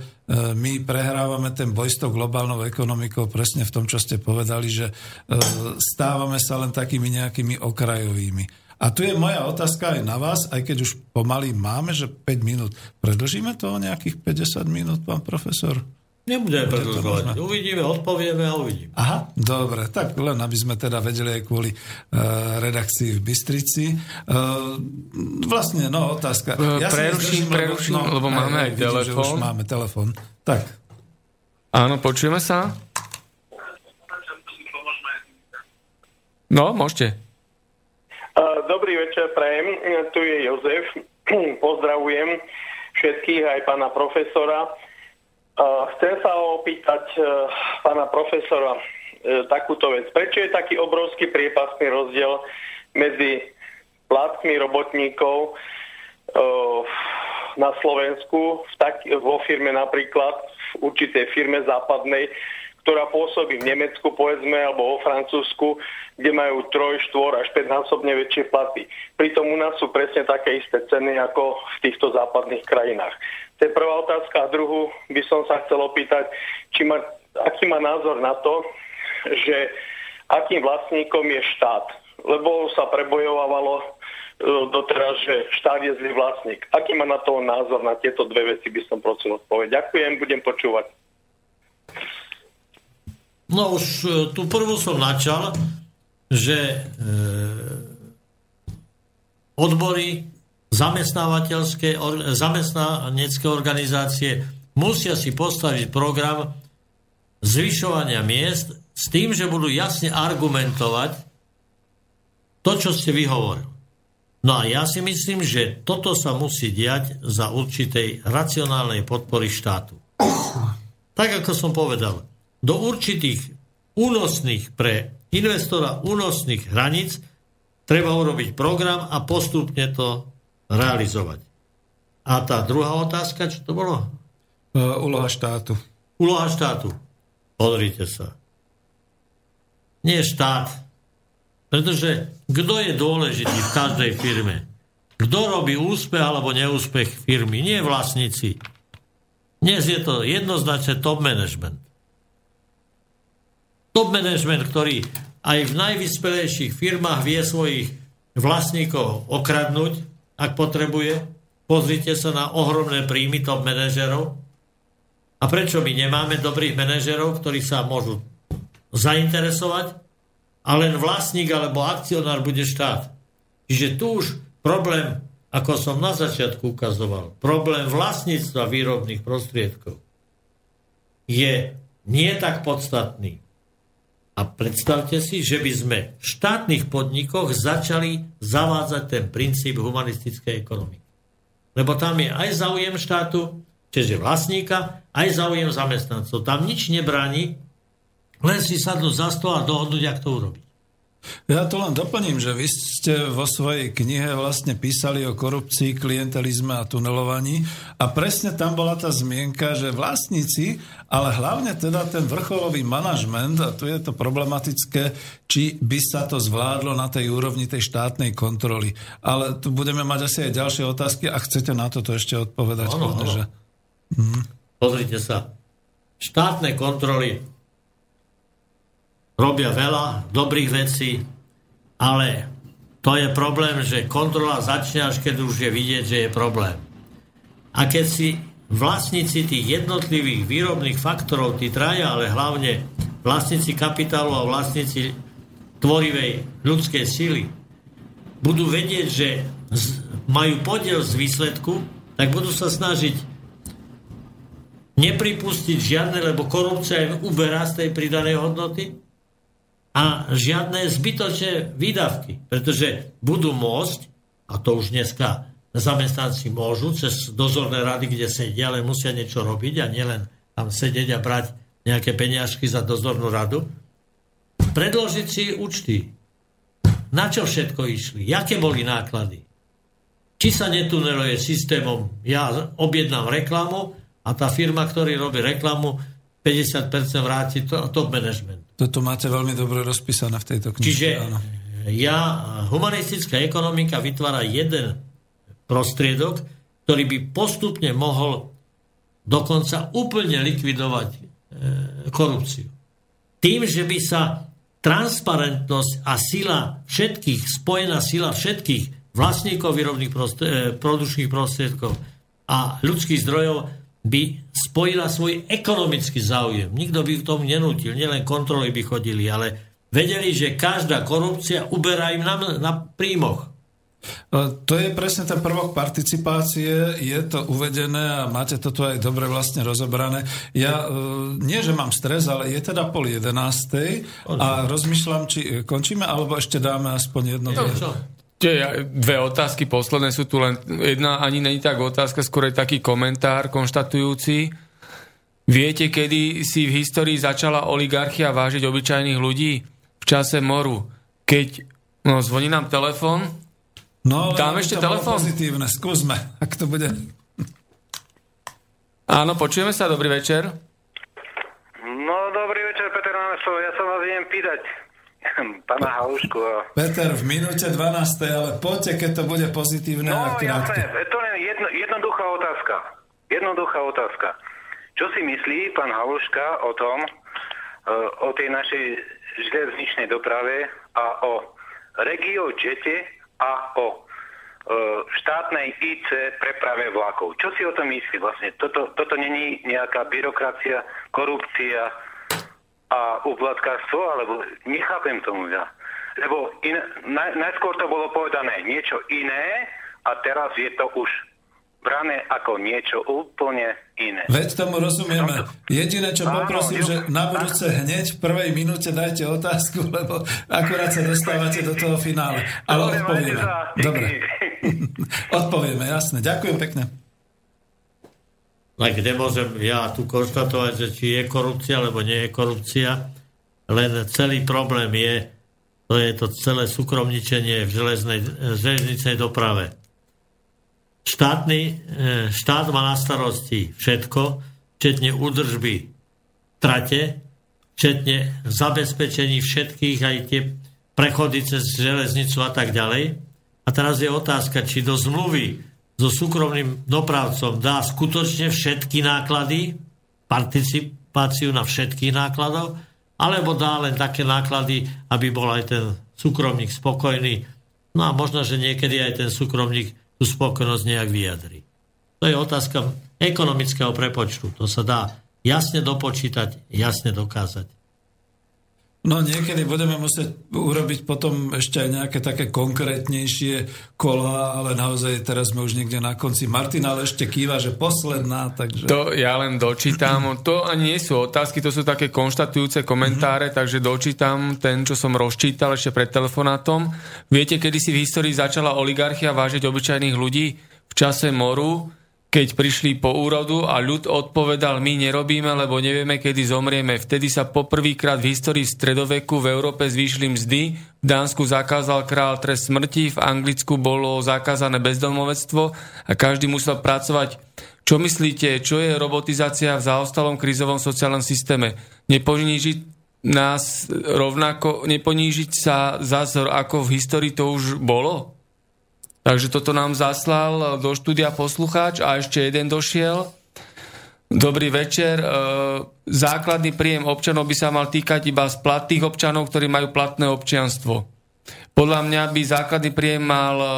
my prehrávame ten boj s tou globálnou ekonomikou presne v tom, čo ste povedali, že e, stávame sa len takými nejakými okrajovými. A tu je moja otázka aj na vás, aj keď už pomaly máme, že 5 minút. Predlžíme to o nejakých 50 minút, pán profesor? Nebudeme predlžovať. Uvidíme, odpovieme a uvidíme. Aha, dobre. Tak len aby sme teda vedeli aj kvôli uh, redakcii v Bystrici. Uh, vlastne, no, otázka. Ja preruším, preruším, no, lebo máme aj, aj telefón. Už máme telefón. Tak. Áno, počujeme sa? No, môžete. Dobrý večer, prajem. Tu je Jozef. Pozdravujem všetkých, aj pána profesora. Chcem sa opýtať pána profesora e, takúto vec. Prečo je taký obrovský priepasný rozdiel medzi platkmi robotníkov e, na Slovensku v tak, vo firme napríklad, v určitej firme západnej, ktorá pôsobí v Nemecku, povedzme, alebo vo Francúzsku, kde majú troj, štvor až 5 násobne väčšie platy. Pritom u nás sú presne také isté ceny ako v týchto západných krajinách. To je prvá otázka. A druhú by som sa chcel opýtať, či má, aký má názor na to, že akým vlastníkom je štát. Lebo sa prebojovalo e, doteraz, že štát je zlý vlastník. Aký má na to názor na tieto dve veci, by som prosil odpovedť. Ďakujem, budem počúvať. No už e, tú prvú som načal, že e, odbory zamestnávateľské, or, zamestnanecké organizácie musia si postaviť program zvyšovania miest s tým, že budú jasne argumentovať to, čo ste vyhovorili. No a ja si myslím, že toto sa musí diať za určitej racionálnej podpory štátu. Tak ako som povedal, do určitých únosných pre investora únosných hraníc treba urobiť program a postupne to realizovať. A tá druhá otázka, čo to bolo? Uh, úloha štátu. Úloha štátu. Pozrite sa. Nie štát. Pretože kto je dôležitý v každej firme? Kto robí úspech alebo neúspech firmy? Nie vlastníci. Dnes je to jednoznačne top management top management, ktorý aj v najvyspelejších firmách vie svojich vlastníkov okradnúť, ak potrebuje. Pozrite sa na ohromné príjmy top manažerov. A prečo my nemáme dobrých manažerov, ktorí sa môžu zainteresovať a len vlastník alebo akcionár bude štát. Čiže tu už problém, ako som na začiatku ukazoval, problém vlastníctva výrobných prostriedkov je nie tak podstatný. A predstavte si, že by sme v štátnych podnikoch začali zavádzať ten princíp humanistickej ekonomiky. Lebo tam je aj záujem štátu, čiže vlastníka, aj záujem zamestnancov. Tam nič nebráni, len si sadnúť za stôl a dohodnúť, jak to urobiť. Ja to len doplním, že vy ste vo svojej knihe vlastne písali o korupcii, klientelizme a tunelovaní a presne tam bola tá zmienka, že vlastníci, ale hlavne teda ten vrcholový manažment, a tu je to problematické, či by sa to zvládlo na tej úrovni tej štátnej kontroly. Ale tu budeme mať asi aj ďalšie otázky a chcete na toto ešte odpovedať. Ano, ano. Že... Mhm. Pozrite sa. Štátne kontroly robia veľa dobrých vecí, ale to je problém, že kontrola začne až keď už je vidieť, že je problém. A keď si vlastníci tých jednotlivých výrobných faktorov, tí traja, ale hlavne vlastníci kapitálu a vlastníci tvorivej ľudskej síly, budú vedieť, že majú podiel z výsledku, tak budú sa snažiť nepripustiť žiadne, lebo korupcia uberá z tej pridanej hodnoty, a žiadne zbytočné výdavky, pretože budú môcť, a to už dneska zamestnanci môžu cez dozorné rady, kde sedia, ale musia niečo robiť a nielen tam sedieť a brať nejaké peniažky za dozornú radu, predložiť si účty. Na čo všetko išli? Jaké boli náklady? Či sa netuneluje systémom, ja objednám reklamu a tá firma, ktorý robí reklamu, 50% vráti to, top management. Toto máte veľmi dobre rozpísané v tejto knihe. Čiže áno. ja, humanistická ekonomika vytvára jeden prostriedok, ktorý by postupne mohol dokonca úplne likvidovať e, korupciu. Tým, že by sa transparentnosť a sila všetkých, spojená sila všetkých vlastníkov výrobných proste, e, produčných prostriedkov a ľudských zdrojov by spojila svoj ekonomický záujem. Nikto by k tomu nenútil, nielen kontroly by chodili, ale vedeli, že každá korupcia uberá im na, na príjmoch. To je presne ten prvok participácie, je to uvedené a máte to tu aj dobre vlastne rozobrané. Ja e, nie, že mám stres, ale je teda pol jedenástej a rozmýšľam, či končíme, alebo ešte dáme aspoň jedno. No? Tie dve otázky posledné sú tu len, jedna ani není tak otázka, skôr je taký komentár konštatujúci. Viete, kedy si v histórii začala oligarchia vážiť obyčajných ľudí? V čase moru. Keď, no zvoní nám telefon, No, Dám ešte telefón? pozitívne, skúsme, ak to bude. Áno, počujeme sa, dobrý večer. No, dobrý večer, Peter Námesov, ja sa vás idem pýtať pána Halušku. Peter, v minúte 12. ale poďte, keď to bude pozitívne no, jasné, to je jedno, jednoduchá otázka. Jednoduchá otázka. Čo si myslí pán Haluška o tom, e, o tej našej železničnej doprave a o regio jete a o e, štátnej IC preprave vlakov. Čo si o tom myslí vlastne? Toto, toto není nejaká byrokracia, korupcia a ublatkárstvo, alebo nechápem tomu ja. Lebo in, naj, najskôr to bolo povedané niečo iné a teraz je to už brané ako niečo úplne iné. Veď tomu rozumieme. Jediné, čo poprosím, že na budúce hneď v prvej minúte dajte otázku, lebo akurát sa dostávate do toho finále. Ale odpovieme. Dobre. odpovieme, jasne. Ďakujem pekne. Tak kde môžem ja tu konštatovať, že či je korupcia, alebo nie je korupcia, len celý problém je, to je to celé súkromničenie v železnej, železničnej doprave štátny, e, štát má na starosti všetko, včetne údržby trate, včetne zabezpečení všetkých, aj tie prechody cez železnicu a tak ďalej. A teraz je otázka, či do zmluvy so súkromným dopravcom dá skutočne všetky náklady, participáciu na všetkých nákladov, alebo dá len také náklady, aby bol aj ten súkromník spokojný. No a možno, že niekedy aj ten súkromník tú spokojnosť nejak vyjadri. To je otázka ekonomického prepočtu. To sa dá jasne dopočítať, jasne dokázať. No niekedy budeme musieť urobiť potom ešte aj nejaké také konkrétnejšie kola, ale naozaj teraz sme už niekde na konci. Martin ale ešte kýva, že posledná, takže... To ja len dočítam. To ani nie sú otázky, to sú také konštatujúce komentáre, mm-hmm. takže dočítam ten, čo som rozčítal ešte pred telefonátom. Viete, kedy si v histórii začala oligarchia vážiť obyčajných ľudí? V čase moru, keď prišli po úrodu a ľud odpovedal, my nerobíme, lebo nevieme, kedy zomrieme. Vtedy sa poprvýkrát v histórii stredoveku v Európe zvýšili mzdy, v Dánsku zakázal král trest smrti, v Anglicku bolo zakázané bezdomovectvo a každý musel pracovať. Čo myslíte, čo je robotizácia v zaostalom krízovom sociálnom systéme? Neponížiť nás rovnako, neponížiť sa zase ako v histórii to už bolo? Takže toto nám zaslal do štúdia poslucháč a ešte jeden došiel. Dobrý večer. E, základný príjem občanov by sa mal týkať iba z platných občanov, ktorí majú platné občianstvo. Podľa mňa by základný príjem mal e,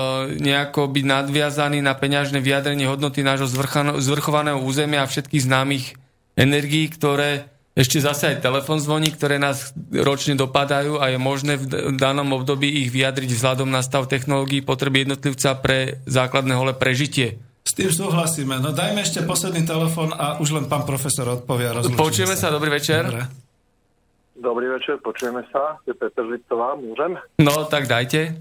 nejako byť nadviazaný na peňažné vyjadrenie hodnoty nášho zvrchovaného územia a všetkých známych energií, ktoré ešte zase aj telefon zvoní, ktoré nás ročne dopadajú a je možné v danom období ich vyjadriť vzhľadom na stav technológií potreby jednotlivca pre základné hole prežitie. S tým súhlasíme. No dajme ešte posledný telefon a už len pán profesor odpovie. Počujeme sa. sa, dobrý večer. Dobre. Dobrý večer, počujeme sa. Je Peter Žicová, môžem? No, tak dajte.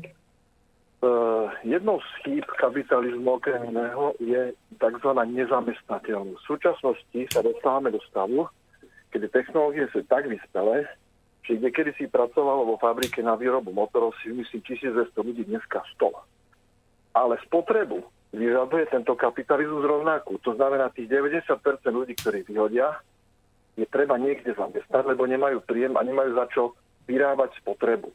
Uh, jednou z chýb kapitalizmu okrem iného je tzv. nezamestnateľnosť. V súčasnosti sa dostávame do stavu, kedy technológie sú tak vyspelé, že kde kedy si pracovalo vo fabrike na výrobu motorov si myslím 1200 ľudí dneska 100. Ale spotrebu vyžaduje tento kapitalizmus rovnakú. To znamená, tých 90% ľudí, ktorí vyhodia, je treba niekde zamestnať, lebo nemajú príjem a nemajú za čo vyrábať spotrebu.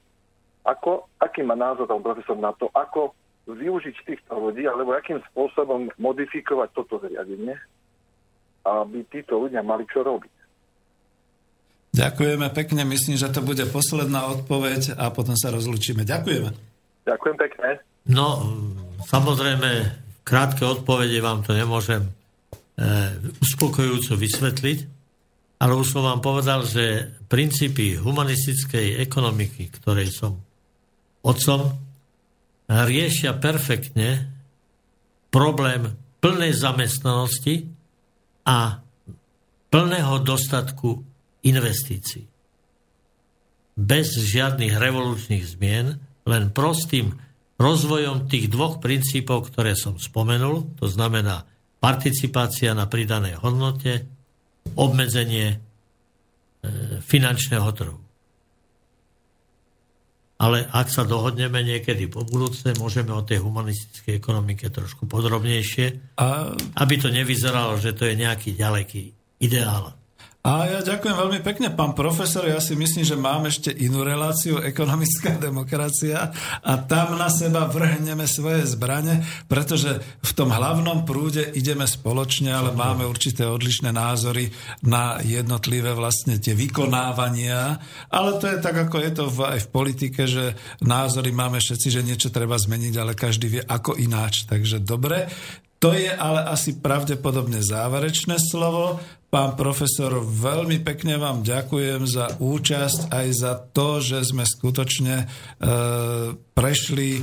Ako, aký má názor tam profesor na to, ako využiť týchto ľudí, alebo akým spôsobom modifikovať toto zriadenie, aby títo ľudia mali čo robiť. Ďakujeme pekne, myslím, že to bude posledná odpoveď a potom sa rozlučíme. Ďakujeme. Ďakujem pekne. No, samozrejme, krátke odpovede vám to nemôžem e, uspokojujúco vysvetliť, ale už som vám povedal, že princípy humanistickej ekonomiky, ktorej som otcom, riešia perfektne problém plnej zamestnanosti a plného dostatku investícií. Bez žiadnych revolučných zmien, len prostým rozvojom tých dvoch princípov, ktoré som spomenul, to znamená participácia na pridanej hodnote, obmedzenie e, finančného trhu. Ale ak sa dohodneme niekedy po budúce, môžeme o tej humanistickej ekonomike trošku podrobnejšie, a... aby to nevyzeralo, že to je nejaký ďaleký ideál. A ja ďakujem veľmi pekne, pán profesor. Ja si myslím, že mám ešte inú reláciu, ekonomická demokracia a tam na seba vrhneme svoje zbrane, pretože v tom hlavnom prúde ideme spoločne, ale máme určité odlišné názory na jednotlivé vlastne tie vykonávania. Ale to je tak, ako je to v, aj v politike, že názory máme všetci, že niečo treba zmeniť, ale každý vie ako ináč. Takže dobre. To je ale asi pravdepodobne záverečné slovo. Pán profesor, veľmi pekne vám ďakujem za účasť aj za to, že sme skutočne e, prešli e,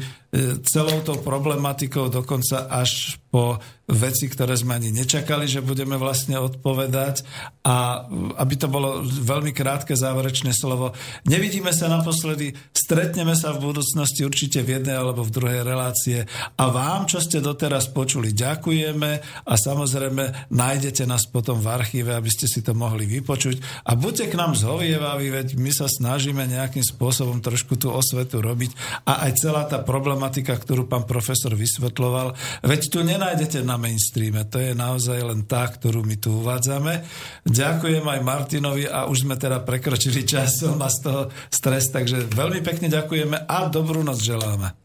celou tou problematikou dokonca až po veci, ktoré sme ani nečakali, že budeme vlastne odpovedať. A aby to bolo veľmi krátke záverečné slovo, nevidíme sa naposledy, stretneme sa v budúcnosti určite v jednej alebo v druhej relácie. A vám, čo ste doteraz počuli, ďakujeme a samozrejme nájdete nás potom v archíve, aby ste si to mohli vypočuť. A buďte k nám zhovievaví, veď my sa snažíme nejakým spôsobom trošku tú osvetu robiť a aj celá tá problematika, ktorú pán profesor vysvetloval, veď tu nenájdete na mainstreame, to je naozaj len tá, ktorú my tu uvádzame. Ďakujem aj Martinovi a už sme teda prekročili časom a z toho stres, takže veľmi pekne ďakujeme a dobrú noc želáme.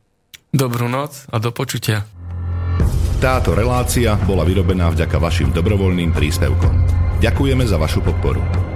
Dobrú noc a do počutia. Táto relácia bola vyrobená vďaka vašim dobrovoľným príspevkom. Ďakujeme za vašu podporu.